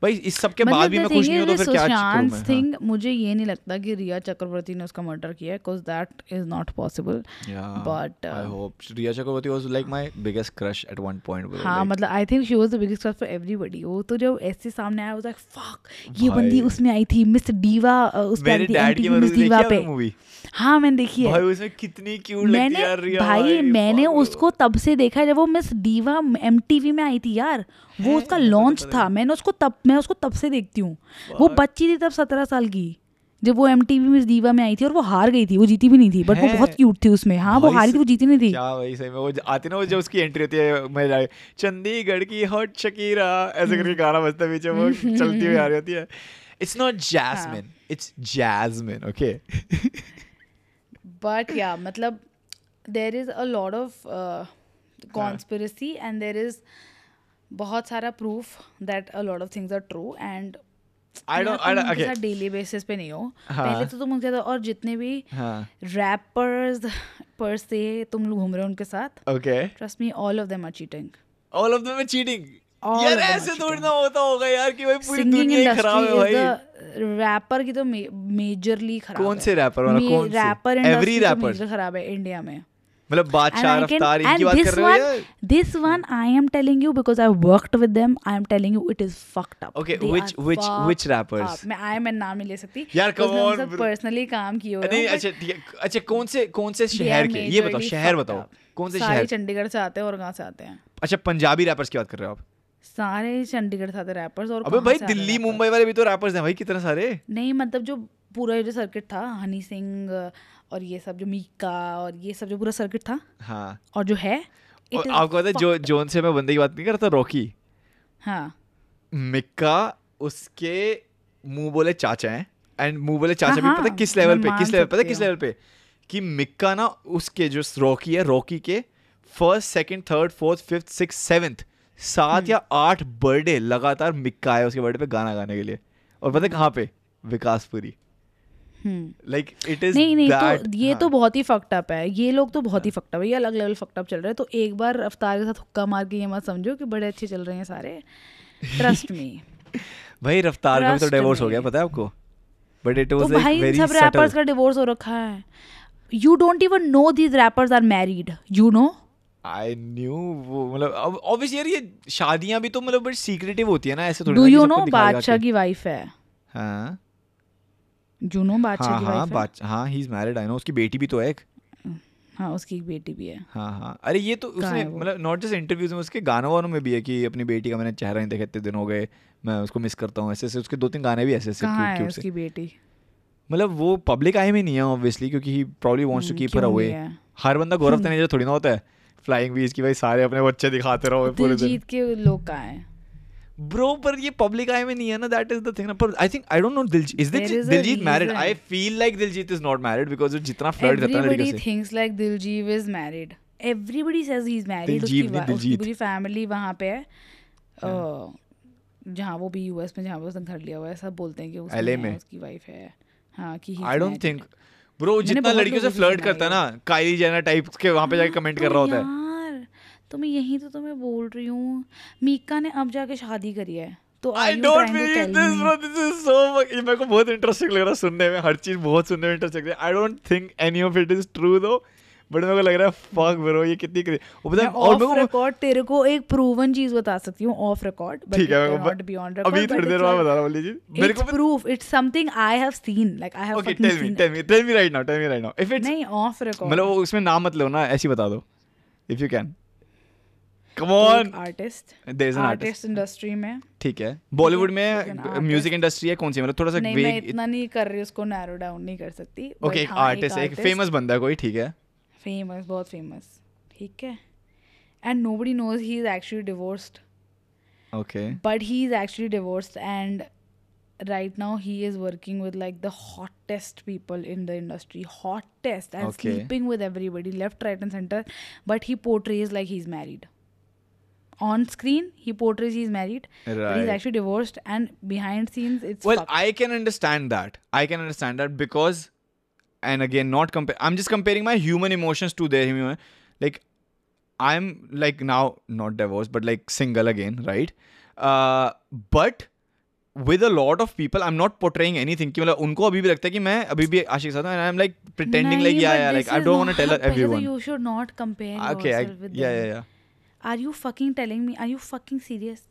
भाई इस सब के मतलब बाद भी मैं खुश नहीं हूँ तो फिर क्या करूँ मैं। थिंग मुझे ये नहीं लगता कि रिया चक्रवर्ती ने उसका मर्डर किया है that is not possible uh, hope Riya Chakraborty was like my biggest crush at one point bro, हाँ मतलब I think she was the biggest crush for everybody वो तो जब ऐसे सामने आया वाज लाइक फक ये बंदी उसमें आई थी मिस डीवा उस पे मेरे डैड की मिस डीवा पे मूवी हाँ मैंने देखी है। भाई उसमें कितनी क्यूट लगती है यार रिया भाई मैंने उसको तब से देखा जब वो मिस डीवा एम में आई थी यार। वो उसका लॉन्च था। मैंने उसको तब मैं उसको तब से देखती हूँ। वो बच्ची थी तब सत्रह साल की जब वो एम टी मिस दीवा में आई थी और वो हार गई थी। वो जीती भी नहीं थी बट वो बहुत क्यूट थी उसमें। हाँ वो हारी थी वो जीती नहीं थी। क्या भाई सही में वो आती ना वो जब उसकी एंट्री होती है मैं चंडीगढ़ की हॉट शकीरा ऐसे करके गाना बजता है पीछे वो चलती हुई आ रही होती है। It's not Jasmine it's Jasmine okay but yeah मतलब there is a lot of conspiracy and there is बहुत सारा proof that a lot of things are true and I don't I don't okay daily basis पे नहीं हो। हाँ। पहले तो तुम उनके साथ और जितने भी रैपर्स पर से तुम लोग घूम रहे हो उनके साथ okay trust me all of them are cheating all of them are cheating यार ऐसे थोड़ी ना होता होगा यार कि भाई पूरी दुनिया खराब है भाई। रैपर की तो मेजरली खराब कौन से rapper वाला? कौन से? Wrapper rapper? मेजर खराब है इंडिया में। मतलब बादशाह रफ्तार इनकी बात कर रहे हो या am telling you because I worked with them. I am telling you it is fucked up. Okay, They which- are which- fucked which rappers? up. मैं I मैं नाम नहीं ले सकती. यार, because come मैं on, उनसे bro. personally काम किए हुए नहीं अच्छा अच्छा कौन से कौन से शहर के ये बताओ शहर बताओ कौन से शहर चंडीगढ़ से आते हैं और कहाँ से आते हैं अच्छा पंजाबी रैपर्स की बात कर रहे हो आप सारे चंडीगढ़ से आते रैपर्स और अबे भाई दिल्ली मुंबई वाले भी तो रैपर्स हैं भाई कितने सारे नहीं मतलब जो पूरा जो सर्किट था हनी सिंह और ये सब जो मीका और ये सब जो पूरा सर्किट था हाँ। और जो है और आपको पता है जो जोन से मैं बंदे की बात नहीं करता रॉकी। हाँ। मिक्का उसके मुँह बोले चाचा हैं एंड मुँह बोले चाचा हाँ, भी पता हाँ, किस लेवल पे किस लेवल पता है किस लेवल पे? कि मिक्का ना उसके जो रॉकी है रॉकी के first second third fourth fifth six seventh सात हम्म। या आठ बर्थडे लगातार मिक्का है उसके बर्थडे पे गाना गाने के लिए। और पता है कहाँ पे? विकासपुरी। लाइक इट इज़ नहीं नहीं तो ये तो बहुत ही फक्ड अप है। ये लोग तो बहुत ही अप है। ये अलग लेवल अप चल रहे हैं। तो एक बार रफ्तार के साथ हुक्का मार के ये मत समझो कि बड़े अच्छे चल रहे हैं सारे। ट्रस्ट मी भाई रफ्तार का तो डिवोर्स हो गया पता है आपको? बट इट तो वाज लाइक वेरी सब रैपर्स का डिवोर्स हो रखा है। You don't even know these rappers are married you know I knew वो मतलब ऑब्वियस यार ये शादियाँ भी तो मतलब बड़ी सीक्रेटिव होती है ना ऐसे थोड़ी डू यू नो बादशाह की। वाइफ है? हाँ। यू नो बादशाह हाँ की हाँ है। बादशाह हाँ he is married I know उसकी बेटी भी तो है एक। हाँ उसकी एक बेटी भी है। हाँ हाँ अरे ये तो उसने मतलब नॉट जस्ट इंटरव्यूज़ में उसके गानों वानों में भी है कि अपनी बेटी का मैंने चेहरा नहीं देखा इतने दिन हो गए मैं उसको मिस करता हूँ ऐसे ऐसे उसके दो तीन गाने भी ऐसे ऐसे क्यूट है क्यूट उसकी बेटी? मतलब वो पब्लिक आई में नहीं है ऑब्वियसली क्योंकि he probably wants to hmm, keep her away हर बंदा गौरव तनेजा थोड़ी ना होता है फ्लाइंग बीज की भाई सारे अपने बच्चे दिखाते रहो पूरे दिन। दिलजीत के लोग कहाँ हैं? ब्रो पर ये पब्लिक आई में नहीं है ना दैट इज़ द थिंग पर I think I don't know Diljit is Diljit married. I feel like Diljit is not married because वो जितना फ्लर्ट करता है लड़के से thinks like Diljit is married. Everybody says he's married. उसकी दिलजीत नहीं, वा- उसकी दिलजीत। पूरी फैमिली वहाँ पे है अ, जहाँ वो भी यूएस में जहाँ पे उसने घर लिया हुआ है सब बोलते हैं कि है, में? उसकी वाइफ है हाँ कि आई डोंट थिंक ब्रो जितना लड़कियों से फ्लर्ट करता है ना काइली जेनर टाइप के वहाँ पे जाके कमेंट कर रहा होता है तो मैं यही तो तुम्हें बोल रही हूँ। मीका ने अब जाके शादी करी है। तो I don't believe this bro this is so ये मेरे को बहुत इंटरेस्टिंग लग रहा है सुनने में। हर चीज़ बहुत सुनने में इंटरेस्टिंग है। I don't think any of it is true though but मेरे को लग रहा है फक ब्रो ये कितनी crazy- वो पता है और ऑफ़ मेरे को रिकॉर्ड तेरे को एक प्रूवन चीज़ बता सकती हूँ ऑफ़ रिकॉर्ड ठीक है मेरे को नॉट बी ऑन रिकॉर्ड अभी थोड़ी देर बाद बता रहा हूँ लीजिए मेरे को proof. It's something I have seen. Like I have okay tell me tell me tell me right now tell me right now if it's नहीं off record. मतलब उसमें नाम मत लो ना ऐसी बता दो if you can come to on artist. There is an artist Artist industry में. ठीक है बॉलीवुड में. म्यूज़िक इंडस्ट्री है कौन सी मतलब थोड़ा सा नहीं मैं इतना नहीं कर रही उसको narrow down नहीं कर सकती. ओके एक आर्टिस्ट एक फ़ेमस बंदा है कोई ठीक है Famous बहुत famous. ठीक है. And nobody knows he is actually divorced. Okay But he is actually divorced and right now he is working with like the hottest people in the industry hottest and Okay. sleeping with everybody left right and center but he portrays like he's married on screen he portrays he's married but he's Right. actually divorced and behind scenes it's well fucked. i can understand that i can understand that because and again not compare i'm just comparing my human emotions to their human like i'm like now not divorced but like single again right uh but with a lot of people i'm not portraying anything कि मतलब उनको अभी भी लगता है कि मैं अभी भी आशिक के साथ हूँ and i'm like pretending like नहीं, yeah but yeah this like i is don't want to not- tell पहले तो everyone you are you fucking telling me? Are you fucking serious?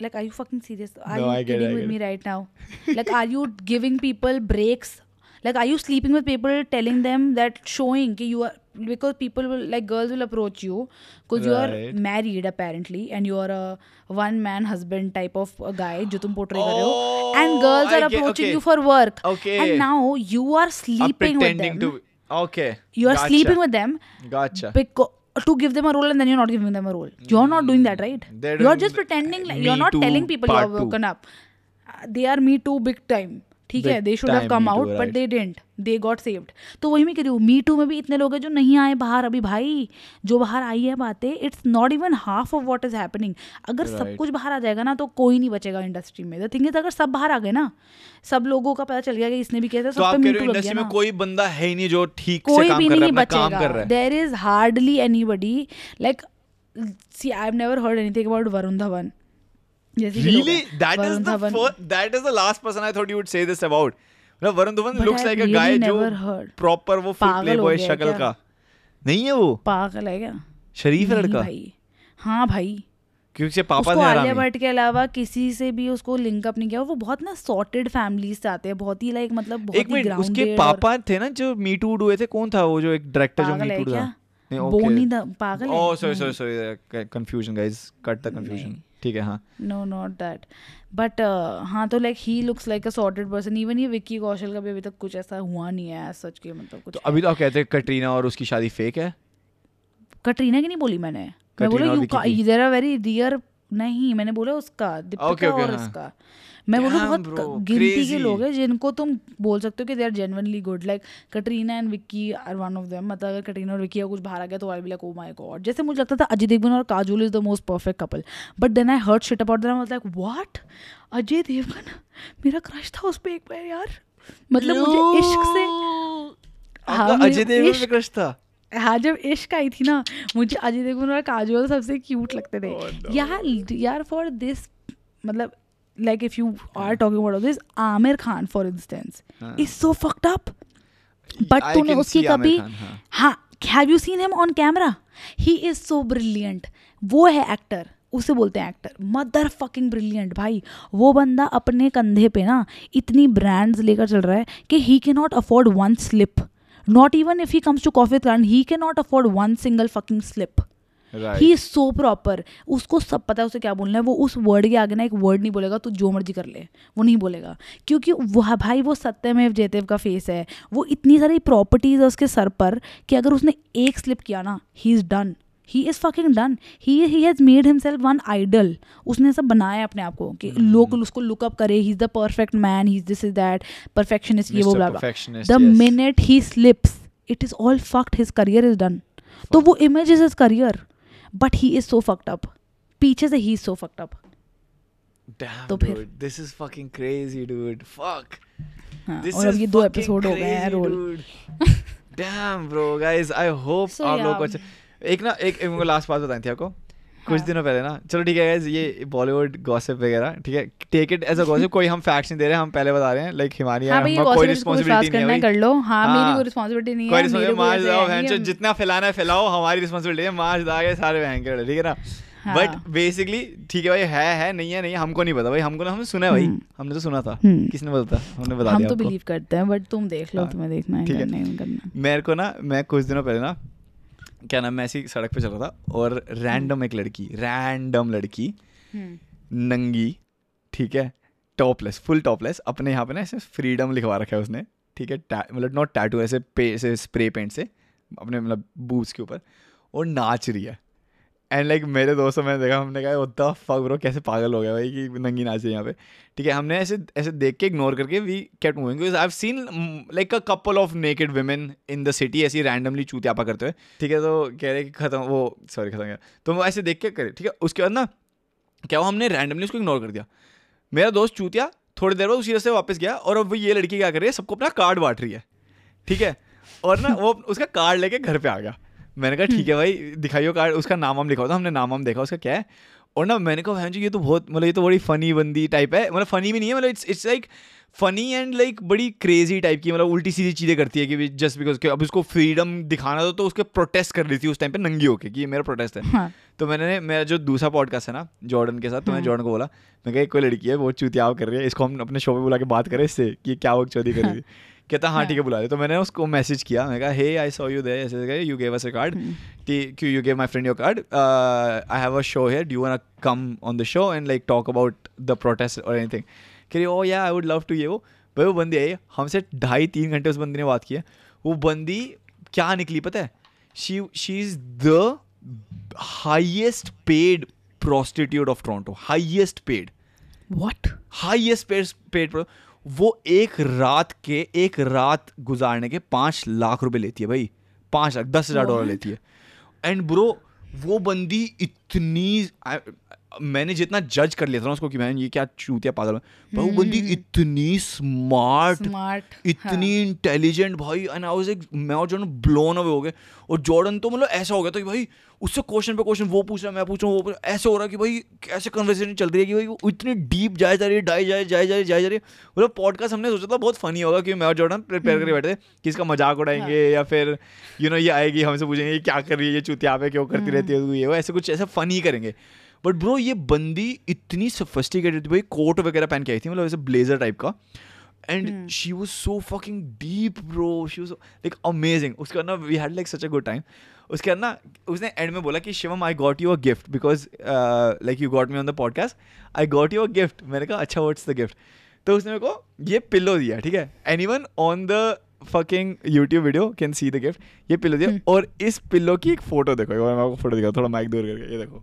Like are you fucking serious? Are no, you I get kidding it, with me right now? Like are you giving people breaks? Like are you sleeping with people telling them that showing you are because people will like girls will approach you because right. you are married apparently and you are a one man husband type of a guy kar oh, and girls are get, approaching okay. you for work. Okay. And now you are sleeping with them. to, okay. You are gotcha. sleeping with them gotcha. because to give them a role and then you're not giving them a role. You're not doing that, right? They're You're just pretending like you're not telling people you're two. woken up. Uh, They are me too big time. ठीक है? They should have come out but they didn't they got saved तो वही मैं कह रही हूँ मी to में भी इतने लोग हैं जो नहीं आए बाहर अभी भाई। जो बाहर आई है बातें it's not even half of what is happening अगर right. सब कुछ बाहर आ जाएगा ना तो कोई नहीं बचेगा इंडस्ट्री में। द थिंग इज़ अगर सब बाहर आ गए ना सब लोगों का पता चल गया कि इसने भी किया था तो सब पे हो में कोई बंदा है ही नहीं जो ठीक से कोई काम भी कर रहा नहीं बचेगा। There is hardly anybody like see I have never heard anything about Varun Dhawan Really? That is the Dhawan- first, that is the last person I thought you would say this about. मतलब Varun Dhawan I've like a guy जो proper वो full पागल playboy गया है शक्ल? का। नहीं है वो? पागल है क्या? शरीफ है लड़का। भाई। हाँ भाई। क्योंकि पापा उसको थे आलिया भट्ट के अलावा किसी से भी उसको लिंक अप नहीं किया। वो बहुत ना सॉर्टेड फैमिलीज़ से आते हैं। बहुत ही लाइक मतलब बहुत ही मिनट उसके पापा थे ना जो मी टू हुए थे? कौन था वो जो एक डायरेक्टर जो मी टू था बोनी द पागल ओह sorry sorry sorry confusion guys cut the confusion. ठीक है हाँ। नो नॉट दैट बट हाँ तो like he looks like a sorted person even ये विक्की कौशल का भी अभी तक कुछ ऐसा हुआ नहीं है सच के मतलब कुछ तो अभी तो आप कहते हैं कटरीना और उसकी शादी फेक है? कटरीना की नहीं बोली मैंने। मैं बोला यू का। इधर देर आर वेरी डियर नहीं मैंने बोला उसका दीपिका Okay, okay, और हाँ। उसका। मैं बोलूँ बहुत गिनती के लोग हैं जिनको तुम बोल सकते हो कि they are genuinely good like Katrina and Vicky are one of them मतलब अगर कटरीना और विक्की का कुछ बाहर आ गया तो I be like oh my God जैसे मुझे लगता था अजय देवगन और Kajol is the most perfect couple but then I heard shit about them like what Ajay Devgan? मेरा क्रश था उस पर एक बार यार। मतलब मुझे इश्क से हाँ, अजय देवगन इश्क- क्रश था? हाँ जब इश्क आई थी ना मुझे अजय देवगन और काजोल सबसे क्यूट लगते थे। Oh. यार यार फॉर दिस मतलब like if you are talking about this Aamir Khan for instance हाँ। Is so fucked up but I तूने उसकी कभी हाँ। हाँ have you seen him on camera he is so brilliant वो है एक्टर उसे बोलते हैं एक्टर मदर फकिंग ब्रिलियंट भाई. वो बंदा अपने कंधे पे ना इतनी ब्रांड्स लेकर चल रहा है कि he can not afford one slip not even if he comes to coffee with Karan, he cannot afford one single fucking slip. He is so proper उसको सब पता है उसे क्या बोलना है। वो उस वर्ड के आगे ना एक वर्ड नहीं बोलेगा तू जो मर्ज़ी कर ले। वो नहीं बोलेगा। क्योंकि वह भाई वो सत्यमेव जयदेव का फेस है। वो इतनी सारी प्रॉपर्टीज़ है उसके सर पर कि अगर उसने एक स्लिप किया ना he is done he is fucking done he he has made himself one idol उसने सब बनाया अपने आप को कि लोग उसको लुकअप करे। He is the perfect man he is this is that perfectionist ये वो the minute he slips it is all fucked his career is done तो वो image is his career but he is so fucked up पीछे से he is so fucked up तो फिर this is fucking crazy dude fuck this is ये दो episode हो गए हैं role. Damn bro guys I hope आप लोग को एक ना एक मुझे लास्ट बात बतानी थी आपको। कुछ हाँ। दिनों पहले ना। चलो ठीक है ये बॉलीवुड गॉसिप वगैरह ठीक है? Take it as a gossip कोई हम फैक्ट्स नहीं दे रहे हम पहले बता रहे हैं लाइक हिमानी हाँ भाई कोई gossip को विश्वास रिस्पांसिबिलिटी नहीं है है कर लो। हाँ मेरी हाँ। कोई रिस्पॉन्सिबिलिटी नहीं है मेरे रिस्पांसिबिलिटी मार जाओ बहन है- जितना फैलाना है फैलाओ हमारी रिस्पांसिबिलिटी है मार दागे सारे बहन ठीक है ना? हाँ। बट बेसिकली ठीक है भाई है है नहीं है नहीं हमको नहीं पता भाई हमको ना हमने सुना है भाई। हम्म। हमने तो सुना था। हम्म। किसने बता हमने बता हम तो बिलीव करते हैं बट तुम देख लो हाँ, तुम्हें देखना है है। करना। मेरे को ना मैं कुछ दिनों पहले ना क्या नाम मैं ऐसी सड़क पे चल रहा था? और रैंडम एक लड़की रैंडम लड़की हम्म। नंगी ठीक है टॉपलेस फुल टॉपलेस अपने यहाँ पे ना ऐसे फ्रीडम लिखवा रखा है उसने ठीक है मतलब नॉट टैटू ऐसे पे ऐसे स्प्रे पेंट से अपने मतलब बूब्स के ऊपर और नाच रही है। एंड लाइक मेरे दोस्तों मैंने देखा, हमने कहा होता फक ब्रो कैसे पागल हो गया भाई कि नंगी नाच यहाँ पे? ठीक है, हमने ऐसे ऐसे देख के इग्नोर करके we kept moving I have seen like a couple of naked women in the city ऐसी रैंडमली चूतियापा करते हुए। ठीक है तो कह रहे कि खत्म, वो सॉरी खत्म गया। तो वो ऐसे देख के करे, ठीक है? उसके बाद ना, क्या हुआ, हमने रैंडमली उसको इग्नोर कर दिया। मेरा दोस्त चूतिया थोड़ी देर बाद उसी रास्ते वापस गया और अब वो ये लड़की क्या कर रही है, सबको अपना कार्ड बांट रही है। ठीक है? और ना, वो उसका कार्ड लेके घर पे आ गया। मैंने कहा ठीक है भाई दिखाइयो कार्ड उसका नाम वाम लिखा होता हमने नाम वाम देखा उसका क्या है? और ना मैंने कहा जी ये तो बहुत मतलब ये तो बड़ी फनी बंदी टाइप है। मतलब फनी भी नहीं है मतलब it's it's like funny and like बड़ी क्रेजी टाइप की मतलब उल्टी सीधी चीज़ें करती है कि जस्ट बिकॉज़ अब उसको फ्रीडम दिखाना था तो उसके प्रोटेस्ट कर रही थी उस टाइम पे नंगी होके कि ये मेरा प्रोटेस्ट है। हाँ। तो मैंने मेरा जो दूसरा पॉडकास्ट है ना जॉर्डन के साथ तो मैंने हाँ। जॉर्डन को बोला मैं कहा एक कोई लड़की है वो चुतियाव कर रही है इसको हम अपने शो पे बुला के बात करें इससे कि क्या वो चौधरी कर रही थी। कहता हाँ ठीक है बुला ले। तो मैंने उसको मैसेज किया। मैं कहा hey I saw you they ऐसे you gave us a card क्यों you gave my friend your card I have a show here do want come on the show and like talk about the protest और anything कह रही oh yeah I would love to ये वो। भाई वो बंदी आई। हमसे ढाई तीन घंटे उस बंदी ने बात की है। वो बंदी क्या निकली पता है? She she is the highest paid prostitute of Toronto highest paid what highest paid paid वो एक रात के एक रात गुजारने के पाँच लाख रुपए लेती है भाई। पाँच लाख दस हज़ार डॉलर लेती है। एंड ब्रो वो बंदी इतनी मैंने जितना जज कर लिया था ना उसको कि मैंने ये क्या चूतिया पागल पर वो बंदी इतनी स्मार्ट स्मार्ट इतनी इंटेलिजेंट भाई एंड आई वाज लाइक मैं और जॉर्डन ब्लोन अवे हो गए। और जॉर्डन तो मतलब ऐसा हो गया था कि भाई उससे क्वेश्चन पे क्वेश्चन वो पूछ रहा मैं पूछ रहा हूँ। वो पूछ ऐसे हो रहा है कि भाई कैसे कन्वर्सेशन चल रही है कि भाई वो इतनी डीप जाए जा रही है डाई जाए जाए जाए जाए जा रही है मतलब पॉडकास्ट हमने सोचा था बहुत फनी होगा कि मैं और जॉर्डन प्रिपेयर करके बैठे थे कि इसका मज़ाक उड़ाएँगे या फिर यू नो ये आएगी हमसे पूछेंगे ये क्या कर रही है ये चुतिया पे क्यों करती रहती है ये वो ऐसे कुछ ऐसा फनी करेंगे। बट ब्रो ये बंदी इतनी सोफिस्टिकेटेड थी भाई कोट वगैरह पहन के आई थी मतलब ऐसे ब्लेजर टाइप का। And she was so fucking deep bro she was like amazing उसके बाद ना we had like such a good time उसके बाद ना उसने एंड में बोला कि Shivam I got you a gift because like you got me on the podcast I got you a gift मैंने कहा अच्छा व्हाट्स द गिफ्ट तो उसने मेरे को ये पिल्लो दिया ठीक है? Anyone on the fucking YouTube video can see the gift ये पिल्लो दिया और इस पिल्लो की एक फ़ोटो देखो। मैं आपको फ़ोटो दिखा थोड़ा माइक दूर करके ये देखो।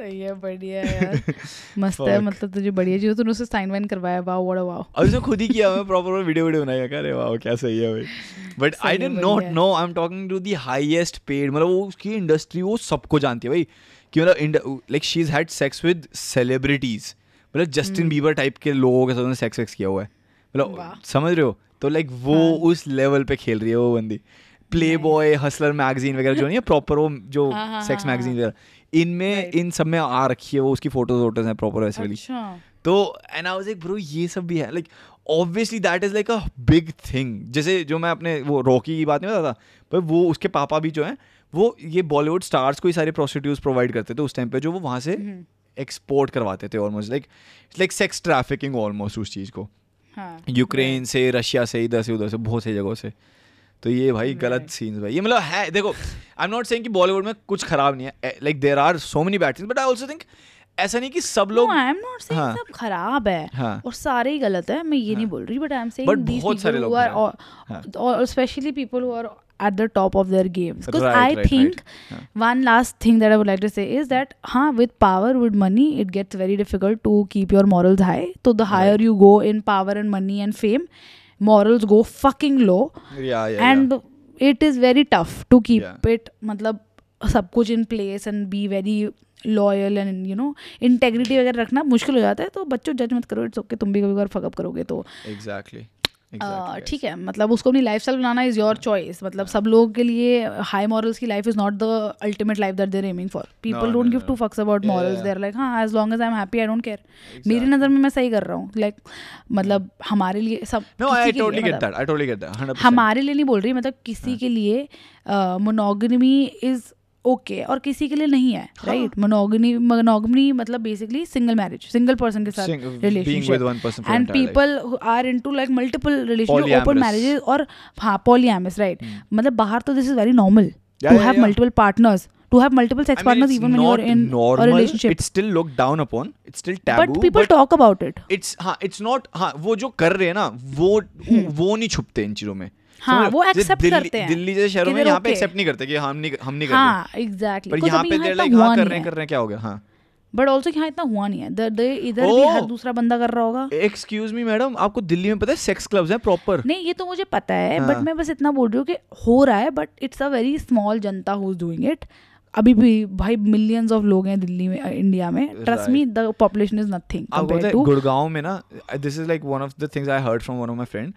सही है बढ़िया यार। मस्त है मतलब तुझे बढ़िया जो तूने उससे साइन वाइन करवाया वाओ व्हाट वाओ और खुद ही किया मैं प्रॉपर वीडियो वीडियो बनाया अरे वाह क्या सही है भाई। बट आई है, didn't not no I am talking to the highest paid मतलब वो उसकी इंडस्ट्री वो सबको जानती है भाई। कि मतलब like she is had sex with celebrities मतलब जस्टिन बीबर टाइप के लोगों के साथ उसने सेक्स वेक्स किया हुआ है। मतलब समझ रहे हो? तो लाइक वो हाँ। उस लेवल पे खेल रही है वो बंदी। प्ले बॉय हसलर मैगजीन वगैरह जो नहीं है प्रॉपर वो जो हाँ, हाँ, सेक्स हाँ, मैगजीन वगैरह। इनमें इन सब में आ रखी है वो उसकी फ़ोटोज़ वोटोज हैं प्रॉपर वैसे वाली। अच्छा। तो and I was like bro ये सब भी है। Like obviously that is like a big thing जैसे जो मैं अपने वो रॉकी की बात नहीं बता था पर वो उसके पापा भी जो हैं वो ये बॉलीवुड स्टार्स को ही सारे प्रोस्टिट्यूट्स प्रोवाइड करते थे उस टाइम पे जो वो वहाँ से हम्म, एक्सपोर्ट करवाते थे almost like like sex trafficking almost उस चीज़ को। हाँ यूक्रेन से रशिया से इधर से उधर से बहुत सी जगहों से। तो ये भाई गलत सीन्स भाई ये मतलब है देखो आई एम नॉट सेइंग कि बॉलीवुड में कुछ खराब नहीं है like there are so many bad but I also think ऐसा नहीं कि सब लोग आई एम नॉट सेइंग हाँ। सब खराब है हाँ और सारे ही गलत है मैं ये हाँ, नहीं हाँ। बोल रही but I am But saying these बहुत सारे लोग हु हैं। हाँ। और especially people who are at the top of their games because Right, i right, right. think हाँ. one last thing that i would like to say is that huh, with power with money it gets very difficult to keep your morals high so the higher Right. you go in power and money and fame morals go fucking low yeah, yeah and yeah. it is very tough to keep Yeah. it matlab सब कुछ in place and be very loyal and you know integrity वगैरह रखना मुश्किल हो जाता है तो बच्चों जज मत करो इट्स ओके तुम भी कभी फकअप करोगे तो एग्जैक्टली ठीक है मतलब उसको अपनी लाइफ स्टाइल बनाना इज़ योर चॉइस मतलब सब लोगों के लिए हाई मॉरल्स की life is not the ultimate life that they're aiming for people don't give two fucks about morals they're like हाँ as long as I am happy I don't care मेरी नज़र में मैं सही कर रहा हूँ। लाइक मतलब हमारे लिए सब मतलब- that I totally get that 100% हमारे लिए नहीं बोल रही मतलब किसी हाँ. के लिए मोनोगमी इज़ ओके okay, और किसी के लिए नहीं है. राइट मोनोगनी मोनोगमी मतलब basically single marriage single person के साथ relationship and people are into like multiple relationship open marriages और हाँ पॉलीएमस राइट मतलब बाहर तो this is very normal to have multiple partners to have multiple sex I mean, even when you are not in a relationship It's still looked down upon. It's still taboo. But people talk about it it's हाँ it's not हाँ वो जो कर रहे हैं ना वो वो नहीं छुपते इन चीज़ों में। हाँ, वो रहे हो? accept दिल्ली- करते हैं दिल्ली जैसे शहरों में यहाँ पे एक्सेप्ट नहीं करते कि हम नहीं हम नहीं कर रहे हाँ एग्जैक्टली पर यहाँ पे देर लाइक हाँ कर रहे हैं कर रहे हैं क्या हो गया? हाँ। बट ऑल्सो यहाँ इतना हुआ नहीं है। द- इधर भी हर Oh! दूसरा बंदा कर रहा होगा। एक्सक्यूज मी मैडम आपको दिल्ली में पता है सेक्स क्लब्स हैं प्रॉपर नहीं ये तो मुझे पता है हाँ. बट मैं बस इतना बोल रही हूँ कि हो रहा है but it's a very small Janata who is doing it अभी भी भाई मिलियंस ऑफ़ लोग हैं दिल्ली में इंडिया में। Trust me the population is nothing है गुड़गांव में ना this is like one of the things I heard from one of my friend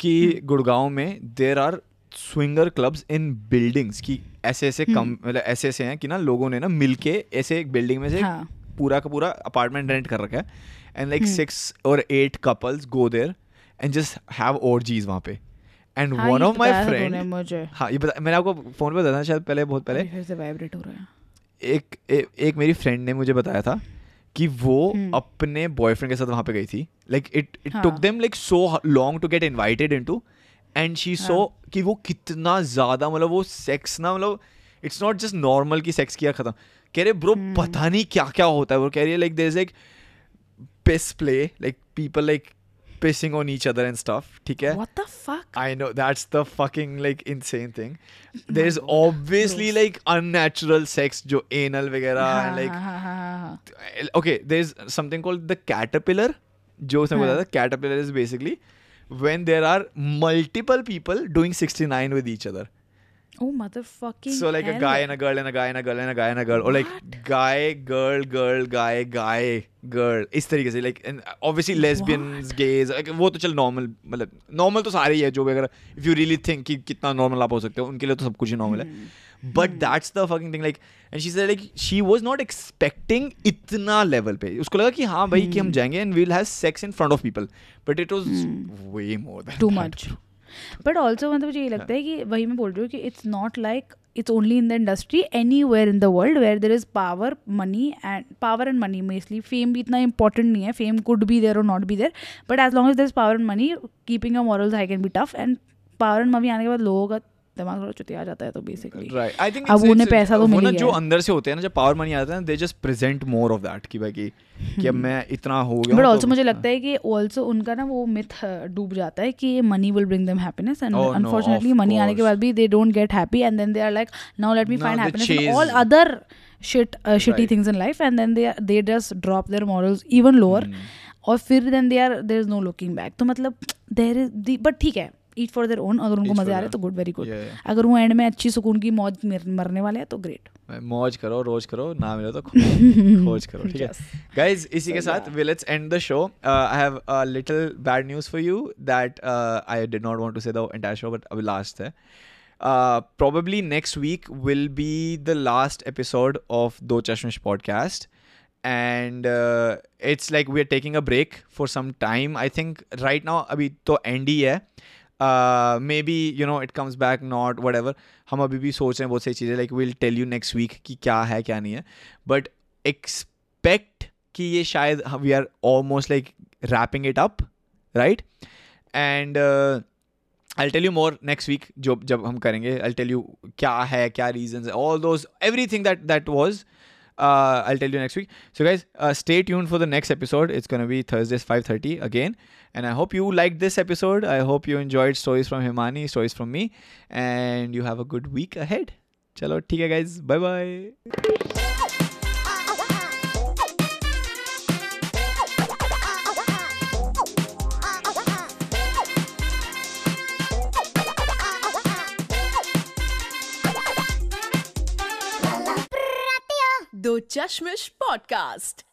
कि हम्म। गुड़गांव में there are swinger clubs in buildings की ऐसे ऐसे कम मतलब ऐसे ऐसे हैं कि ना लोगों ने ना मिलके ऐसे एक बिल्डिंग में से हम्म। हाँ पूरा का पूरा अपार्टमेंट रेंट कर रखा है एंड लाइक हम्म। सिक्स और eight couples go there and just have orgies वहाँ पे एंड वन ऑफ़ माय तूने फ्रेंड हाँ ये बता मैंने आपको फ़ोन पे बताया शायद पहले बहुत पहले फिर से वाइब्रेट हो रहा है एक ए, एक मेरी फ्रेंड ने मुझे बताया था कि वो hmm. अपने बॉयफ्रेंड के साथ वहाँ पे गई थी like it it took. Them like so long to get invited into and she saw. कि वो कितना ज़्यादा मतलब वो सेक्स ना मतलब इट्स नॉट जस्ट नॉर्मल की सेक्स किया खत्म कह रहे ब्रो hmm. पता नहीं क्या क्या होता है वो कह रही है like there is like best play like people like pissing on each other and stuff ठीक है what the fuck I know that's the fucking like insane thing. There's God, obviously gross. like unnatural sex जो anal वगैरह हाँ and like हाँ हाँ हाँ हाँ okay there's something called the caterpillar जो उसने हाँ. बताया था caterpillar is basically when there are multiple people doing 69 with each other. Oh motherfucking So like hell. a guy and a girl and a guy and a girl and a guy and a girl or like What? guy girl girl guy guy girl इस तरीके से like and obviously lesbians gays like, वो तो चल normal मतलब normal तो सारे ही है जो भी अगर if you really think कि कितना normal आप हो सकते हो उनके लिए तो सब कुछ ही normal है Hmm. but that's the fucking thing like and she said like she was not expecting इतना level पे उसको लगा कि हाँ भाई कि हम जाएँगे and we'll have sex in front of people but it was way more than to that, bro. But also मतलब मुझे ये लगता है कि वही मैं बोल रही हूँ कि it's not like it's only in the industry anywhere in the world where there is power money and power and money mostly fame भी इतना इंपॉर्टेंट नहीं है. फेम कुड भी देर और नॉट भी there but as long as there is power and money keeping a morals I can be tough and power and money आने के बाद लोगों का दिमाग थोड़ा चुतिया जाता है तो बेसिकली Right. I think अब it's- उन्हें पैसा तो वो मिल जो अंदर से होते हैं ना जब पावर मनी आता है they just present more of that कि भाई कि अब मैं इतना हो गया बट हूँ, ऑल्सो तो- मुझे लगता है कि ऑल्सो उनका ना वो मिथ डूब जाता है कि money will bring them happiness and unfortunately money आने के बाद भी they don't get happy and then they are like now let me find happiness in all other shit uh, shitty Right. things in life and then they they just drop their morals even lower Hmm. और फिर then they are there is no looking back तो मतलब there is but ठीक है it for their own अगर उनको मज़ा आ रहा है तो गुड वेरी गुड अगर वो एंड में अच्छी सुकून की मौज मरने वाले हैं तो ग्रेट मौज करो रोज करो ना मिले तो खोज करो ठीक है? गाइज़ इसी के साथ will it's end the show I have a little bad news for you that I did not want to say the entire show but अभी लास्ट है. Probably next week will be the last episode of Do Chashmish podcast and it's like we are taking a break for some time I think right now अभी तो and ही है. Maybe you know it comes back not whatever हम अभी भी सोच रहे हैं बहुत सारी चीज़ें like will tell you next week कि क्या है, क्या नहीं है. बट एक्सपेक्ट कि ये शायद we are almost like wrapping it up right and I tell you more next week जो, जब हम करेंगे. आई टेल यू क्या है, क्या रीजन है all those everything that that was uh, I'll tell you next week so guys uh, stay tuned for the next episode it's gonna be Thursdays 5:30 again and I hope you liked this episode I hope you enjoyed stories from Himani stories from me and you have a good week ahead चलो ठीक है guys bye bye Chashmish podcast